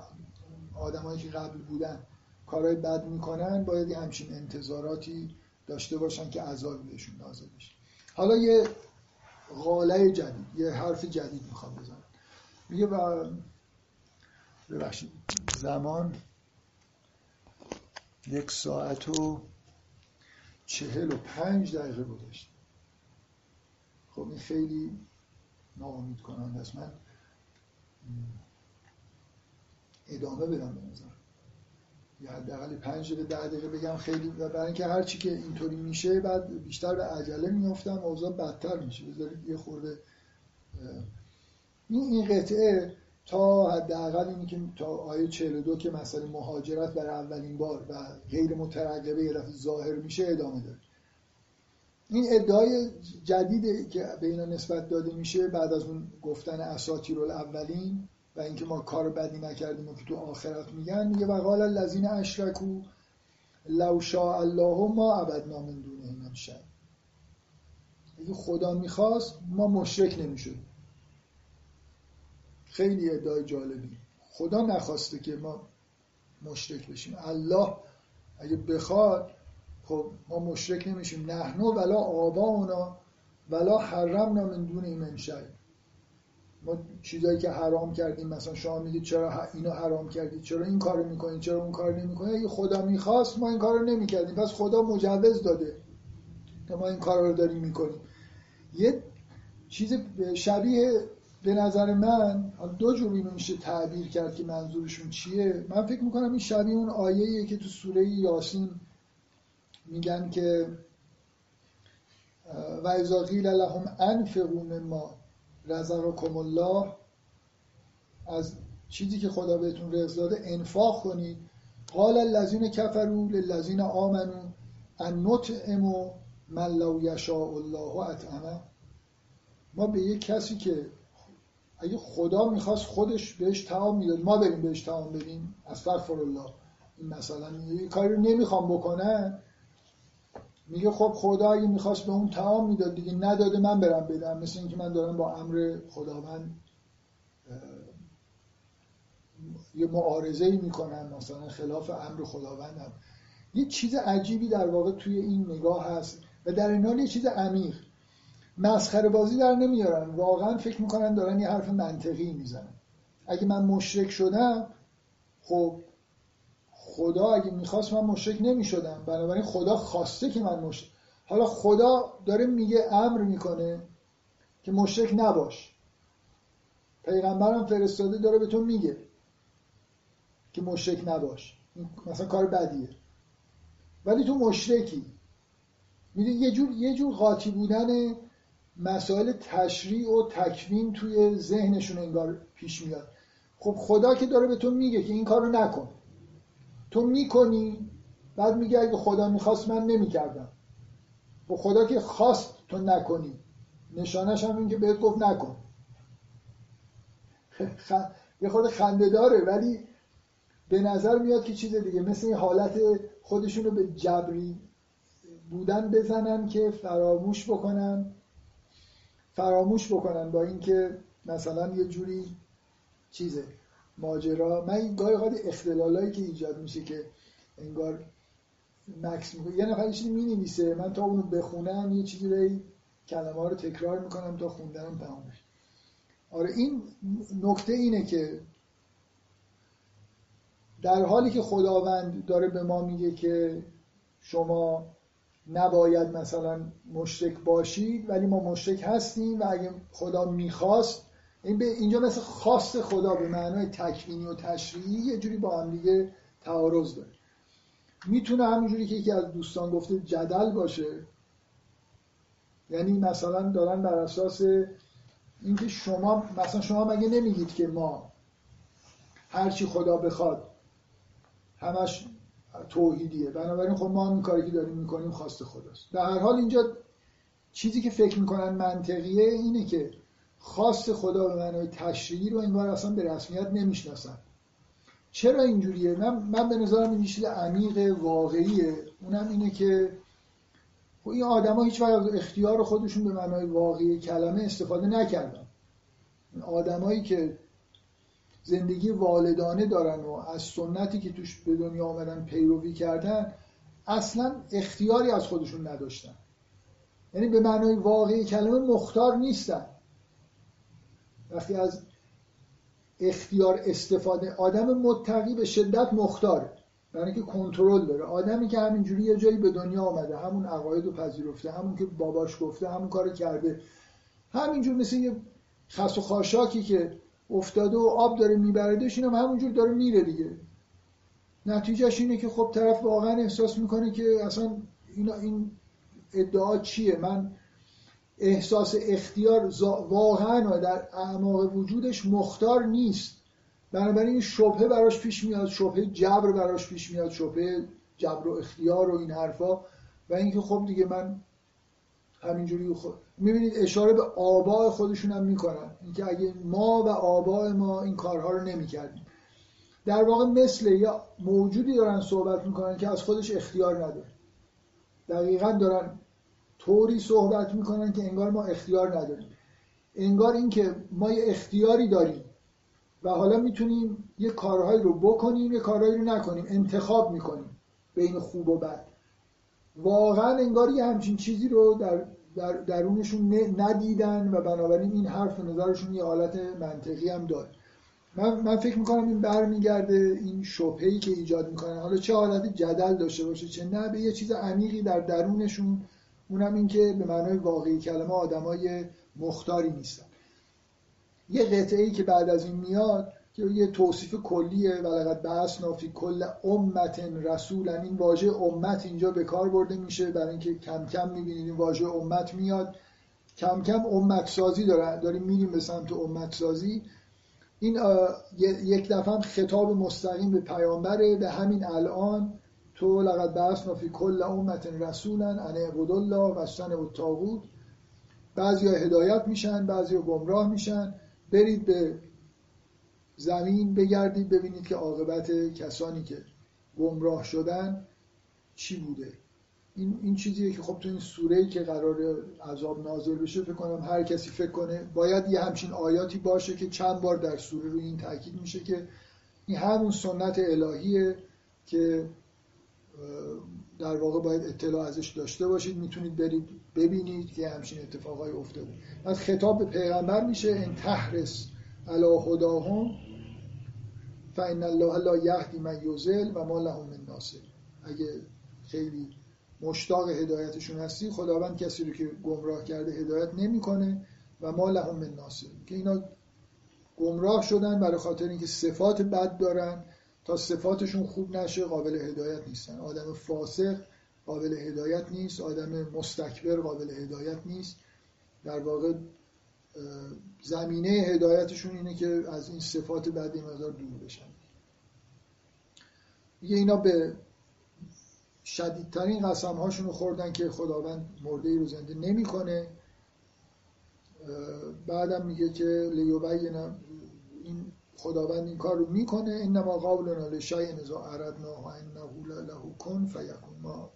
آدمایی که قبل بودن کارهای بد می‌کنن باید همچین انتظاراتی داشته باشن که عذاب بهشون نازل بشه. حالا یه غاله جدید یه حرف جدید می‌خوام بزنم. میگه و ببخشید زمان یک ساعت و چهل و پنج دقیقه گذشت. خب این خیلی ناامید کننده است. من ادامه بدم به یا حداقل پنج دقیقه ده دقیقه بگم خیلی و برای اینکه هر چی که اینطوری میشه بعد بیشتر به عجله میافتم اوضاع بدتر میشه. بذارید یه خورده این این قطعه تا حداقل اینی که تا آیه 42 که مسئله مهاجرت برای اولین بار و غیر مترقبه یه ظاهر میشه ادامه داره. این ادعای جدید که به اینا نسبت داده میشه بعد از اون گفتن اساطیر الاولین و اینکه ما کار بدی نکردیم و که تو آخرت میگن میگه و قال الذین اشرکو لو شاء الله ما عبدنا من دونه من شیء. اگه خدا می‌خواست ما مشرک نمی‌شدیم. خیلی ادعای جالبی. خدا نخواسته که ما مشرک بشیم. الله اگه بخواد خب ما مشرک نمیشیم. نحنو ولا اونا ولا حرمنا من دون من ما چیزایی که حرام کردیم مثلا شما میگید چرا اینو حرام کردید چرا این کارو می‌کنید چرا اون کارو نمی‌کنید اگه خدا می‌خواست ما این کارو نمی‌کردیم. پس خدا مجوز داده که ما این کار رو داریم می‌کنیم. یه چیز شبیه به نظر من دو جور اینو میشه تعبیر کرد که منظورشون چیه. من فکر می‌کنم این شبیه اون آیه که تو سوره یاسین میگن که و اذا قیل لهم انفقوا مما رزقکم الله از چیزی که خدا بهتون رزق داده انفاق کنید. قال الذين كفروا للذين آمنوا ان نطعم من لو یشاء الله اطعمه. ما به یک کسی که اگه خدا می‌خواست خودش بهش تعام می‌داد ما بریم بهش تعام بدیم. استغفر الله. این مثلا یه کاری رو نمی‌خوام بکنن میگه خب خدا اگه می‌خواست به اون تعام می‌داد دیگه نداده من برم بدم. مثل اینکه من دارم با امر خداوند یه معارضه ای می‌کنم. مثلا خلاف امر خداوندم. یه چیز عجیبی در واقع توی این نگاه هست و در این حال یه چیز عمیق. مسخره بازی در نمیارن. واقعا فکر می‌کنن دارن یه حرف منطقی می‌زنن. اگه من مشرک شدم خب خدا اگه می‌خواست من مشرک نمی‌شدم. بنابراین خدا خواسته که من مشرک حالا خدا داره میگه امر می‌کنه که مشرک نباش. پیغمبرم فرستاده داره به تو میگه که مشرک نباش. مثلا کار بدیه. ولی تو مشرکی. می‌دونی یه جور یه جور قاطی بودن مسائل تشریع و تکوین توی ذهنشون انگار پیش میاد. خب خدا که داره به تو میگه که این کار رو نکن. تو می‌کنی؟ بعد میگه اگه خدا می‌خواست من نمی‌کردم. و خب خدا که خواست تو نکنی. نشانش هم این که بهت گفت نکن. یه خود خنده داره ولی به نظر میاد که چیز دیگه مثل این حالت خودشون رو به جبری بودن بزنن که فراموش بکنن. فراموش بکنن با اینکه مثلا یه جوری چیزه. ماجرا. من این گاهی قد اختلالایی که ایجاد میشه که انگار مکس می‌کنه یه نفر چیزی می‌نویسه. من تا اونو بخونم یه چیزی رو کلمه رو تکرار می‌کنم تا خوندنم تمام بشه آره این نکته اینه که در حالی که خداوند داره به ما میگه که شما نباید مثلا مشرک باشید ولی ما مشرک هستیم و اگه خدا می‌خواست این به اینجا مثل خواست خدا به معنای تکوینی و تشریعی یه جوری با هم دیگه تعارض داره. می‌تونه همینجوری که یکی از دوستان گفته جدل باشه. یعنی مثلا دارن بر اساس اینکه شما مثلا شما مگه نمیگید که ما هرچی خدا بخواد همش توحیدیه. بنابراین خب ما هم کاری که داریم می‌کنیم خواست خداست. در هر حال اینجا چیزی که فکر می‌کنن منطقیه اینه که خواست خدا به معنای تشریعی رو انگار اصلا به رسمیت نمی‌شناسن. چرا اینجوریه؟ من, من به نظرم این چیز عمیق واقعیه. اونم اینه که خب این آدما هیچ وقت اختیار خودشون به معنای واقعی کلمه استفاده نکردن. این آدمایی که زندگی والدانه دارن و از سنتی که توش به دنیا آمدن پیروی کردن اصلا اختیاری از خودشون نداشتن. یعنی به معنای واقعی کلمه مختار نیستن. وقتی از اختیار استفاده آدم متقی به شدت مختاره برای اینکه کنترل داره. آدمی که همینجوری یه جایی به دنیا آمده همون عقاید رو پذیرفته همون که باباش گفته همون کار کرده همینجور مثل یه خس و خاشاکی که افتاده و آب داره میبردش اینم همونجور داره میره دیگه. نتیجهش اینه که خب طرف واقعا احساس می‌کنه که اصلا اینا این ادعا چیه؟ من احساس اختیار واقعا در اعماق وجودش مختار نیست. بنابراین این شبهه براش پیش میاد شبهه جبر براش پیش میاد شبهه جبر و اختیار و این حرفا. و اینکه خب دیگه من همینجوری خود می‌بینید اشاره به آبای خودشون هم می‌کنن. اینکه اگه ما و آبای ما این کارها رو نمی‌کردیم. در واقع مثل یا موجودی دارن صحبت می‌کنن که از خودش اختیار نداره دقیقا دارن طوری صحبت می‌کنن که انگار ما اختیار نداریم. انگار اینکه ما یه اختیاری داریم و حالا می‌تونیم یه کارهایی رو بکنیم یه کارهایی رو نکنیم انتخاب می‌کنیم بین خوب و بد. واقعا انگار یه همچین چیزی رو در, در درونشون ندیدن و بنابراین این حرف نظرشون یه حالت منطقی هم داره. من, من فکر می‌کنم این برمیگرده این شبهی که ایجاد می‌کنن. حالا چه حالت جدل داشته باشه چه نه به یه چیز عمیقی در درونشون اونم این که به معنای واقعی کلمه آدمای مختاری نیستن. یه قطعه ای که بعد از این میاد که یه توصیف کلیه و لقد بعثنا فی کل امت رسولا این واژه امت اینجا به کار برده میشه. برای اینکه کم کم می‌بینید این واژه امت میاد. کم کم امت سازی داره. داریم میریم به سمت امت سازی این یک دفعه خطاب مستقیم به پیامبره. به همین الان تو لقد بعثنا فی کل امت رسولا ان اعبدوا الله و اجتنبوا الطاغوت. بعضیا هدایت میشن بعضیا گمراه میشن. برید به زمین بگردید ببینید که عاقبت کسانی که گمراه شدن چی بوده. این, این چیزیه که خب تو این سوره که قرار عذاب نازل بشه فکر کنم هر کسی فکر کنه باید یه همچین آیاتی باشه که چند بار در سوره روی این تاکید میشه که این همون سنت الهیه که در واقع باید اطلاع ازش داشته باشید می‌تونید برید ببینید که همچین اتفاقای افتاده. از خطاب به پیغمبر میشه ان تحرس علی هداهم فان الله لا یهدی من یضل و ما لهم من ناصر. اگه خیلی مشتاق هدایتشون هستی خداوند کسی رو که گمراه کرده هدایت نمی‌کنه و ما لهم من ناصر. که اینا گمراه شدن برای خاطر اینکه صفات بد دارن. تا صفاتشون خوب نشه قابل هدایت نیستن. آدم فاسق قابل هدایت نیست. آدم مستکبر قابل هدایت نیست. در واقع زمینه هدایتشون اینه که از این صفات بعدی مقدار دور بشن. یه اینا به شدیدترین قسم هاشون خوردن که خداوند مرده رو زنده نمی‌کنه. بعدم میگه که لیوبین این خداوند این کار رو می‌کنه. انما قولنا لشیء و انه له کن فیکون. ما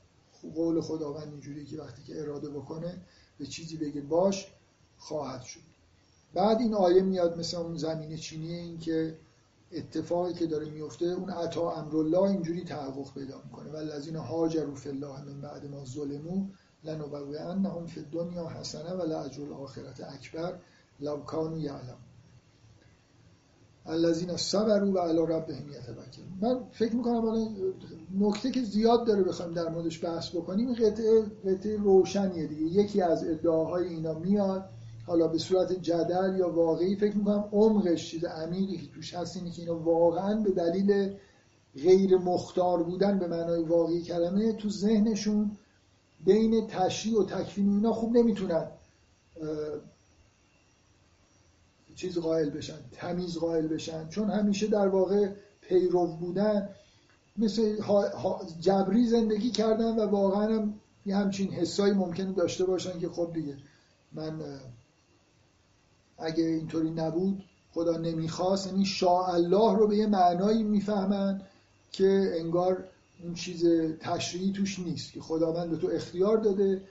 قول خداوند اینجوری که وقتی که اراده بکنه به چیزی بگه باش خواهد شد. بعد این آیه میاد مثل اون زمین چینی این که اتفاقی که داره میفته اون عطا امرالله اینجوری تحقق پیدا می‌کنه. و الذین هاجروا فی الله من بعد ما ظلموا لنبوئنهم فی الدنیا حسنه و لاجر الاخرت اکبر لو کانوا یعلمون. الذین صبروا و علی ربهم یتوکلون من فکر می‌کنم نکته که زیاد داره بخوایم در موردش بحث بکنیم قطعه قطعه روشنیه دیگه. یکی از ادعاهای اینا میاد حالا به صورت جدل یا واقعی فکر می‌کنم عمقش چیز عمیقی که توش هست اینه که اینا واقعا به دلیل غیر مختار بودن به معنای واقعی کلمه تو ذهنشون بین تشریع و تکفین اینا خوب نمی‌تونن چیز قائل بشن تمیز قائل بشن. چون همیشه در واقع پیرو بودن مثل جبری زندگی کردن و واقعا هم یه همچین حسایی ممکنه داشته باشن که خب دیگه من اگه اینطوری نبود خدا نمی‌خواست. یعنی شاء الله رو به یه معنایی می‌فهمن که انگار اون چیز تشریعی توش نیست که خداوند به تو اختیار داده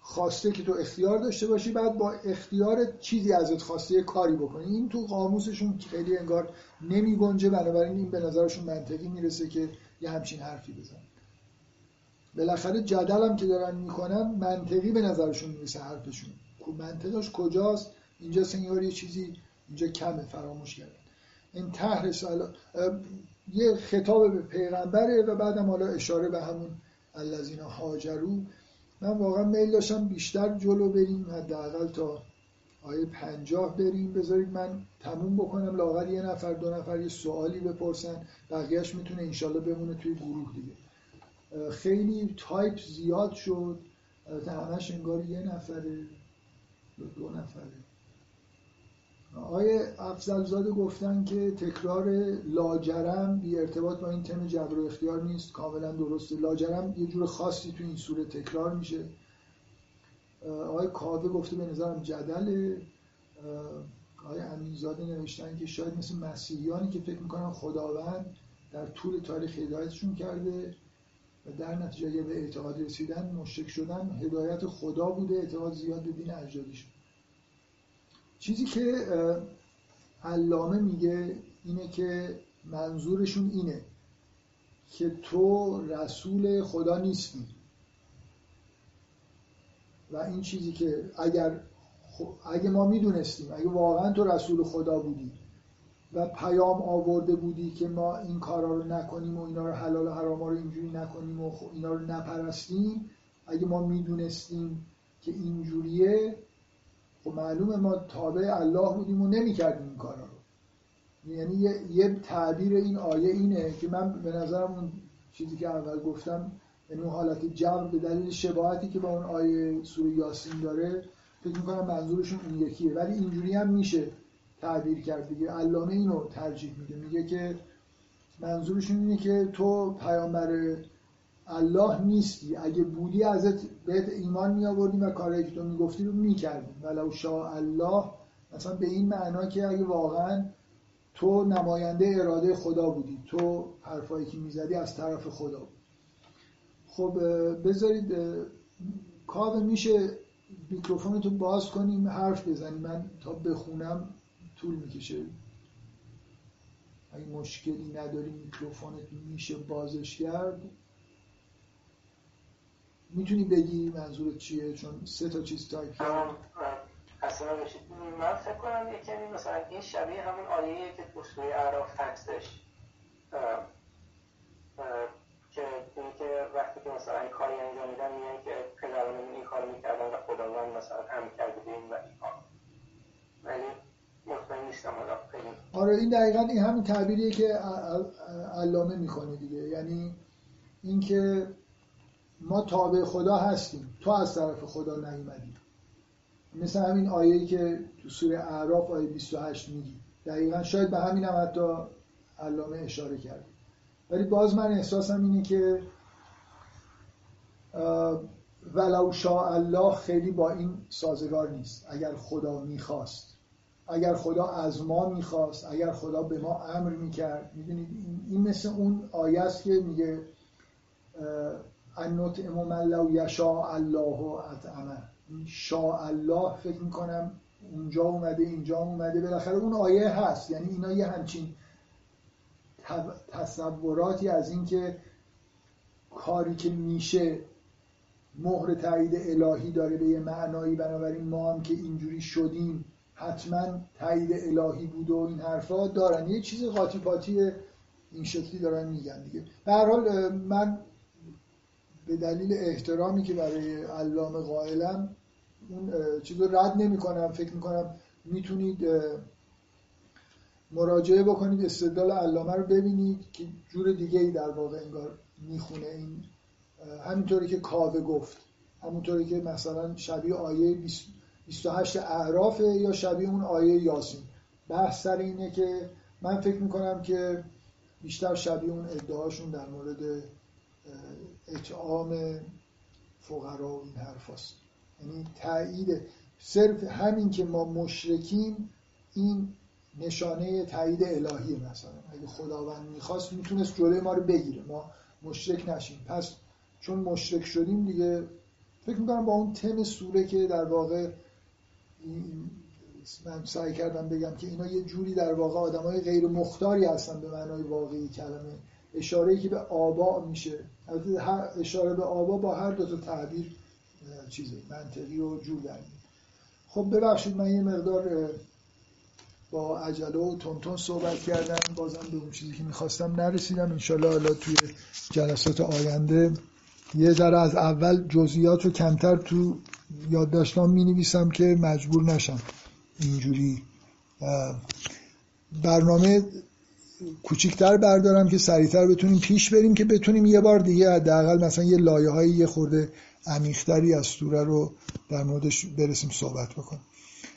خواسته که تو اختیار داشته باشی بعد با اختیار چیزی ازت خواسته کاری بکنی. این تو قاموسشون خیلی انگار نمی گنجه بنابراین این به نظرشون منطقی می‌رسه که یه همچین حرفی بزن. بالاخره جدل هم که دارن می‌کنن منطقی به نظرشون می‌رسه حرفشون. منطقش کجاست؟ اینجا سنگار یه چیزی اینجا کمه فراموش کردن. این تحر یه خطاب به پیغمبره و بعدم حالا اشاره به همون الذین هاجرو. من واقعا میل داشتم بیشتر جلو بریم حداقل تا آیه پنجاه بریم. بذارید من تموم بکنم. لاغر یه نفر دو نفر یه سوالی بپرسن. بقیهش می‌تونه انشالله بمونه توی گروه دیگه. خیلی تایپ زیاد شد. همش انگار یه نفره دو نفره. آیه افضل زاده گفتن که تکرار لاجرم بی ارتباط با این تم جبر و اختیار نیست کاملا درسته. لاجرم یه جور خاصی تو این سوره تکرار میشه. آقای کاوه گفته به نظرم جدل آقای امینزاده نوشتن که شاید مثل مسیحیانی که فکر می‌کنن خداوند در طول تاریخ هدایتشون کرده و در نتیجه به اعتقاد رسیدن مشرک شدن هدایت خدا بوده. اعتقاد زیاد به دین اجدادیشون. چیزی که علامه میگه اینه که منظورشون اینه که تو رسول خدا نیستی. و این چیزی که اگر اگه ما می‌دونستیم اگه واقعا تو رسول خدا بودی و پیام آورده بودی که ما این کارا رو نکنیم و اینا رو حلال و حرام رو اینجوری نکنیم و اینا رو نپرستیم اگه ما می‌دونستیم که اینجوریه خب معلومه ما تابع الله بودیم و نمی‌کردیم این کارا رو. یعنی یه تعبیر این آیه اینه که من به نظرم اون چیزی که اول گفتم یعنی اون حالت جمع به دلیل شباهتی که با اون آیه سوره یاسین داره فکر می‌کنم منظورشون اون یکیه. ولی اینجوری هم میشه تعبیر کرد دیگه. علامه اینو ترجیح میده. میگه که منظورشون اینه که تو پیامبر الله نیستی. اگه بودی ازت بهت ایمان می آوردیم و کارهایی که تو می‌گفتی رو می‌کردیم ولو شاء الله مثلا به این معنا که اگه واقعا تو نماینده اراده خدا بودی تو حرفایی که می‌زدی از طرف خدا بود. خب بذارید کاوه میشه میکروفونتو باز کنیم حرف بزنیم. من تا بخونم طول می‌کشه. اگه مشکلی نداری میکروفونت میشه بازش کرد. می‌تونی بگی منظورت چیه؟ چون سه تا چیز تایپ کرد. اصلا بشید من فکر کنم یه کمی مثلا این شبیه همون آیه که تو سوی اعراف تکسش که که وقتی که مثلا این کاری انجام میدن میگن که پدران این کار می‌کردن و خداوند مثلا هم کرده به این و این ولی مطمئن نیستم آره این دقیقا این همین تعبیریه که علامه می‌کنه دیگه. یعنی اینکه ما تابع خدا هستیم. تو از طرف خدا نیومدی. مثل همین آیه‌ای که تو سوره اعراف آیه 28 میگی. دقیقا شاید به همین هم حتی علامه اشاره کرد. ولی باز من احساسم اینه که ولو شاء الله خیلی با این سازگار نیست. اگر خدا می‌خواست. اگر خدا از ما می‌خواست. اگر خدا به ما امر می‌کرد. می‌دونید این مثل اون آیه است که میگه ان نطعم من لو یشاء الله اطعمه. شاء الله فکر می‌کنم اونجا اومده اینجا اومده. بالاخره اون آیه هست. یعنی اینا یه همچین تصوراتی از اینکه کاری که میشه مهر تایید الهی داره به یه معنایی. بنابراین ما هم که اینجوری شدیم حتما تایید الهی بود و این حرفا دارن. یه چیز قاطی پاتی این شکلی دارن میگن دیگه. به حال من به دلیل احترامی که برای علامه قائلم اون چیز رو رد نمی کنم فکر می کنم می‌تونید مراجعه بکنید استدلال علامه رو ببینید که جور دیگه ای در واقع انگار می‌خونه این همینطوری که کاوه گفت. همونطوری که مثلا شبیه آیه 28 اعرافه یا شبیه اون آیه یاسین. بحث سر اینه که من فکر می‌کنم که بیشتر شبیه اون ادعاشون در مورد اطعام فقرا و این حرف هست. یعنی تایید صرف همین که ما مشرکیم این نشانه تایید الهی مثلا. اگه خداوند می‌خواست می‌تونست جلوی ما رو بگیره. ما مشرک نشیم. پس چون مشرک شدیم دیگه فکر می‌کنم با اون تم سوره که در واقع من سعی کردم بگم که اینا یه جوری در واقع آدم های غیر مختاری هستن به معنای واقعی کلمه اشاره که به آبا میشه. اشاره به آبا با هر دو تا تعبیر چیز منطقی و جور در خب ببخشید من یه مقدار با عجله و تونتون صحبت کردم. بازم به اون چیزی که می‌خواستم نرسیدم. انشالله حالا توی جلسات آینده یه ذره از اول جزئیات رو کمتر تو یادداشتام می نویسم که مجبور نشم اینجوری برنامه کوچیکتر بردارم که سریعتر بتونیم پیش بریم که بتونیم یه بار دیگه حداقل مثلا یه لایه های یه خورده عمیقتری از سوره رو در موردش برسیم صحبت بکنیم.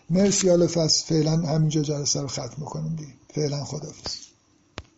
مرسی حالا فعلا همینجا جلسه رو ختم کنیم دیگه. فعلا خدافظ